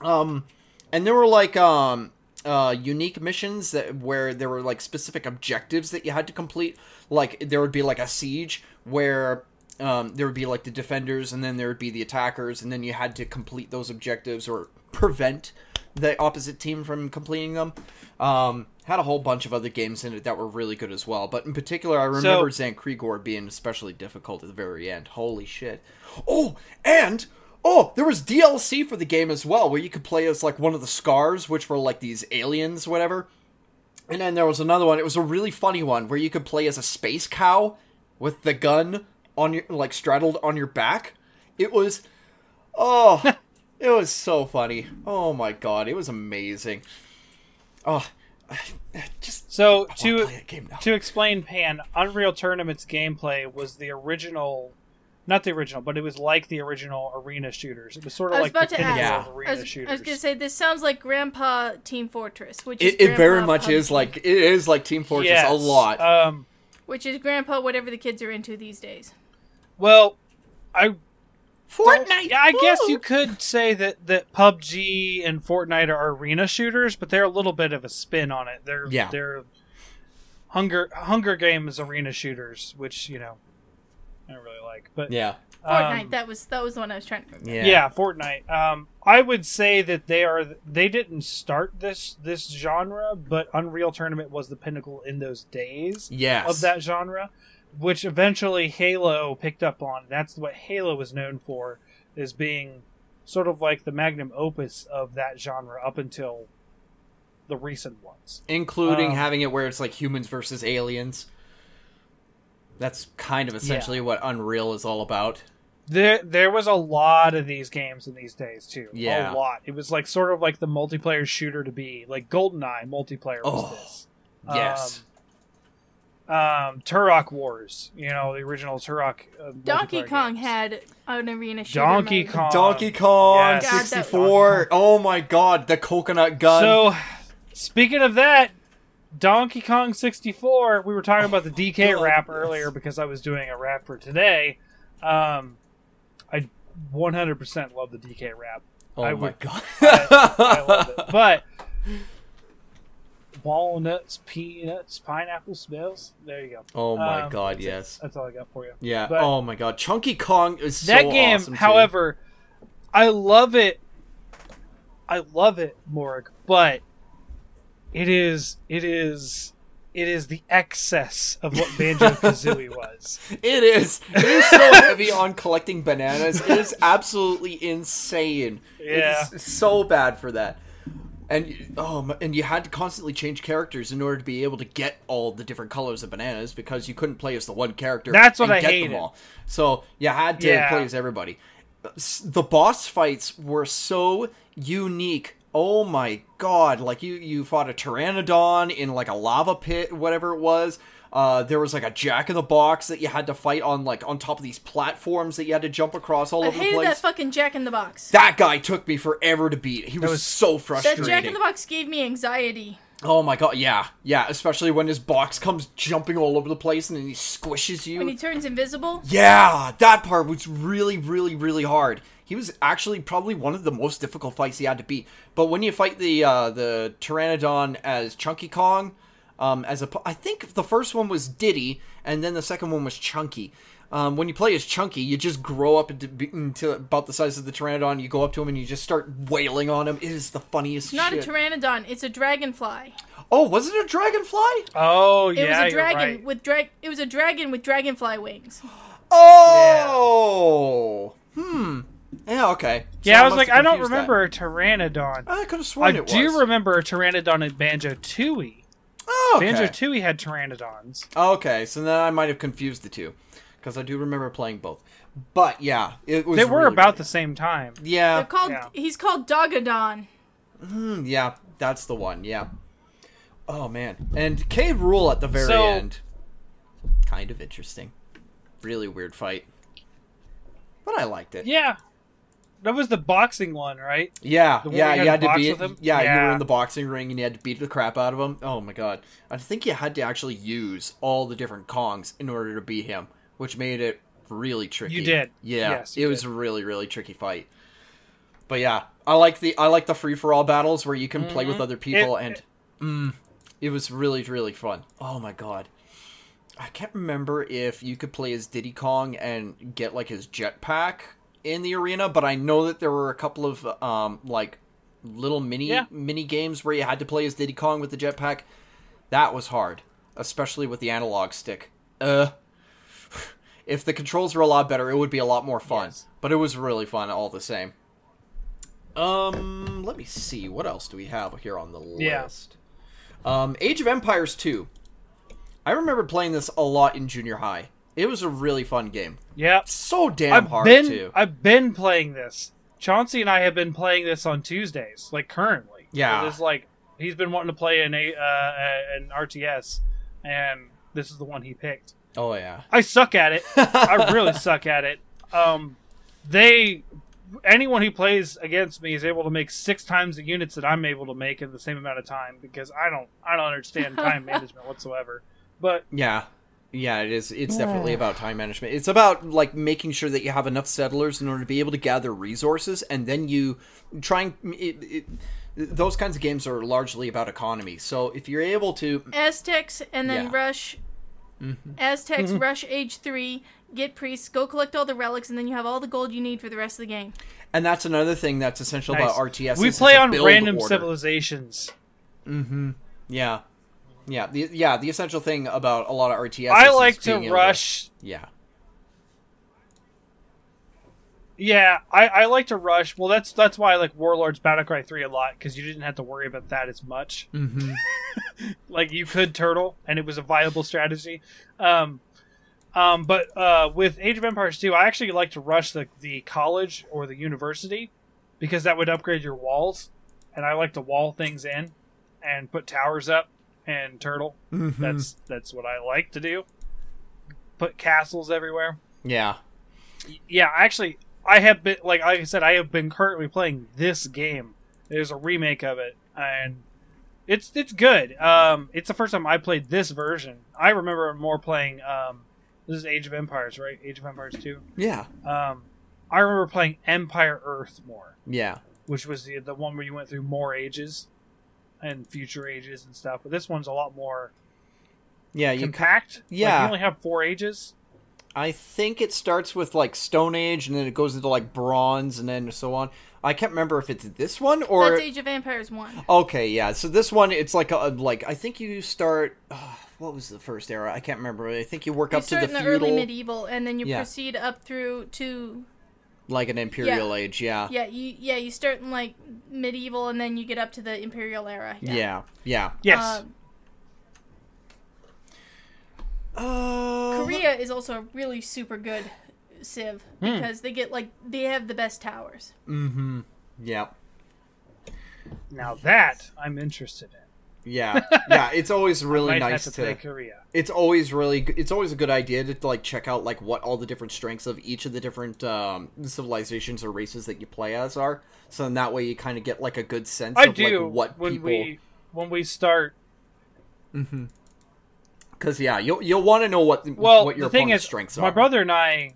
Speaker 2: Um, and there were like um uh unique missions that where there were like specific objectives that you had to complete. Like there would be like a siege where um there would be like the defenders and then there would be the attackers and then you had to complete those objectives or prevent the opposite team from completing them. Um had a whole bunch of other games in it that were really good as well, but in particular I remember Xan Kriegor being especially difficult at the very end. Holy shit. Oh, and Oh, there was DLC for the game as well, where you could play as like one of the scars, which were like these aliens, whatever. And then there was another one. It was a really funny one where you could play as a space cow with the gun on your like straddled on your back. It was oh, it was so funny. Oh my god, it was amazing. Oh, just
Speaker 1: So
Speaker 2: wanna
Speaker 1: to
Speaker 2: play that game now.
Speaker 1: to explain Pan, Unreal Tournament's gameplay was the original, not the original, but it was like the original arena shooters. It was sort of
Speaker 3: I was
Speaker 1: like
Speaker 3: about
Speaker 1: the
Speaker 3: to
Speaker 1: pinnacle
Speaker 3: ask.
Speaker 1: of
Speaker 3: I
Speaker 1: arena
Speaker 3: was,
Speaker 1: shooters.
Speaker 3: I was gonna say this sounds like Grandpa Team Fortress, which is
Speaker 2: It, it very
Speaker 3: Grandpa
Speaker 2: much is like it is like Team Fortress
Speaker 1: Yes.
Speaker 2: a lot.
Speaker 1: Um,
Speaker 3: which is Grandpa whatever the kids are into these days.
Speaker 1: well, I
Speaker 2: Fortnite.
Speaker 1: yeah, I guess you could say that that PUBG and Fortnite are arena shooters, but they're a little bit of a spin on it. They're
Speaker 2: Yeah.
Speaker 1: they're Hunger Hunger Games arena shooters, which you know I don't really like, but
Speaker 2: Yeah.
Speaker 3: Fortnite.
Speaker 1: um,
Speaker 3: that was that was the one I was trying to remember.
Speaker 2: Yeah.
Speaker 1: yeah. Fortnite. Um, I would say that they are they didn't start this this genre, but Unreal Tournament was the pinnacle in those days
Speaker 2: Yes.
Speaker 1: of that genre, which eventually Halo picked up on. That's what Halo was known for, is being sort of like the magnum opus of that genre up until the recent ones.
Speaker 2: including
Speaker 1: Um,
Speaker 2: having it where it's like humans versus aliens. That's kind of essentially what Unreal is all about.
Speaker 1: There, there was a lot of these games in these days too.
Speaker 2: Yeah.
Speaker 1: a lot. It was like sort of like the multiplayer shooter to be. Like GoldenEye multiplayer was
Speaker 2: Oh,
Speaker 1: this.
Speaker 2: Yes.
Speaker 1: Um, Turok Wars. You know the original Turok. Uh,
Speaker 3: Donkey
Speaker 1: multiplayer
Speaker 3: Kong
Speaker 1: games.
Speaker 3: had an arena shooter.
Speaker 1: Donkey
Speaker 3: mode.
Speaker 1: Kong.
Speaker 2: Donkey Kong
Speaker 1: Yes.
Speaker 3: God, that-
Speaker 2: 64. Oh my god, the coconut gun.
Speaker 1: So, speaking of that, Donkey Kong 64, we were talking about the DK
Speaker 2: God,
Speaker 1: rap
Speaker 2: yes.
Speaker 1: earlier because I was doing a rap for today. Um, I 100% love the DK rap.
Speaker 2: oh
Speaker 1: I
Speaker 2: my
Speaker 1: would-
Speaker 2: god.
Speaker 1: I love it. But walnuts, peanuts, pineapple smells. There you go.
Speaker 2: oh my
Speaker 1: Um,
Speaker 2: god,
Speaker 1: that's it.
Speaker 2: yes.
Speaker 1: That's all I got for you.
Speaker 2: Yeah.
Speaker 1: But-
Speaker 2: oh my god. Chunky Kong is so
Speaker 1: that game,
Speaker 2: awesome,
Speaker 1: however, I love it. I love it, Morg, but it is it is it is the excess of what Banjo Kazooie was.
Speaker 2: It is. It is so heavy on collecting bananas. It is absolutely insane.
Speaker 1: Yeah.
Speaker 2: It's so bad for that. And oh, and you had to constantly change characters in order to be able to get all the different colors of bananas because you couldn't play as the one character.
Speaker 1: That's what
Speaker 2: and
Speaker 1: I
Speaker 2: get
Speaker 1: hated.
Speaker 2: them all. So you had to
Speaker 1: Yeah.
Speaker 2: play as everybody. The boss fights were so unique. Oh my god! Like you, you fought a pteranodon in like a lava pit, whatever it was. Uh, there was like a jack in the box that you had to fight on, like on top of these platforms that you had to jump across all
Speaker 3: I
Speaker 2: over the
Speaker 3: hated
Speaker 2: place.
Speaker 3: that fucking Jack in the Box.
Speaker 2: That guy took me forever to beat. He was,
Speaker 1: was-
Speaker 2: so
Speaker 3: That. Jack in the Box gave me anxiety.
Speaker 2: oh my god, yeah, yeah. Especially when his box comes jumping all over the place and then he squishes you.
Speaker 3: When he turns invisible.
Speaker 2: yeah, that part was really, really, really hard. He was actually probably one of the most difficult fights he had to beat. But when you fight the uh, the Pteranodon as Chunky Kong, um, as a, I think the first one was Diddy, and then the second one was Chunky. Um, when you play as Chunky, you just grow up into, into about the size of the Pteranodon. You go up to him and you just start wailing on him. It is the funniest.
Speaker 3: It's not
Speaker 2: shit.
Speaker 3: a pteranodon. It's a dragonfly.
Speaker 2: Oh, was it a dragonfly?
Speaker 1: Oh
Speaker 3: It
Speaker 1: yeah,
Speaker 3: was a dragon
Speaker 1: right.
Speaker 3: with drag. It was a dragon with dragonfly wings.
Speaker 2: Oh, hmm. Yeah, okay. So
Speaker 1: yeah, I was
Speaker 2: must
Speaker 1: like, I don't
Speaker 2: confused that.
Speaker 1: remember a pteranodon.
Speaker 2: I could have sworn
Speaker 1: I
Speaker 2: it
Speaker 1: do
Speaker 2: was.
Speaker 1: remember a pteranodon in Banjo Tooie.
Speaker 2: Oh, okay.
Speaker 1: Banjo Tooie had pteranodons.
Speaker 2: Okay, so then I might have confused the two, because I do remember playing both. But yeah, it was.
Speaker 1: They were
Speaker 2: really
Speaker 1: about
Speaker 2: good.
Speaker 1: the same time.
Speaker 2: Yeah,
Speaker 3: They're called.
Speaker 1: yeah.
Speaker 3: He's called Dogadon.
Speaker 2: mm, yeah, that's the one. Yeah. Oh man, and K. Rool at the very
Speaker 1: So-
Speaker 2: end, kind of interesting. Really weird fight, but I liked it.
Speaker 1: Yeah, that was the boxing one, right?
Speaker 2: Yeah, yeah,
Speaker 1: you
Speaker 2: you
Speaker 1: had
Speaker 2: had
Speaker 1: to
Speaker 2: beat.
Speaker 1: him?
Speaker 2: Yeah, you were in the boxing ring and you had to beat the crap out of him. Oh my god, I think you had to actually use all the different Kongs in order to beat him, which made it really tricky.
Speaker 1: You did.
Speaker 2: Yeah,
Speaker 1: Yes,
Speaker 2: it
Speaker 1: you
Speaker 2: was a really really tricky fight. But yeah, I like the I like the free for all battles where you can play with other people
Speaker 1: Mm-hmm. It-
Speaker 2: and mm, it was really really fun. Oh my god. I can't remember if you could play as Diddy Kong and get like his jetpack in the arena, but I know that there were a couple of um like little mini
Speaker 1: Yeah.
Speaker 2: mini games where you had to play as Diddy Kong with the jetpack. That was hard, especially with the analog stick. Uh if the controls were a lot better, it would be a lot more fun.
Speaker 1: Yes.
Speaker 2: But it was really fun all the same. Um, let me see. What else do we have here on the
Speaker 1: Yeah.
Speaker 2: list? Um, Age of Empires 2. I remember playing this a lot in junior high. It was a really fun game.
Speaker 1: Yeah,
Speaker 2: So damn
Speaker 1: I've
Speaker 2: hard
Speaker 1: been
Speaker 2: too.
Speaker 1: I've been playing this. Chauncey and I have been playing this on Tuesdays, like currently.
Speaker 2: Yeah.
Speaker 1: it's like he's been wanting to play an a uh, an RTS, and this is the one he picked.
Speaker 2: oh yeah.
Speaker 1: I suck at it. I really suck at it. Um, they anyone who plays against me is able to make six times the units that I'm able to make in the same amount of time because I don't I don't understand time management whatsoever. But
Speaker 2: Yeah. Yeah, it is. It's definitely about time management. It's about like making sure that you have enough settlers in order to be able to gather resources, and then you try and it, it, those kinds of games are largely about economy. So if you're able to,
Speaker 3: Aztecs and then
Speaker 2: Yeah.
Speaker 3: rush. Mm-hmm. Aztecs mm-hmm. rush age three. Get priests. Go collect all the relics, and then you have all the gold you need for the rest of the game.
Speaker 2: and that's another thing that's essential
Speaker 1: nice.
Speaker 2: about RTS.
Speaker 1: we play on random
Speaker 2: order.
Speaker 1: civilizations. Mm-hmm.
Speaker 2: Yeah, yeah, the, yeah. The essential thing about a lot of RTS.
Speaker 1: I like to rush.
Speaker 2: yeah.
Speaker 1: Yeah, I, I like to rush. Well, that's that's why I like Warlords Battlecry three a lot because you didn't have to worry about that as much.
Speaker 2: Mm-hmm.
Speaker 1: like you could turtle, and it was a viable strategy. Um, um, but uh, with Age of Empires 2, I actually like to rush the the college or the university because that would upgrade your walls, and I like to wall things in and put towers up and turtle.
Speaker 2: Mhm.
Speaker 1: That's that's what I like to do. Put castles everywhere.
Speaker 2: yeah.
Speaker 1: Yeah, actually, I have been like like I said, I have been currently playing this game. There's a remake of it, and it's it's good. Um, it's the first time I played this version. I remember more playing. Um, this is Age of Empires, right? Age of Empires two.
Speaker 2: Yeah.
Speaker 1: Um, I remember playing Empire Earth more,
Speaker 2: Yeah.
Speaker 1: which was the the one where you went through more ages and future ages and stuff. But this one's a lot more
Speaker 2: Yeah. You.
Speaker 1: compact. Like,
Speaker 2: yeah.
Speaker 1: you only have four ages.
Speaker 2: I think it starts with like Stone Age, and then it goes into like Bronze, and then so on. I can't remember if it's this one or.
Speaker 3: That's Age of Vampires one.
Speaker 2: Okay, yeah. So this one, it's like a like I think you start. Uh, what was the first era? I can't remember. I think you work
Speaker 3: You
Speaker 2: up to the
Speaker 3: in the
Speaker 2: feudal,
Speaker 3: early medieval, and then you
Speaker 2: Yeah.
Speaker 3: proceed up through to
Speaker 2: like an imperial age. Yeah.
Speaker 3: yeah, you yeah you start in like medieval, and then you get up to the imperial era.
Speaker 2: Yeah.
Speaker 3: Yeah.
Speaker 2: Yeah.
Speaker 1: Yes.
Speaker 3: Um,
Speaker 2: Uh,
Speaker 3: Korea is also a really super good civ
Speaker 1: Hmm.
Speaker 3: because they get like they have the best towers.
Speaker 2: Mm-hmm. Yeah.
Speaker 1: now that I'm interested in.
Speaker 2: Yeah. Yeah. It's always really nice to.
Speaker 1: to play Korea.
Speaker 2: it's always really it's always a good idea to like check out like what all the different strengths of each of the different um, civilizations or races that you play as are so then that way you kind of get like a good sense
Speaker 1: I
Speaker 2: of
Speaker 1: do
Speaker 2: like what
Speaker 1: when
Speaker 2: people
Speaker 1: we when we start. Mm-hmm.
Speaker 2: Because yeah you'll you'll want to know what
Speaker 1: Well,
Speaker 2: what your
Speaker 1: the thing is,
Speaker 2: strengths
Speaker 1: my
Speaker 2: are
Speaker 1: brother and I,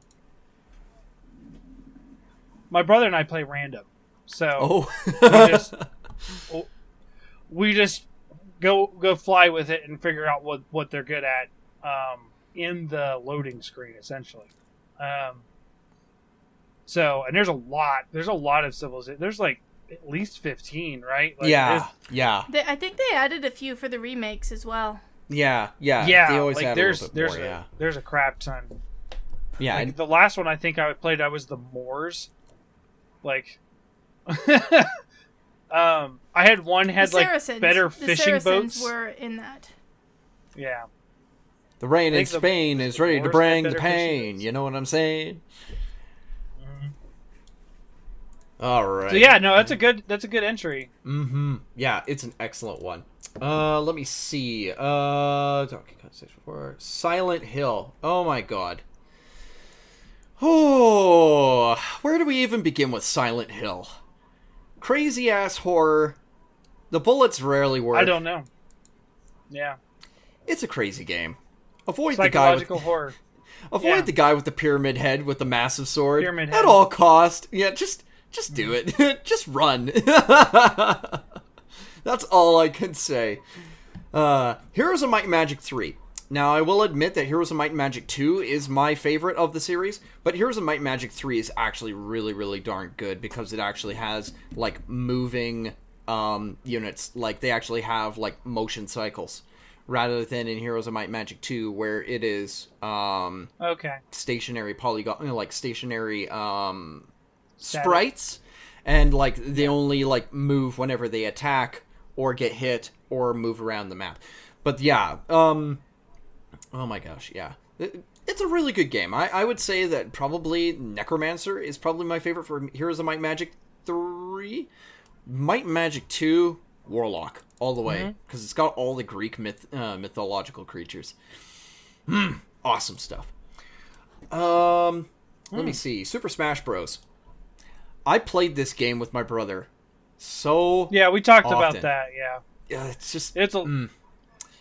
Speaker 1: my brother and I play random, so
Speaker 2: oh
Speaker 1: we just we just go go fly with it and figure out what what they're good at um, in the loading screen, essentially. Um, so, and there's a lot. There's a lot of civilizations. There's like at least fifteen, right? Like,
Speaker 2: yeah yeah
Speaker 3: They, I think they added a few for the remakes as well.
Speaker 2: yeah yeah
Speaker 1: yeah,
Speaker 2: they always
Speaker 1: like
Speaker 2: add
Speaker 1: there's
Speaker 2: a bit
Speaker 1: there's
Speaker 2: more,
Speaker 1: a
Speaker 2: yeah
Speaker 1: there's a crap ton.
Speaker 2: yeah
Speaker 1: Like
Speaker 2: and-
Speaker 1: the last one I think I played, I was the Moors. Like, um, I had one had
Speaker 3: the
Speaker 1: like
Speaker 3: Saracens,
Speaker 1: better
Speaker 3: the
Speaker 1: fishing
Speaker 3: Saracens
Speaker 1: boats.
Speaker 3: were in that.
Speaker 1: Yeah,
Speaker 2: the rain
Speaker 1: I
Speaker 2: in
Speaker 1: think the-
Speaker 2: Spain is
Speaker 1: the
Speaker 2: ready to bring the pain you know what I'm saying
Speaker 1: Mhm.
Speaker 2: all right
Speaker 1: so yeah, no, that's a good that's a good entry.
Speaker 2: Mm-hmm. Yeah, it's an excellent one. Uh, let me see. Uh, Donkey Kong 64. Silent Hill. Oh my god. Oh, where do we even begin with Silent Hill? Crazy ass horror. The bullets rarely work.
Speaker 1: I don't know. Yeah,
Speaker 2: It's a crazy game. Avoid the guy with
Speaker 1: horror.
Speaker 2: avoid
Speaker 1: yeah.
Speaker 2: the guy with the pyramid head with the massive sword
Speaker 1: Pyramid
Speaker 2: at all cost. Yeah, just just do it. just run. That's all I can say. Uh, Heroes of Might and Magic 3. Now, I will admit that Heroes of Might and Magic 2 is my favorite of the series, but Heroes of Might and Magic 3 is actually really, really darn good because it actually has, like, moving um, units. Like, they actually have, like, motion cycles. Rather than in Heroes of Might and Magic 2, where it is um,
Speaker 1: Okay,
Speaker 2: stationary polygon, you know, like stationary um,
Speaker 1: Static.
Speaker 2: sprites, and like they only like move whenever they attack or get hit or move around the map. But yeah, um, oh my gosh, yeah, It- it's a really good game. I, I would say that probably Necromancer is probably my favorite for Heroes of Might and Magic three, Might Magic two, Warlock all the way because it's got all the Greek myth uh, mythological creatures. Hmm, awesome stuff. Um, let me see. Super Smash Bros. I played this game with my brother. So
Speaker 1: yeah, we talked
Speaker 2: Often.
Speaker 1: about that. Yeah,
Speaker 2: yeah, it's just
Speaker 1: it's a.
Speaker 2: Mm.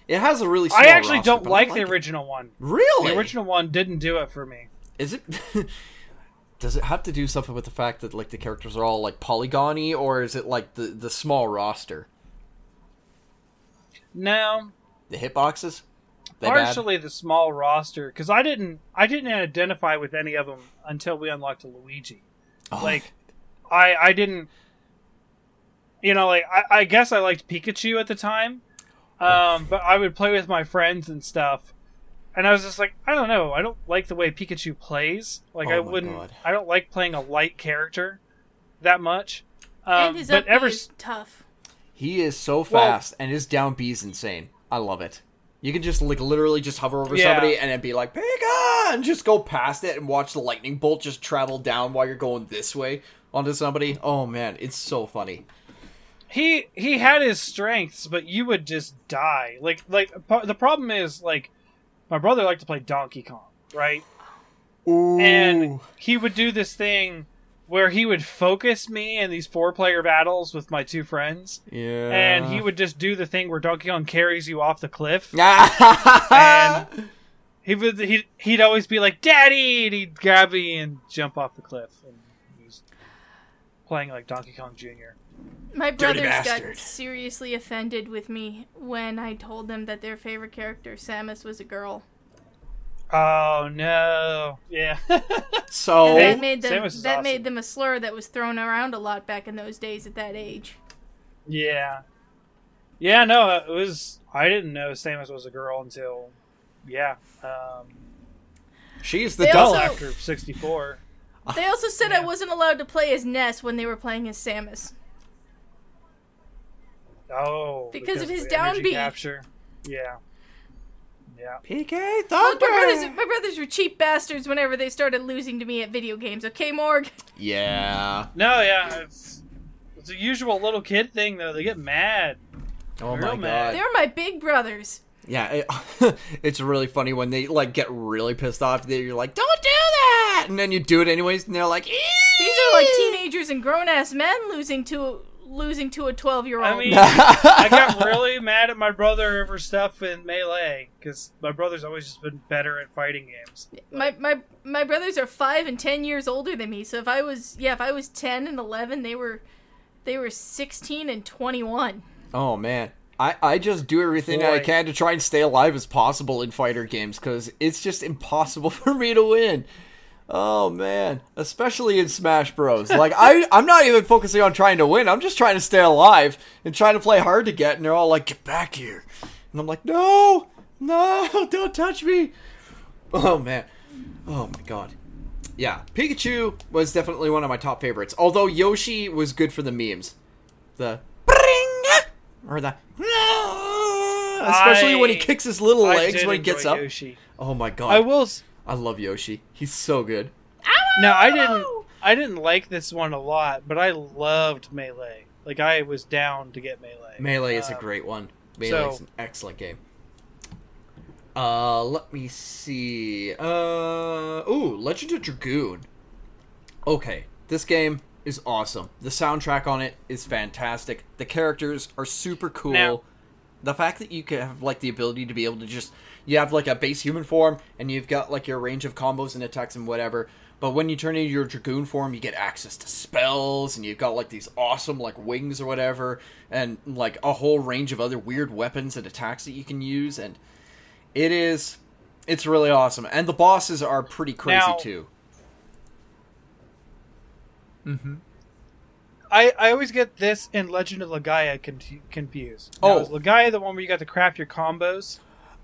Speaker 2: it has a really. Small
Speaker 1: I actually
Speaker 2: roster,
Speaker 1: don't
Speaker 2: but I
Speaker 1: like the
Speaker 2: it.
Speaker 1: original one.
Speaker 2: Really,
Speaker 1: The original one didn't do it for me.
Speaker 2: is it? Does it have to do something with the fact that like the characters are all like polygony, or is it like the the small roster,
Speaker 1: No,
Speaker 2: the hitboxes? They bad?
Speaker 1: partially the small roster because I didn't I didn't identify with any of them until we unlocked a Luigi.
Speaker 2: Oh,
Speaker 1: Like, I I didn't. You know, like I, I guess I liked Pikachu at the time, um, but I would play with my friends and stuff, and I was just like, I don't know, I don't like the way Pikachu plays. Like
Speaker 2: Oh
Speaker 1: I wouldn't,
Speaker 2: God.
Speaker 1: I don't like playing a light character that much. Um,
Speaker 3: and his
Speaker 1: but
Speaker 3: up
Speaker 1: ever,
Speaker 3: is tough.
Speaker 2: He is so
Speaker 1: Well-
Speaker 2: fast, and his down B is insane. I love it. You can just like literally just hover over
Speaker 1: Yeah.
Speaker 2: somebody and then be like Pika, and just go past it and watch the lightning bolt just travel down while you're going this way onto somebody. Oh man, it's so funny.
Speaker 1: he he had his strengths, but you would just die. Like like the problem is like my brother liked to play Donkey Kong, right?
Speaker 2: Ooh.
Speaker 1: And he would do this thing where he would focus me in these four player battles with my two friends,
Speaker 2: yeah,
Speaker 1: and he would just do the thing where Donkey Kong carries you off the cliff.
Speaker 2: and
Speaker 1: he would he'd, he'd always be like daddy and he'd grab me and jump off the cliff and he was playing like donkey kong jr
Speaker 3: My brothers got seriously offended with me when I told them that their favorite character, Samus, was a girl.
Speaker 1: oh no yeah
Speaker 2: so
Speaker 3: And that made them
Speaker 1: Samus is
Speaker 3: that
Speaker 1: awesome.
Speaker 3: made them a slur that was thrown around a lot back in those days at that age.
Speaker 1: yeah yeah no it was i didn't know samus was a girl until yeah um
Speaker 2: she's the
Speaker 3: They
Speaker 2: dull
Speaker 1: well
Speaker 3: also-
Speaker 1: after 64
Speaker 3: They also said I wasn't allowed to play as Ness when they were playing as Samus.
Speaker 1: Oh
Speaker 3: Because of his
Speaker 1: the energy
Speaker 3: downbeat.
Speaker 1: capture yeah yeah
Speaker 2: PK
Speaker 3: Look,
Speaker 2: Thunder.
Speaker 3: my brothers, my brothers were cheap bastards whenever they started losing to me at video games. Okay, Morg.
Speaker 2: Yeah.
Speaker 1: no yeah it's it's a usual little kid thing though they get mad
Speaker 2: Oh
Speaker 1: Real
Speaker 2: my
Speaker 1: mad.
Speaker 2: god.
Speaker 3: They're my big brothers.
Speaker 2: Yeah, it, it's really funny when they like get really pissed off. They- You're like, "Don't do that," and then you do it anyways, and they're like,
Speaker 3: These are like teenagers and grown ass men losing to losing to a twelve year old.
Speaker 1: I mean, I got really mad at my brother over stuff in melee because my brother's always just been better at fighting games.
Speaker 3: my my my brothers are five and ten years older than me. So if I was yeah, if I was ten and eleven, they were they were sixteen and twenty one.
Speaker 2: "Oh man." I, I just do everything I can to try and stay alive as possible in fighter games because it's just impossible for me to win. Oh man, especially in Smash Bros. Like I, I'm not even focusing on trying to win. I'm just trying to stay alive and trying to play hard to get. And they're all like, "Get back here!" And I'm like, "No, no, don't touch me!" Oh man, oh my god. Yeah, Pikachu was definitely one of my top favorites. Although Yoshi was good for the memes, the bring or the especially when he kicks his little legs when he gets up.
Speaker 1: Yoshi.
Speaker 2: Oh my god,
Speaker 1: I will. s-
Speaker 2: I love Yoshi. He's so good.
Speaker 1: No, I didn't. I didn't like this one a lot, but I loved melee. Like I was down to get melee.
Speaker 2: Melee is a
Speaker 1: Um,
Speaker 2: great one. Melee is
Speaker 1: so-
Speaker 2: an excellent game. Uh, let me see. Uh, ooh, Legend of Dragoon. Okay, this game is awesome. The soundtrack on it is fantastic. The characters are super cool.
Speaker 1: Now-
Speaker 2: the fact that you can have like the ability to be able to just you have like a base human form and you've got like your range of combos and attacks and whatever. But when you turn into your dragoon form, you get access to spells and you've got like these awesome like wings or whatever and like a whole range of other weird weapons and attacks that you can use and it is it's really awesome. And the bosses are pretty crazy
Speaker 1: Now-
Speaker 2: too. Mm-hmm.
Speaker 1: I, I always get this and Legend of Legaia con- confused. Now,
Speaker 2: Oh.
Speaker 1: is Legaia the one where you got to craft your combos?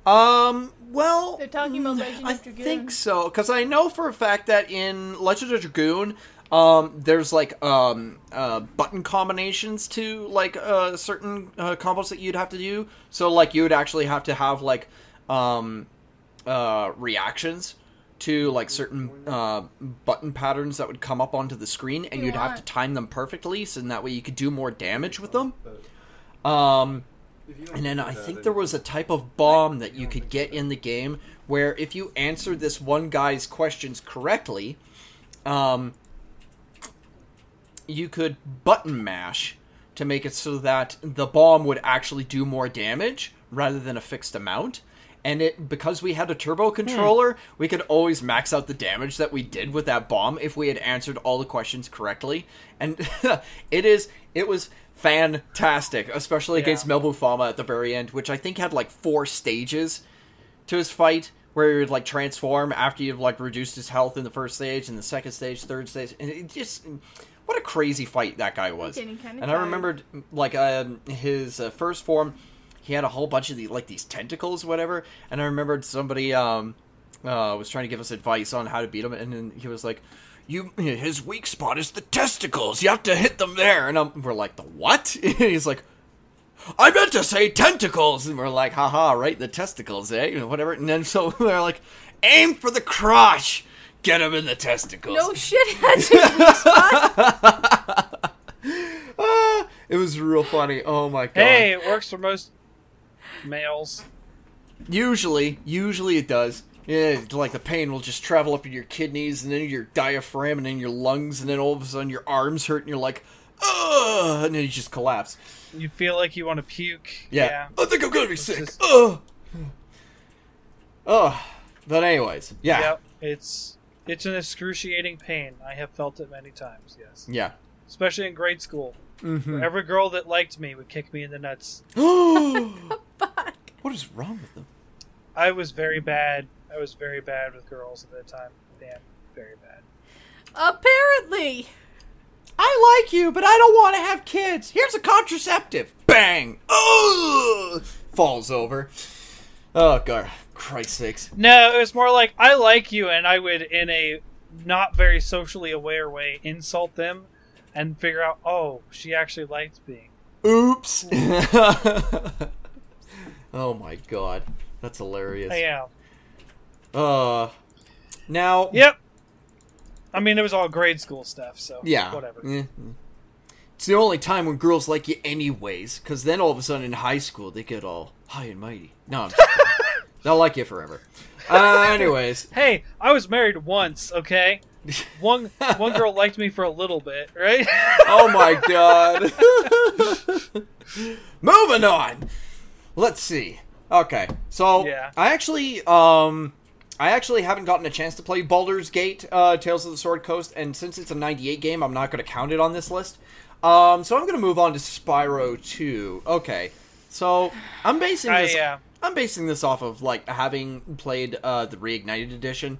Speaker 2: Um, well,
Speaker 3: They're talking about Legend
Speaker 2: I
Speaker 3: of Dragoon.
Speaker 2: think so because I know for a fact that in Legend of Dragoon, um, there's like um uh button combinations to like uh certain uh, combos that you'd have to do. So like you would actually have to have like um uh reactions to like certain uh button patterns that would come up onto the screen, and
Speaker 3: You
Speaker 2: you'd have to time them perfectly, so that way you could do more damage with them. Um.
Speaker 4: If you don't
Speaker 2: And then I think there was a type of bomb that you could get in the game where if you answered this one guy's questions correctly, um, you could button mash to make it so that the bomb would actually do more damage rather than a fixed amount. And it because we had a turbo controller, we could always max out the damage that we did with that bomb if we had answered all the questions correctly. And it is it was fantastic, especially against
Speaker 1: Yeah.
Speaker 2: Melbu Frahma at the very end, which I think had like four stages to his fight where he would like transform after you've like reduced his health in the first stage and the second stage, third stage, and it just what a crazy fight that guy was. And I remembered like um, his uh, first form, he had a whole bunch of the like these tentacles, whatever. And I remembered somebody um uh, was trying to give us advice on how to beat him, and then he was like, "You, his weak spot is the testicles. You have to hit them there." And I'm, we're like, "The what?" And he's like, "I meant to say tentacles." And we're like, "Haha, right, the testicles, eh? You know, whatever." And then so they're like, "Aim for the crotch." Get him in the testicles.
Speaker 3: No shit, that's his weak spot.
Speaker 2: Ah, it was real funny. Oh my god.
Speaker 1: Hey, it works for most males.
Speaker 2: Usually, usually it does. Yeah, like the pain will just travel up in your kidneys and then your diaphragm and then your lungs and then all of a sudden your arms hurt and you're like, ugh, and then you just collapse.
Speaker 1: You feel like you want to puke.
Speaker 2: Yeah. I think I'm gonna be sick.
Speaker 1: just-
Speaker 2: Ugh. Ugh. But anyways, yeah.
Speaker 1: Yep. It's it's an excruciating pain. I have felt it many times. Yes,
Speaker 2: Yeah.
Speaker 1: especially in grade school.
Speaker 2: Mm-hmm.
Speaker 1: Every girl that liked me would kick me in the nuts.
Speaker 2: what is wrong with them?
Speaker 1: I was very bad. I was very bad with girls at that time. Damn, very bad.
Speaker 3: Apparently.
Speaker 2: I like you, but I don't want to have kids. Here's a contraceptive. Bang! Ugh! Falls over. Oh god, Christ sakes.
Speaker 1: No, it was more like I like you, and I would, in a not very socially aware way, insult them and figure out, oh, she actually liked me.
Speaker 2: Oops. oh my god, that's hilarious.
Speaker 1: I am.
Speaker 2: Uh, now.
Speaker 1: Yep. I mean, it was all grade school stuff, so
Speaker 2: Yeah.
Speaker 1: whatever.
Speaker 2: Eh. It's the only time when girls like you, anyways. Because then all of a sudden in high school they get all high and mighty. No, they'll like you forever. Uh, anyways,
Speaker 1: Hey, I was married once. Okay, one one girl liked me for a little bit, right?
Speaker 2: oh my god. Moving on. Let's see. Okay, so
Speaker 1: Yeah.
Speaker 2: I actually, um, I actually haven't gotten a chance to play Baldur's Gate: uh, Tales of the Sword Coast, and since it's a '98 game, I'm not going to count it on this list. Um, so I'm going to move on to Spyro 2. Okay, so I'm basing
Speaker 1: I,
Speaker 2: this.
Speaker 1: uh,
Speaker 2: I'm basing this off of like having played uh, the Reignited edition.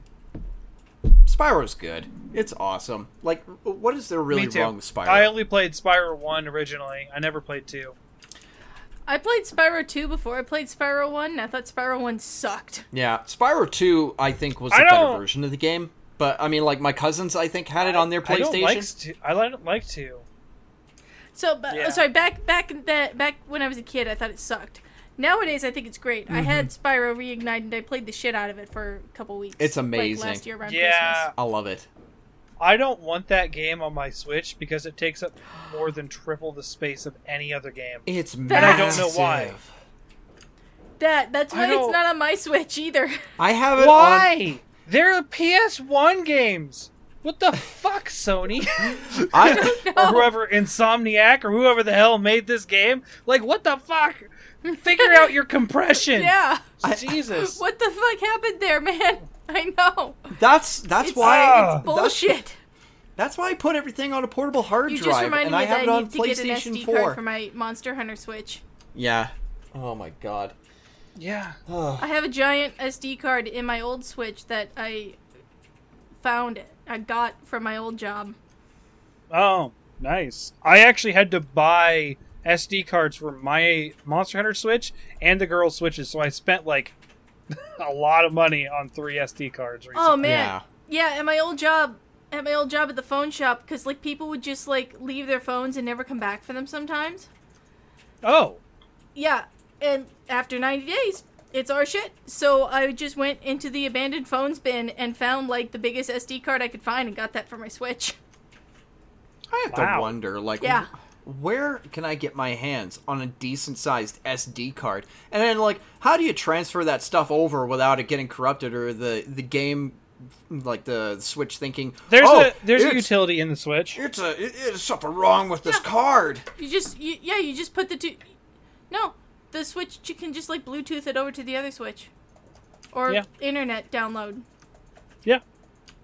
Speaker 2: Spyro's good. It's awesome. Like, what is there really wrong with Spyro?
Speaker 1: I only played Spyro one originally. I never played two.
Speaker 3: I played Spyro 2 before I played Spyro 1, and I thought Spyro 1 sucked.
Speaker 2: Yeah, Spyro 2, I think, was a
Speaker 1: I
Speaker 2: better
Speaker 1: don't-
Speaker 2: version of the game. But, I mean, like, my cousins, I think, had it on their
Speaker 1: I don't
Speaker 2: PlayStation.
Speaker 1: like two. I don't like to.
Speaker 3: So, but, oh,
Speaker 1: Yeah.
Speaker 3: sorry, back back in that back when I was a kid, I thought it sucked. Nowadays, I think it's great. I had mm-hmm. Spyro Reignited, and I played the shit out of it for a couple weeks.
Speaker 2: It's
Speaker 3: like
Speaker 2: amazing.
Speaker 3: last year around
Speaker 1: Yeah,
Speaker 3: Christmas.
Speaker 2: I love it.
Speaker 1: I don't want that game on my Switch because it takes up more than triple the space of any other game.
Speaker 2: It's
Speaker 3: And
Speaker 1: I don't know why.
Speaker 2: massive.
Speaker 3: That that's why it's
Speaker 1: don't-
Speaker 3: on my Switch either.
Speaker 2: I have it on...
Speaker 1: Why? They're PS1 games. What the fuck, Sony?
Speaker 2: I,
Speaker 1: or whoever Insomniac or whoever the hell made this game? Like, what the fuck? Figure out your compression.
Speaker 3: yeah.
Speaker 1: Jesus.
Speaker 3: What the fuck happened there, man? I know.
Speaker 2: that's that's
Speaker 3: It's,
Speaker 2: why
Speaker 1: Ah.
Speaker 3: it's bullshit.
Speaker 2: that's why I put everything on a portable hard
Speaker 3: You just
Speaker 2: drive,
Speaker 3: reminded
Speaker 2: and
Speaker 3: me
Speaker 2: I have
Speaker 3: that
Speaker 2: it
Speaker 3: I
Speaker 2: on
Speaker 3: need get an
Speaker 2: PlayStation
Speaker 3: SD
Speaker 2: 4.
Speaker 3: card for my Monster Hunter Switch.
Speaker 2: Yeah. Oh my god.
Speaker 1: Yeah.
Speaker 3: I have a giant SD card in my old Switch that I found. I got from my old job.
Speaker 1: Oh, nice. I actually had to buy SD cards for my Monster Hunter Switch and the girls' Switches, so I spent like a lot of money on three SD cards oh, recently.
Speaker 3: Oh man,
Speaker 2: Yeah.
Speaker 3: yeah. At my old job, at my old job at the phone shop, because like people would just like leave their phones and never come back for them sometimes.
Speaker 1: Oh.
Speaker 3: Yeah, and after 90 days, it's our shit. So I just went into the abandoned phones bin and found like the biggest SD card I could find and got that for my Switch.
Speaker 2: I have to wonder, like,
Speaker 3: Yeah.
Speaker 2: Where can I get my hands on a decent sized SD card? And then, like, how do you transfer that stuff over without it getting corrupted or the the game, like the Switch thinking,
Speaker 1: There's
Speaker 2: oh,
Speaker 1: a there's a utility in the Switch.
Speaker 2: It's a it, it's something wrong with this
Speaker 3: Yeah.
Speaker 2: card.
Speaker 3: You just, you, yeah, you just put the two. No, the Switch you can just like Bluetooth it over to the other Switch, or
Speaker 1: Yeah.
Speaker 3: internet download.
Speaker 1: Yeah.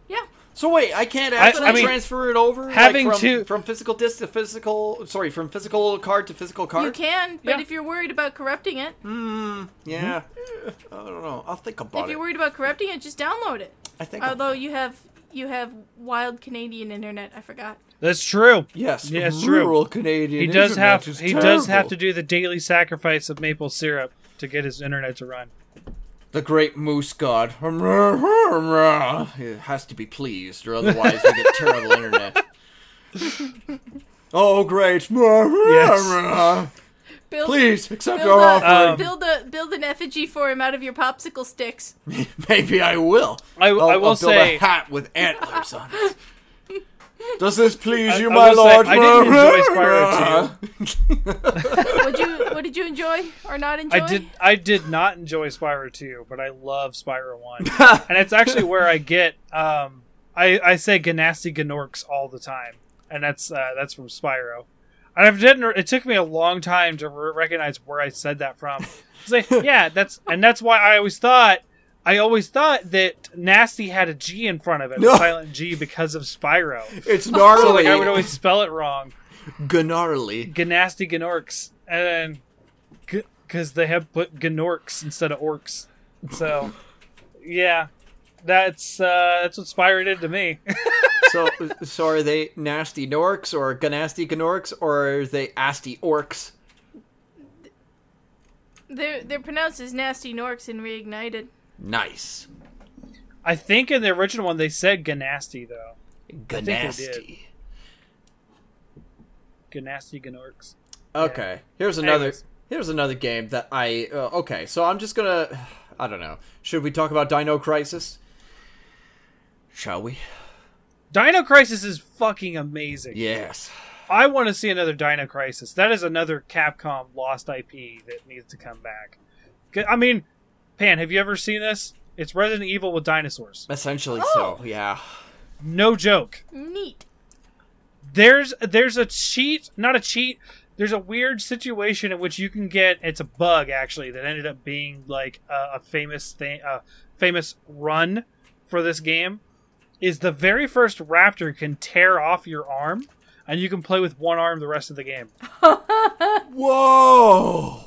Speaker 3: Yeah.
Speaker 2: So wait, I can't actually
Speaker 1: I mean,
Speaker 2: transfer it over like,
Speaker 1: having
Speaker 2: from,
Speaker 1: to-
Speaker 2: from physical disc to physical. Sorry, from physical card to physical card.
Speaker 3: You can, but
Speaker 1: Yeah.
Speaker 3: if you're worried about corrupting it,
Speaker 2: Hmm. Yeah. I don't know. I'll think about
Speaker 3: if
Speaker 2: it.
Speaker 3: If you're worried about corrupting it, just download it.
Speaker 2: I think.
Speaker 3: Although you have you have wild Canadian internet. I forgot.
Speaker 1: That's true.
Speaker 2: Yes,
Speaker 1: Yeah, it's true.
Speaker 2: rural Canadian.
Speaker 1: He does
Speaker 2: internet
Speaker 1: have
Speaker 2: is
Speaker 1: he does have to do the daily sacrifice of maple syrup to get his internet to run.
Speaker 2: The great moose god. It has to be pleased, or otherwise we get terrible internet. Oh, great.
Speaker 3: Build,
Speaker 2: Please accept
Speaker 3: build,
Speaker 2: our
Speaker 3: a,
Speaker 2: offering.
Speaker 1: Um,
Speaker 3: build a build an effigy for him out of your popsicle sticks.
Speaker 2: Maybe I will.
Speaker 1: I,
Speaker 2: I'll,
Speaker 1: I
Speaker 2: I'll
Speaker 1: will
Speaker 2: build
Speaker 1: say
Speaker 2: a hat with antlers on it. Does this please
Speaker 1: I-
Speaker 2: you,
Speaker 1: I
Speaker 2: my
Speaker 1: will say,
Speaker 2: lord?
Speaker 1: I didn't enjoy Spyro
Speaker 3: What you what did you enjoy or not enjoy?
Speaker 1: I did I did not enjoy Spyro 2, but I love Spyro 1. and it's actually where I get um I, I say Ganasty Gnorcs all the time. And that's uh, that's from Spyro. And I didn't it took me a long time to re- recognize where I said that from. Like, yeah, that's and that's why I always thought I always thought that Nasty had a G in front of it,
Speaker 2: No.
Speaker 1: a silent G because of Spyro.
Speaker 2: It's
Speaker 1: So
Speaker 2: gnarly.
Speaker 1: like I would always spell it wrong.
Speaker 2: gnarly.
Speaker 1: Gnasty Gnorcs, and then because they have put Gnorcs instead of orcs. So, yeah, that's uh, that's what Spyro did to me.
Speaker 2: So, so are they nasty norks or Gnasty gnorks or are they asty orcs?
Speaker 3: They're they're pronounced as nasty norks in reignited.
Speaker 2: Nice.
Speaker 1: I think in the original one they said Ganasty though.
Speaker 2: Ganasty.
Speaker 1: Ganasty Gnorcs.
Speaker 2: Okay. Here's another.
Speaker 1: Anyways.
Speaker 2: Here's another game that I. Uh, okay, so I'm just gonna. I don't know. Should we talk about Dino Crisis? Shall we?
Speaker 1: Dino Crisis is fucking amazing.
Speaker 2: Yes.
Speaker 1: I want to see another Dino Crisis. That is another Capcom lost IP that needs to come back. I mean, Pan, have you ever seen this? It's Resident Evil with dinosaurs.
Speaker 2: Essentially
Speaker 3: Oh.
Speaker 2: so. Yeah.
Speaker 1: No joke.
Speaker 3: Neat.
Speaker 1: there's there's a cheat not a cheat there's a weird situation in which you can get it's a bug actually that ended up being like a, a famous thing a famous run for this game is the very first raptor can tear off your arm and you can play with one arm the rest of the game
Speaker 2: Whoa.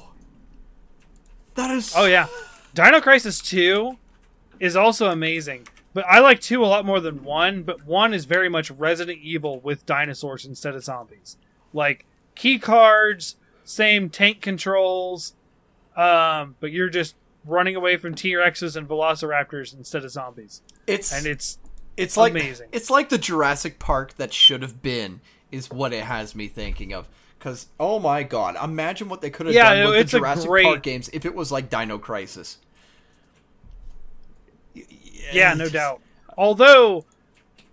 Speaker 2: That is.
Speaker 1: oh yeah dino crisis 2 is also amazing but i like 2 a lot more than 1 but 1 is very much resident evil with dinosaurs instead of zombies like key cards same tank controls um, but you're just running away from t-rexes and velociraptors instead of zombies
Speaker 2: It's
Speaker 1: and it's
Speaker 2: it's like
Speaker 1: amazing.
Speaker 2: it's like the Jurassic Park that should have been is what it has me thinking of. Because oh my god, imagine what they could have
Speaker 1: Yeah,
Speaker 2: done with the Jurassic
Speaker 1: great-
Speaker 2: Park games if it was like Dino Crisis.
Speaker 1: yeah no doubt although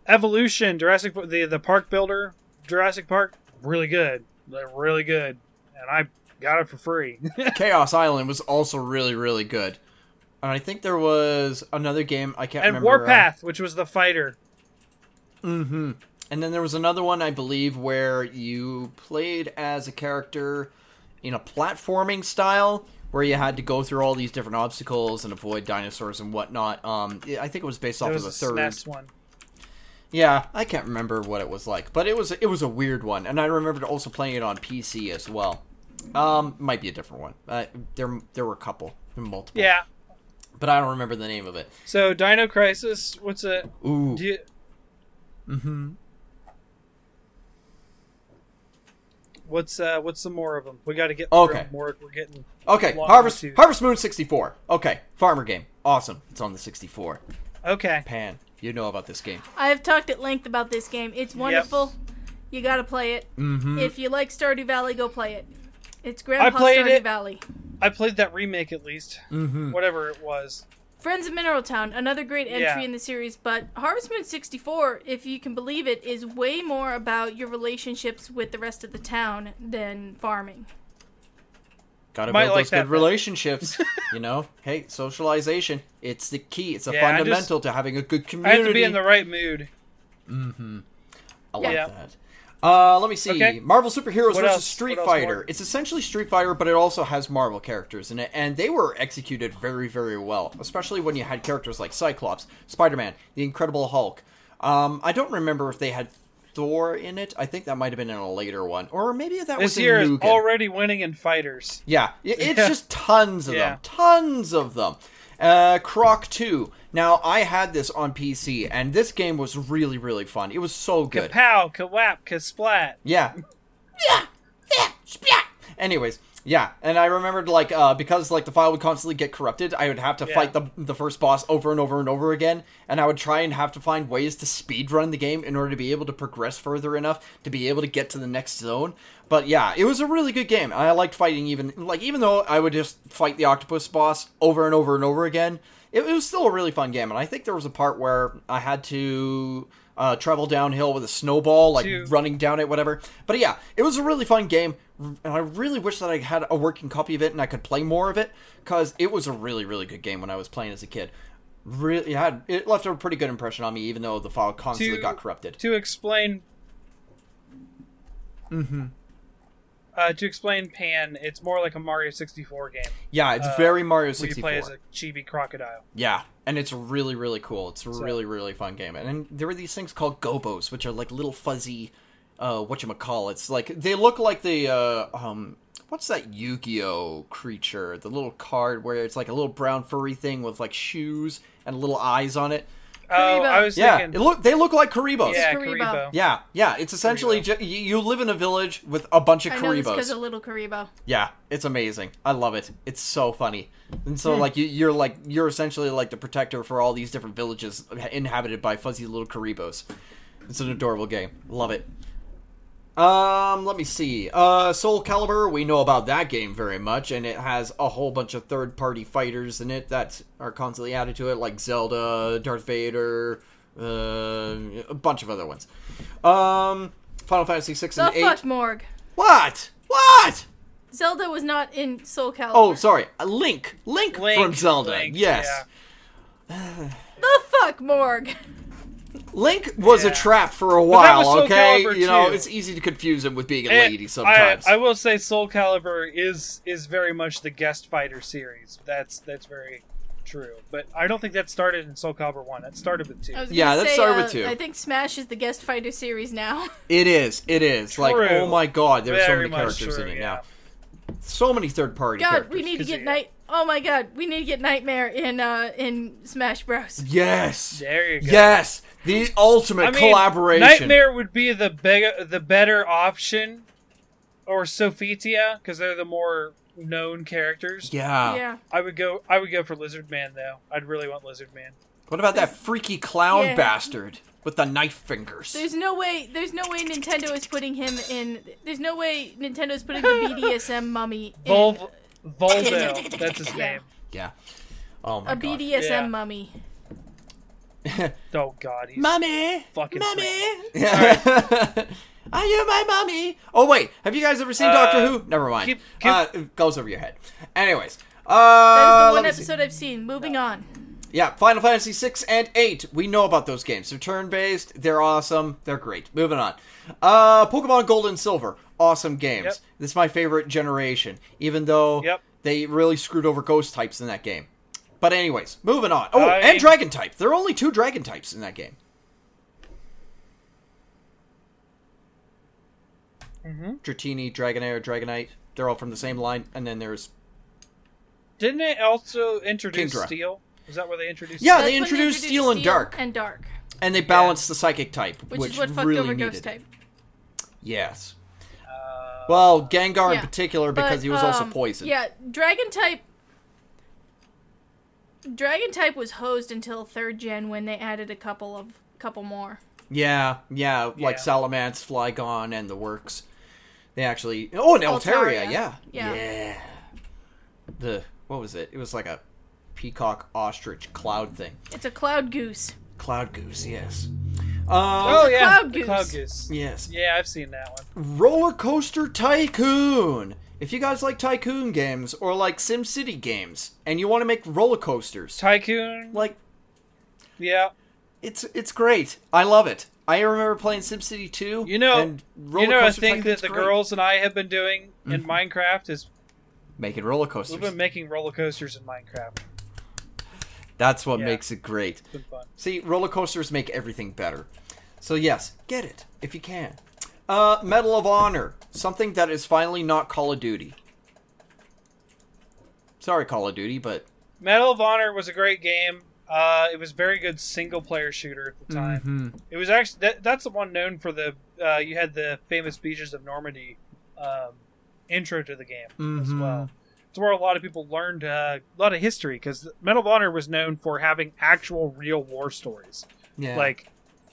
Speaker 1: evolution jurassic the the park builder jurassic park really good They're really good and i got it for free
Speaker 2: Chaos Island was also really really good. And I think there was another game I can't
Speaker 1: and
Speaker 2: remember. uh,
Speaker 1: warpath which was the fighter
Speaker 2: Mm-hmm. And then there was another one, I believe, where you played as a character in a platforming style, where you had to go through all these different obstacles and avoid dinosaurs and whatnot. Um, I think it was based off
Speaker 1: There
Speaker 2: of the
Speaker 1: a
Speaker 2: third.
Speaker 1: SNES one
Speaker 2: Yeah, I can't remember what it was like, but it was it was a weird one, and I remembered also playing it on PC as well. Um, might be a different one. Uh, there there were a couple, multiple.
Speaker 1: yeah
Speaker 2: but I don't remember the name of it.
Speaker 1: so dino crisis what's it
Speaker 2: Ooh.
Speaker 1: do you,
Speaker 2: mm-hmm.
Speaker 1: What's uh what's some more of them we got to get through more. We're, we're getting
Speaker 2: Okay, Harvest
Speaker 1: tooth.
Speaker 2: Harvest Moon 64. Okay, farmer game. Awesome. It's on the 64.
Speaker 1: okay
Speaker 2: Pan, you know about this game.
Speaker 3: I have talked at length about this game. It's wonderful. You gotta play it.
Speaker 2: Mm-hmm.
Speaker 3: If you like Stardew Valley, go play it. It's Grandpa
Speaker 1: played
Speaker 3: Stardew
Speaker 1: it.
Speaker 3: Valley.
Speaker 1: i played that remake at least
Speaker 2: Mm-hmm.
Speaker 1: whatever it was
Speaker 3: Friends of Mineral Town, another great entry
Speaker 1: Yeah.
Speaker 3: in the series, but Harvest Moon 64, if you can believe it, is way more about your relationships with the rest of the town than farming.
Speaker 2: Gotta
Speaker 1: Might
Speaker 2: build
Speaker 1: like
Speaker 2: those
Speaker 1: that
Speaker 2: good
Speaker 1: bit.
Speaker 2: relationships. you know, hey, socialization. It's the key. It's a
Speaker 1: Yeah, I
Speaker 2: fundamental to having a good community.
Speaker 1: i
Speaker 2: community.
Speaker 1: have to be in the right mood
Speaker 2: Mm-hmm. I like that. Uh, let me see.
Speaker 1: Okay.
Speaker 2: Marvel Superheroes
Speaker 1: What
Speaker 2: versus
Speaker 1: else?
Speaker 2: Street Fighter.
Speaker 1: more?
Speaker 2: It's essentially Street Fighter, but it also has Marvel characters in it, and they were executed very, very well. Especially when you had characters like Cyclops, Spider-Man, the Incredible Hulk. Um, I don't remember if they had Thor in it. I think that might have been in a later one, or maybe that was
Speaker 1: this
Speaker 2: in
Speaker 1: year is already winning in fighters
Speaker 2: Yeah, it's
Speaker 1: Yeah.
Speaker 2: just tons of
Speaker 1: Yeah.
Speaker 2: them, tons of them. Uh, Croc 2. Now, I had this on PC, and this game was really, really fun. It was so good.
Speaker 1: Kapow, kawap, kasplat.
Speaker 2: Yeah. Yeah. Yeah. Splat. Anyways, yeah, and I remembered like uh, because like the file would constantly get corrupted, I would have to
Speaker 1: Yeah.
Speaker 2: fight the the first boss over and over and over again, and I would try and have to find ways to speed run the game in order to be able to progress further enough to be able to get to the next zone. But yeah, it was a really good game. I liked fighting even like even though I would just fight the octopus boss over and over and over again, it, it was still a really fun game. And I think there was a part where I had to uh, travel downhill with a snowball, like
Speaker 1: To-
Speaker 2: running down it, whatever. But yeah, it was a really fun game, and I really wish that I had a working copy of it and I could play more of it because it was a really, really good game when I was playing as a kid. Really, it had it left a pretty good impression on me, even though the file constantly
Speaker 1: To-
Speaker 2: got corrupted.
Speaker 1: To explain.
Speaker 2: Mm-hmm.
Speaker 1: Uh, to explain Pan, it's more like a Mario 64 game.
Speaker 2: Yeah, it's
Speaker 1: uh,
Speaker 2: very Mario
Speaker 1: Where you
Speaker 2: 64.
Speaker 1: play as a chibi crocodile.
Speaker 2: Yeah, and it's really, really cool. It's a really, really fun game. And then there were these things called Gobbos, which are like little fuzzy, uh, whatchamacallit. It's like they look like the uh, um, what's that Yu-Gi-Oh creature? The little card where it's like a little brown furry thing with like shoes and little eyes on it.
Speaker 1: Oh,
Speaker 3: Kuriboh.
Speaker 1: I was
Speaker 2: Yeah,
Speaker 1: thinking.
Speaker 2: it look they look like Kuribohs.
Speaker 1: yeah,
Speaker 3: Kuriboh.
Speaker 1: Kuriboh.
Speaker 2: Yeah, yeah, it's essentially ju- you, you live in a village with a bunch of
Speaker 3: I know this because
Speaker 2: Kuribohs.
Speaker 3: of Little Kuriboh.
Speaker 2: Yeah, it's amazing. I love it. It's so funny. And
Speaker 1: Hmm.
Speaker 2: so like you, you're like you're essentially like the protector for all these different villages inhabited by fuzzy little Kuribohs. It's an adorable game. Love it. Um, let me see. Uh, Soul Calibur, we know about that game very much, and it has a whole bunch of third-party fighters in it that are constantly added to it, like Zelda, Darth Vader, uh, a bunch of other ones. Um, Final Fantasy six
Speaker 3: The
Speaker 2: and eight.
Speaker 3: fuck Morg.
Speaker 2: What? What?
Speaker 3: Zelda was not in Soul Calibur.
Speaker 2: Oh, sorry. Uh, Link. Link.
Speaker 1: Link,
Speaker 2: from Zelda.
Speaker 1: Link,
Speaker 2: yes.
Speaker 1: yeah.
Speaker 3: The fuck Morg.
Speaker 2: Link was a trap for a
Speaker 1: that
Speaker 2: while,
Speaker 1: was Soul
Speaker 2: okay?
Speaker 1: Calibur
Speaker 2: You know,
Speaker 1: too.
Speaker 2: it's easy to confuse him with being a
Speaker 1: And
Speaker 2: lady sometimes.
Speaker 1: I, I will say Soul Calibur is is very much the guest fighter series. That's that's very true. But I don't think that started in Soul Calibur one. That started with two.
Speaker 3: I was
Speaker 2: Yeah, that
Speaker 3: say,
Speaker 2: started with
Speaker 3: uh,
Speaker 2: two.
Speaker 3: I think Smash is the guest fighter series now.
Speaker 2: It is. It is. Like, oh my god, there's so many characters
Speaker 1: true,
Speaker 2: in it
Speaker 1: yeah.
Speaker 2: now. So many third party
Speaker 3: God,
Speaker 2: characters.
Speaker 3: we need to
Speaker 1: 'cause
Speaker 3: get
Speaker 1: you-
Speaker 3: night. Oh my God, we need to get Nightmare in uh in Smash Bros.
Speaker 2: Yes.
Speaker 1: There you go.
Speaker 2: Yes. The ultimate
Speaker 1: I mean,
Speaker 2: collaboration.
Speaker 1: Nightmare would be the beg- the better option, or Sophitia because they're the more known characters.
Speaker 2: Yeah.
Speaker 3: yeah.
Speaker 1: I would go. I would go for Lizard Man though. I'd really want Lizard Man.
Speaker 2: What about that freaky clown
Speaker 3: Yeah.
Speaker 2: bastard with the knife fingers?
Speaker 3: There's no way. There's no way Nintendo is putting him in. There's no way Nintendo is putting the BDSM mummy in
Speaker 1: Volv- Volvo. That's his name.
Speaker 2: yeah. Oh my
Speaker 3: a
Speaker 2: god.
Speaker 3: A BDSM
Speaker 1: Yeah.
Speaker 3: mummy.
Speaker 1: Oh God, he's
Speaker 2: Mommy!
Speaker 1: fucking
Speaker 2: Mommy!
Speaker 1: great.
Speaker 2: Are you my mommy? Oh wait, have you guys ever seen
Speaker 1: Uh,
Speaker 2: Doctor Who? Never mind.
Speaker 1: keep- keep-
Speaker 2: Uh, it goes over your head. Anyways, uh,
Speaker 3: That is the one
Speaker 2: me see.
Speaker 3: episode I've seen. Moving on.
Speaker 2: Yeah, Final Fantasy six and eight. We know about those games. They're turn based. They're awesome. They're great. Moving on. Uh, Pokemon Gold and Silver. Awesome games.
Speaker 1: Yep.
Speaker 2: This is my favorite generation. Even though
Speaker 1: Yep.
Speaker 2: they really screwed over ghost types in that game. But anyways, moving on. Oh,
Speaker 1: I-
Speaker 2: and dragon type. There are only two dragon types in that game.
Speaker 1: hmm
Speaker 2: Dratini, Dragonair, Dragonite. They're all from the same line. And then there's
Speaker 1: Didn't it also introduce
Speaker 2: Kingdra.
Speaker 1: Steel? Is that where they introduced?
Speaker 2: Yeah,
Speaker 1: Steel?
Speaker 2: they
Speaker 3: That's when
Speaker 2: introduced Steel and Dark.
Speaker 3: And Dark,
Speaker 2: and they balanced the psychic type,
Speaker 3: which,
Speaker 2: which,
Speaker 3: is what fucked
Speaker 2: really
Speaker 3: over
Speaker 2: needed.
Speaker 3: Ghost type.
Speaker 2: Yes.
Speaker 1: Uh,
Speaker 2: Well, Gengar in particular because
Speaker 3: But,
Speaker 2: he was also
Speaker 3: um,
Speaker 2: poisoned.
Speaker 3: Yeah, Dragon type. Dragon type was hosed until third gen when they added a couple of couple more.
Speaker 2: Yeah, yeah, like
Speaker 1: Yeah.
Speaker 2: Salamence, Flygon, and the works. They actually. Oh, and Altaria,
Speaker 3: Altaria.
Speaker 2: yeah.
Speaker 3: Yeah.
Speaker 2: The what was it? It was like a peacock ostrich cloud thing.
Speaker 3: It's a cloud goose.
Speaker 2: Cloud goose, yes.
Speaker 1: oh
Speaker 2: Um,
Speaker 1: yeah,
Speaker 3: Cloud Goose.
Speaker 1: Cloud Goose.
Speaker 2: yes.
Speaker 1: Yeah, I've seen that one.
Speaker 2: Roller Coaster Tycoon. If you guys like tycoon games or like SimCity games, and you want to make roller coasters,
Speaker 1: Tycoon.
Speaker 2: like
Speaker 1: Yeah,
Speaker 2: it's it's great. I love it. I remember playing SimCity 2.
Speaker 1: You know-
Speaker 2: and Roller
Speaker 1: you know a
Speaker 2: Coaster
Speaker 1: thing that the
Speaker 2: great.
Speaker 1: girls and I have been doing in
Speaker 2: Mm-hmm.
Speaker 1: Minecraft is
Speaker 2: making roller coasters.
Speaker 1: we've been making roller coasters in Minecraft.
Speaker 2: That's what
Speaker 1: Yeah.
Speaker 2: makes it great.
Speaker 1: It's been fun.
Speaker 2: See, roller coasters make everything better. So yes, get it if you can. Uh, Medal of Honor, something that is finally not Call of Duty. Sorry, Call of Duty, but
Speaker 1: Medal of Honor was a great game. Uh, it was a very good single player shooter at the time.
Speaker 2: Mhm.
Speaker 1: It was actually that, that's the one known for the uh, you had the famous beaches of Normandy um, intro to the game as
Speaker 2: Mhm.
Speaker 1: well. It's where a lot of people learned uh, a lot of history because Medal of Honor was known for having actual real war stories.
Speaker 2: Yeah.
Speaker 1: Like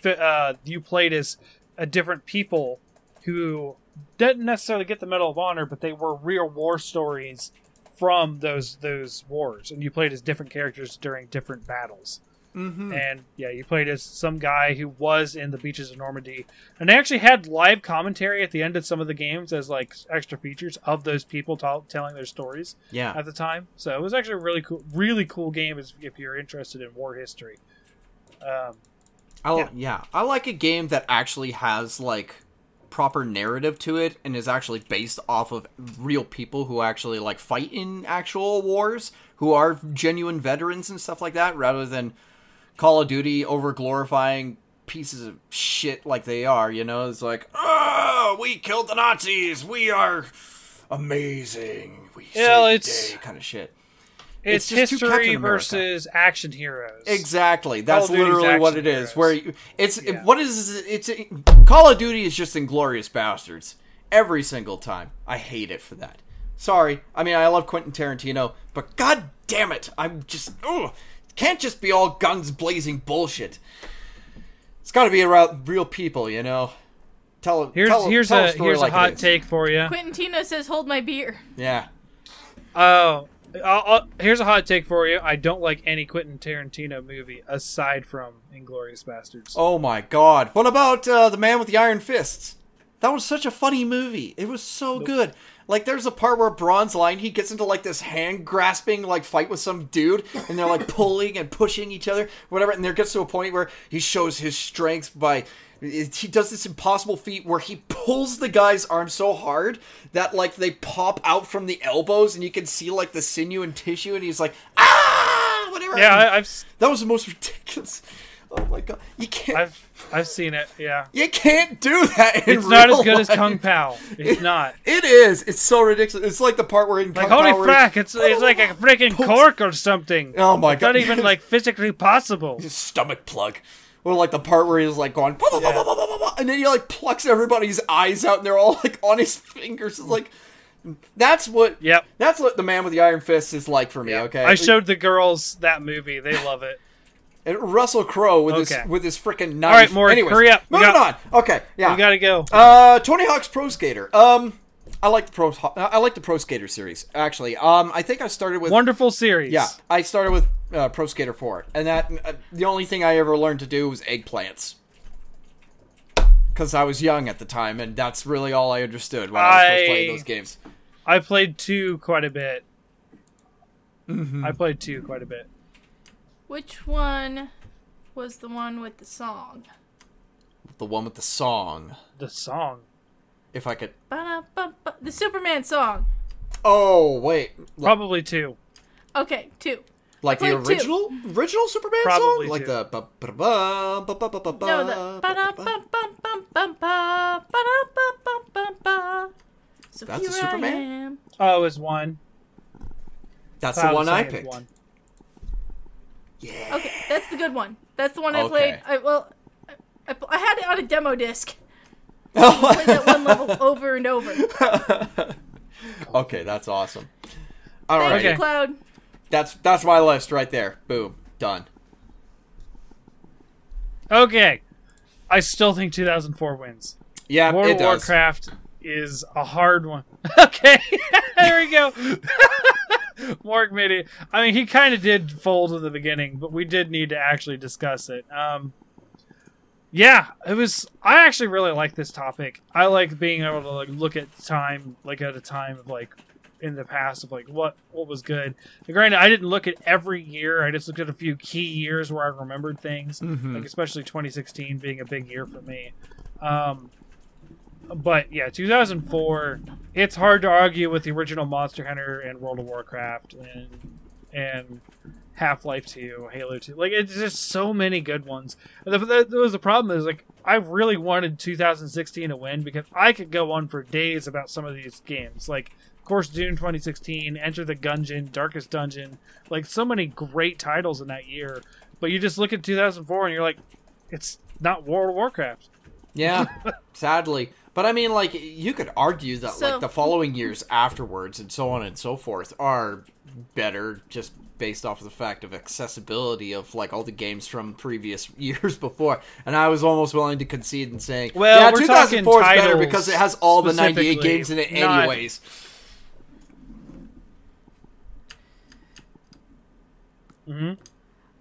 Speaker 1: uh, you played as a different people who didn't necessarily get the Medal of Honor, but they were real war stories from those those wars, and you played as different characters during different battles.
Speaker 2: Mhm.
Speaker 1: And yeah, you played as some guy who was in the beaches of Normandy, and they actually had live commentary at the end of some of the games as like extra features of those people t- telling their stories
Speaker 2: yeah.
Speaker 1: at the time. So it was actually a really cool, really cool game if, if you're interested in war history. Um,
Speaker 2: I,
Speaker 1: Yeah.
Speaker 2: yeah. I like a game that actually has like proper narrative to it and is actually based off of real people who actually like fight in actual wars, who are genuine veterans and stuff like that, rather than Call of Duty over glorifying pieces of shit like they are. You know, it's like, oh, we killed the Nazis. We are amazing. We
Speaker 1: Yeah,
Speaker 2: saved
Speaker 1: it's-
Speaker 2: the day," kind of shit.
Speaker 1: It's,
Speaker 2: It's just too
Speaker 1: history
Speaker 2: Captain
Speaker 1: versus action heroes.
Speaker 2: Exactly. That's
Speaker 1: Call of Duty's
Speaker 2: literally what it
Speaker 1: action
Speaker 2: is.
Speaker 1: heroes.
Speaker 2: Where you, it's
Speaker 1: Yeah.
Speaker 2: what is it's Call of Duty is just inglorious bastards every single time. I hate it for that. Sorry. I mean, I love Quentin Tarantino, but god damn it, I'm just ugh, can't just be all guns blazing bullshit. It's got to be about real people, you know. Tell a
Speaker 1: Here's
Speaker 2: tell,
Speaker 1: here's
Speaker 2: tell
Speaker 1: a
Speaker 2: story
Speaker 1: here's
Speaker 2: like
Speaker 1: a hot take for you.
Speaker 3: Quentin Tino says, "Hold my beer."
Speaker 2: Yeah.
Speaker 1: Oh, I'll, I'll- here's a hot take for you. I don't like any Quentin Tarantino movie aside from Inglorious Bastards.
Speaker 2: Oh my god. What about uh, The Man with the Iron Fists? That was such a funny movie. It was so good. Like there's a part where Bronze Lion he gets into like this hand grasping like fight with some dude and they're like pulling and pushing each other, whatever, and there gets to a point where he shows his strength by he does this impossible feat where he pulls the guy's arm so hard that like they pop out from the elbows and you can see like the sinew and tissue and he's like ah whatever.
Speaker 1: Yeah, I, I've
Speaker 2: that was the most ridiculous. Oh my god, you can't.
Speaker 1: I've I've seen it. Yeah,
Speaker 2: You can't do that. In
Speaker 1: it's not as good as. Kung Pao. It's not.
Speaker 2: It is. It's so ridiculous. It's like the part where in
Speaker 1: Like
Speaker 2: Kung
Speaker 1: holy
Speaker 2: Pao
Speaker 1: frack! It's it's like a freaking cork or something.
Speaker 2: Oh my
Speaker 1: It's
Speaker 2: god!
Speaker 1: not even like physically possible.
Speaker 2: stomach plug. Or like the part where he's like going, "Bah, bah, bah, bah, bah, bah, bah," and then he like plucks everybody's eyes out, and they're all like on his fingers. It's like that's what.
Speaker 1: Yep.
Speaker 2: That's what the man with the iron fist is like for me. Okay.
Speaker 1: I showed the girls that movie. They love it.
Speaker 2: And Russell Crowe with
Speaker 1: Okay.
Speaker 2: his with his freaking knife.
Speaker 1: right, Maury,
Speaker 2: Anyways,
Speaker 1: hurry up.
Speaker 2: Moving
Speaker 1: got-
Speaker 2: on. Okay. Yeah.
Speaker 1: We gotta go.
Speaker 2: Uh, Tony Hawk's Pro Skater. Um, I like the pro. I like the Pro Skater series. Actually, um, I think I started with.
Speaker 1: Wonderful series.
Speaker 2: Yeah, I started with uh, Pro Skater 4, and that uh, the only thing I ever learned to do was eggplants. Because I was young at the time, and that's really all I understood when I was first playing those games.
Speaker 1: I played two quite a bit.
Speaker 2: Mm-hmm.
Speaker 1: I played two quite a bit.
Speaker 3: Which one was the one with the song?
Speaker 2: The one with the song,
Speaker 1: The song.
Speaker 2: If I could.
Speaker 3: Ba-da-ba-ba- The Superman song.
Speaker 2: Oh wait, L-
Speaker 1: Probably two.
Speaker 3: Okay, two.
Speaker 2: like the
Speaker 3: played two.
Speaker 2: original original Superman
Speaker 1: Probably
Speaker 2: song, like
Speaker 1: two.
Speaker 2: the. ba- ba- ba- ba- ba- ba- ba-
Speaker 3: No, the
Speaker 2: ba- ba- ba-
Speaker 3: ba-da-bum-bum-bum-ba, ba-da-bum-bum-bum-ba. So
Speaker 2: That's
Speaker 3: here
Speaker 2: a Superman?
Speaker 3: I am.
Speaker 1: Oh, it was one.
Speaker 2: That's
Speaker 1: Cloud
Speaker 2: the
Speaker 1: was
Speaker 2: one I
Speaker 1: saying it's
Speaker 2: picked.
Speaker 1: one.
Speaker 2: Yeah.
Speaker 3: Okay, that's the good one. That's the one I
Speaker 2: Okay.
Speaker 3: played. I, well, I, I, I had it on a demo disc. I played that one level over and over.
Speaker 2: okay, that's awesome. All
Speaker 3: Thank
Speaker 2: right,
Speaker 3: you, Cloud.
Speaker 2: that's that's my list right there. Boom, done.
Speaker 1: Okay. I still think 2004 wins.
Speaker 2: Yeah,
Speaker 1: World
Speaker 2: it
Speaker 1: of
Speaker 2: does.
Speaker 1: Warcraft is a hard one. okay, there we go. Mark made it. I mean, he kind of did fold in the beginning, but we did need to actually discuss it. Um, yeah, it was. I actually really like this topic. I like being able to like look at time, like at a time of like in the past of like what what was good. And granted, I didn't look at every year. I just looked at a few key years where I remembered things,
Speaker 2: Mhm.
Speaker 1: like especially 2016 being a big year for me. Um, but yeah, 2004. It's hard to argue with the original Monster Hunter and World of Warcraft and and Half Life 2, Halo 2. Like it's just so many good ones. And the, the, the was the problem is like I really wanted 2016 to win because I could go on for days about some of these games. Like of course, Doom 2016, Enter the Gungeon, Darkest Dungeon, like so many great titles in that year. But you just look at 2004 and you're like, it's not World of Warcraft.
Speaker 2: Yeah, sadly. But I mean, like, you could argue that,
Speaker 3: So-
Speaker 2: like, the following years afterwards and so on and so forth are better just based off of the fact of accessibility of, like, all the games from previous years before. And I was almost willing to concede and saying,
Speaker 1: Well,
Speaker 2: yeah,
Speaker 1: we're
Speaker 2: 2004 is
Speaker 1: talking
Speaker 2: better because it has all the 98 games in it
Speaker 1: not-
Speaker 2: anyways.
Speaker 1: hmm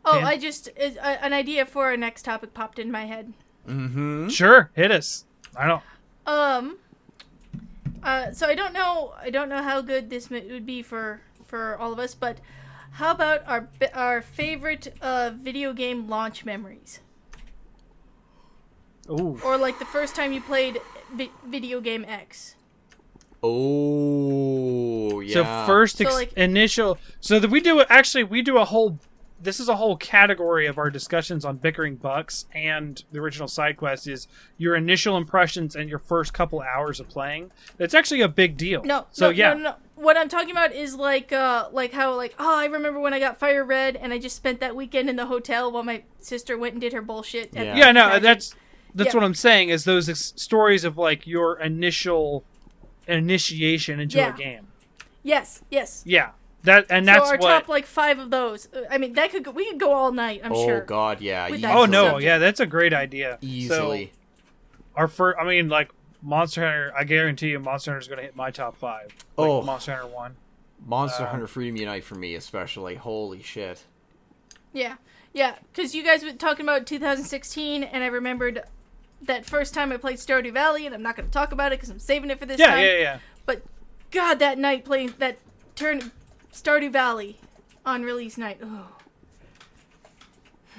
Speaker 3: Oh,
Speaker 1: Yeah.
Speaker 3: I just is- a- an idea for our next topic popped in my head.
Speaker 2: Mm-hmm.
Speaker 1: Sure, hit us. I don't.
Speaker 3: Um. Uh, so I don't know. I don't know how good this would be for for all of us, but how about our our favorite uh, video game launch memories,
Speaker 1: Ooh.
Speaker 3: or like the first time you played vi- video game X?
Speaker 2: Oh, yeah.
Speaker 1: So first
Speaker 3: So, like-
Speaker 1: initial. So that we do actually we do a whole. This is a whole category of our discussions on bickering bucks and the original side quest is your initial impressions and your first couple hours of playing. It's actually a big deal.
Speaker 3: No.
Speaker 1: So
Speaker 3: no,
Speaker 1: yeah.
Speaker 3: No, no, no. What I'm talking about is like uh like how like oh I remember when I got Fire Red and I just spent that weekend in the hotel while my sister went and did her bullshit. at
Speaker 2: Yeah.
Speaker 1: Yeah, no,
Speaker 3: Magic.
Speaker 1: that's that's
Speaker 3: Yeah.
Speaker 1: what I'm saying. Is those ex- stories of like your initial initiation into
Speaker 3: Yeah.
Speaker 1: a game.
Speaker 3: yes, yes.
Speaker 1: Yeah, that and that's
Speaker 3: so our
Speaker 1: what.
Speaker 3: top like five of those. Uh, I mean, that could go, we could go all night. I'm
Speaker 2: oh,
Speaker 3: sure.
Speaker 2: Oh God, yeah.
Speaker 3: With
Speaker 2: easily.
Speaker 3: that
Speaker 1: oh no,
Speaker 3: subject.
Speaker 1: yeah, that's a great idea.
Speaker 2: Easily.
Speaker 1: So our first, I mean, like Monster Hunter. I guarantee you, Monster Hunter is going to hit my top five. Like
Speaker 2: Oh.
Speaker 1: Monster Hunter One.
Speaker 2: Monster
Speaker 1: uh,
Speaker 2: Hunter Freedom Unite for me, especially. Holy shit.
Speaker 3: Yeah, yeah. Because you guys were talking about 2016, and I remembered that first time I played Stardew Valley, and I'm not going to talk about it because I'm saving it for this
Speaker 1: Yeah,
Speaker 3: time.
Speaker 1: yeah, yeah.
Speaker 3: But God, that night playing that turn Stardew Valley on release night. Oh.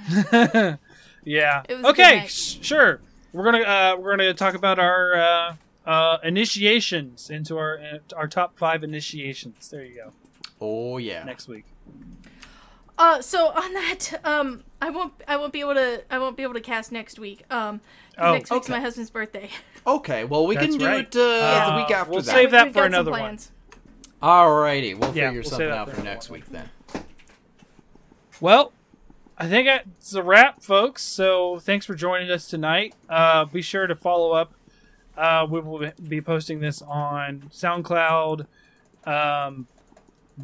Speaker 1: Yeah.
Speaker 3: It was a good
Speaker 1: okay, sh- sure. We're gonna uh, we're gonna talk about our uh, uh, initiations into our uh, our top five initiations. There you go.
Speaker 2: Oh, yeah.
Speaker 1: Next week.
Speaker 3: Uh, so on that, um, I won't, I won't be able to, I won't be able to cast next week. Um, 'cause
Speaker 1: Oh,
Speaker 3: next week's
Speaker 2: okay.
Speaker 3: my husband's birthday.
Speaker 2: Okay, well, we
Speaker 1: That's
Speaker 2: can do
Speaker 1: right.
Speaker 2: it uh,
Speaker 1: Uh,
Speaker 2: the week after
Speaker 1: we'll
Speaker 2: that.
Speaker 1: save that
Speaker 3: We've
Speaker 1: for
Speaker 3: got some
Speaker 1: another one.
Speaker 3: Plans.
Speaker 2: Alrighty, we'll
Speaker 1: Yeah,
Speaker 2: figure
Speaker 1: we'll
Speaker 2: something out
Speaker 1: for
Speaker 2: for next week then.
Speaker 1: Well, I think that's a wrap, folks. So thanks for joining us tonight. Uh, be sure to follow up. Uh, we will be posting this on SoundCloud. Um,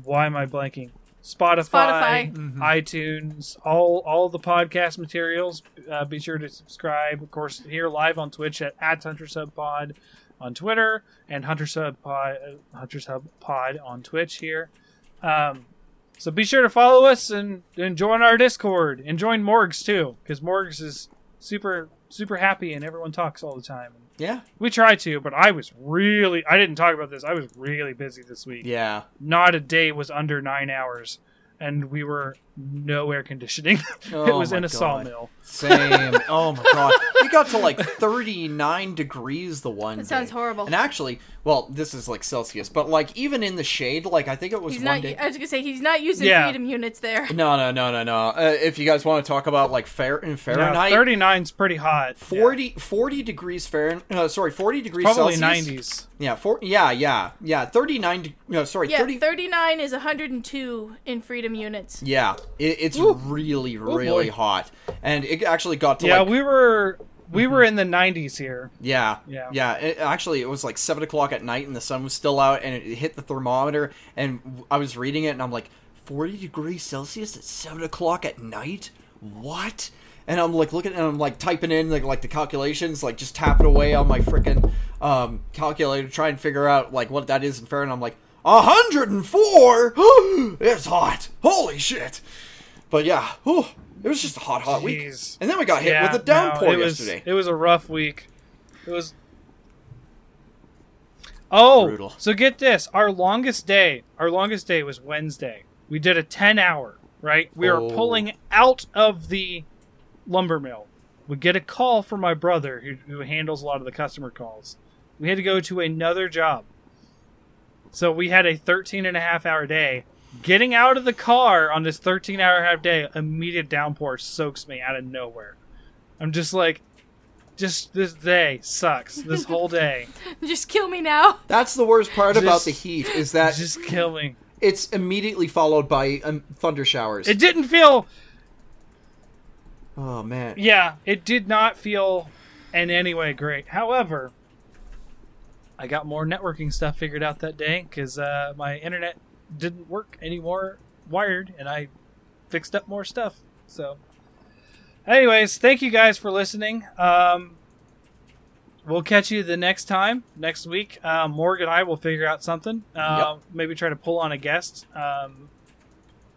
Speaker 1: why am I blanking? Spotify,
Speaker 3: Spotify.
Speaker 1: iTunes, all all the podcast materials. Uh, be sure to subscribe. Of course, here live on Twitch at, at Hunter Sub Pod on Twitter and Hunters Sub Pod, uh, Hunter Sub Pod on Twitch here. Um, so be sure to follow us and, and join our Discord and join Morgs too, because Morgs is super super happy and everyone talks all the time.
Speaker 2: Yeah,
Speaker 1: We try to, but I was really I didn't talk about this. I was really busy this week.
Speaker 2: yeah.
Speaker 1: Not a day was under nine hours, and we were no air conditioning. it
Speaker 2: Oh
Speaker 1: was in a
Speaker 2: God.
Speaker 1: sawmill.
Speaker 2: Same. oh my god. We got to like 39 degrees the one
Speaker 3: That sounds
Speaker 2: day.
Speaker 3: horrible.
Speaker 2: And actually, well, this is like Celsius, but like even in the shade, like I think it was
Speaker 3: He's
Speaker 2: one
Speaker 3: not.
Speaker 2: day.
Speaker 3: I was gonna say he's not using
Speaker 1: Yeah.
Speaker 3: freedom units there.
Speaker 2: No, no, no, no, no. Uh, if you guys want to talk about like fair in
Speaker 1: No,
Speaker 2: Fahrenheit,
Speaker 1: 39's pretty hot.
Speaker 2: 40, 40 degrees Fahrenheit. Uh, sorry, 40 degrees
Speaker 1: Probably
Speaker 2: Celsius.
Speaker 1: 90s.
Speaker 2: Yeah, four, yeah, yeah, yeah. 39. de- No, sorry,
Speaker 3: Yeah,
Speaker 2: 30.
Speaker 3: 39 is 102 in freedom units.
Speaker 2: Yeah, it, it's
Speaker 1: Woo.
Speaker 2: really,
Speaker 1: Oh,
Speaker 2: really
Speaker 1: boy.
Speaker 2: hot, and it actually got to
Speaker 1: Yeah,
Speaker 2: like
Speaker 1: we were we were in the 90s here.
Speaker 2: Yeah,
Speaker 1: Yeah.
Speaker 2: yeah. It, actually, it was like seven o'clock at night, and the sun was still out, and it hit the thermometer. And I was reading it, and I'm like, forty degrees Celsius at seven o'clock at night. What? And I'm like looking, and I'm like typing in like like the calculations, like just tapping away on my freaking um, calculator, try and figure out like what that is in Fahrenheit. I'm like, hundred and four. it's hot. Holy shit! But yeah, whew, it was just a hot, hot week. And then we got hit
Speaker 1: Yeah,
Speaker 2: with a downpour
Speaker 1: no, it was,
Speaker 2: yesterday.
Speaker 1: It was a rough week. It was. Oh,
Speaker 2: Brutal.
Speaker 1: so get this: our longest day, our longest day was Wednesday. We did a ten-hour. Right, we
Speaker 2: Oh.
Speaker 1: were pulling out of the lumber mill. We get a call from my brother, who, who handles a lot of the customer calls. We had to go to another job. So we had a 13 and a half hour day. Getting out of the car on this 13 hour half day, immediate downpour soaks me out of nowhere. I'm just like, just this day sucks. This whole day,
Speaker 3: Just kill me now.
Speaker 2: That's the worst part about the heat is that
Speaker 1: just killing.
Speaker 2: it's immediately followed by um, thunder showers.
Speaker 1: It didn't feel.
Speaker 2: oh man.
Speaker 1: Yeah, it did not feel in any way great. However, I got more networking stuff figured out that day because uh, my internet didn't work anymore wired, and I fixed up more stuff. So, anyways, thank you guys for listening. Um, we'll catch you the next time next week. Um, Morgan and I will figure out something. Uh, Maybe try to pull on a guest. Um,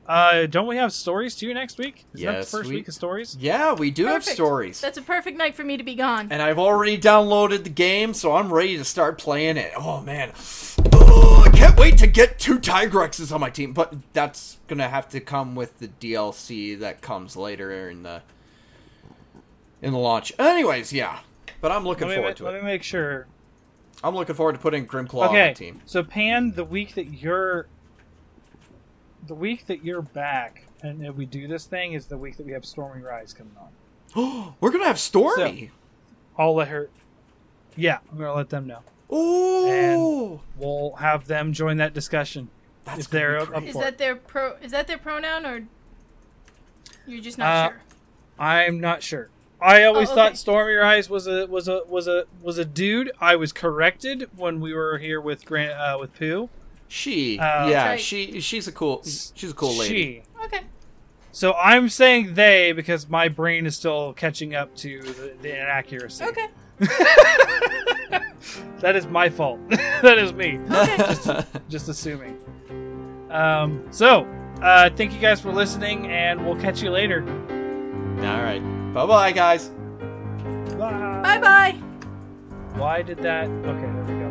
Speaker 1: uh, don't we have stories too next week? Is that the
Speaker 2: Yes,
Speaker 1: first
Speaker 2: we-
Speaker 1: week of stories?
Speaker 2: Yeah, we do have stories.
Speaker 3: That's a perfect night for me to be gone.
Speaker 2: and I've already downloaded the game, so I'm ready to start playing it. Oh man, oh, I can't wait to get two Tigrexes on my team. But that's gonna have to come with the DLC that comes later in the in the launch. Anyways, yeah. But I'm looking forward
Speaker 1: ma-
Speaker 2: to
Speaker 1: let
Speaker 2: it.
Speaker 1: Let me make sure.
Speaker 2: I'm looking forward to putting Grimclaw on
Speaker 1: okay,
Speaker 2: the team.
Speaker 1: so Pan, the week that you're, the week that you're back, and if we do this thing is the week that we have Stormy Rise coming on.
Speaker 2: We're gonna have Stormy.
Speaker 1: I'll let her. Yeah, I'm gonna let them know.
Speaker 2: Oh,
Speaker 1: We'll have them join that discussion.
Speaker 2: that's
Speaker 1: if they're up- up
Speaker 2: great.
Speaker 3: Is that their pro? Is that their pronoun or you're just not
Speaker 1: Uh,
Speaker 3: sure?
Speaker 1: I'm not sure. I always
Speaker 3: Oh, okay.
Speaker 1: thought Stormy Rise was a was a was a was a dude. I was corrected when we were here with Grant uh, with Pooh.
Speaker 2: She,
Speaker 1: Uh,
Speaker 2: yeah,
Speaker 3: Right.
Speaker 2: she, she's a cool, she's a cool lady.
Speaker 1: She.
Speaker 3: Okay.
Speaker 1: So I'm saying they because my brain is still catching up to the, the inaccuracy.
Speaker 3: Okay.
Speaker 1: That is my fault. that is me.
Speaker 3: Okay.
Speaker 1: Just assuming. Um, so, uh, thank you guys for listening, and we'll catch you later.
Speaker 2: All right, bye bye, guys.
Speaker 1: Bye.
Speaker 3: bye bye.
Speaker 1: Why did that? Okay, there we go.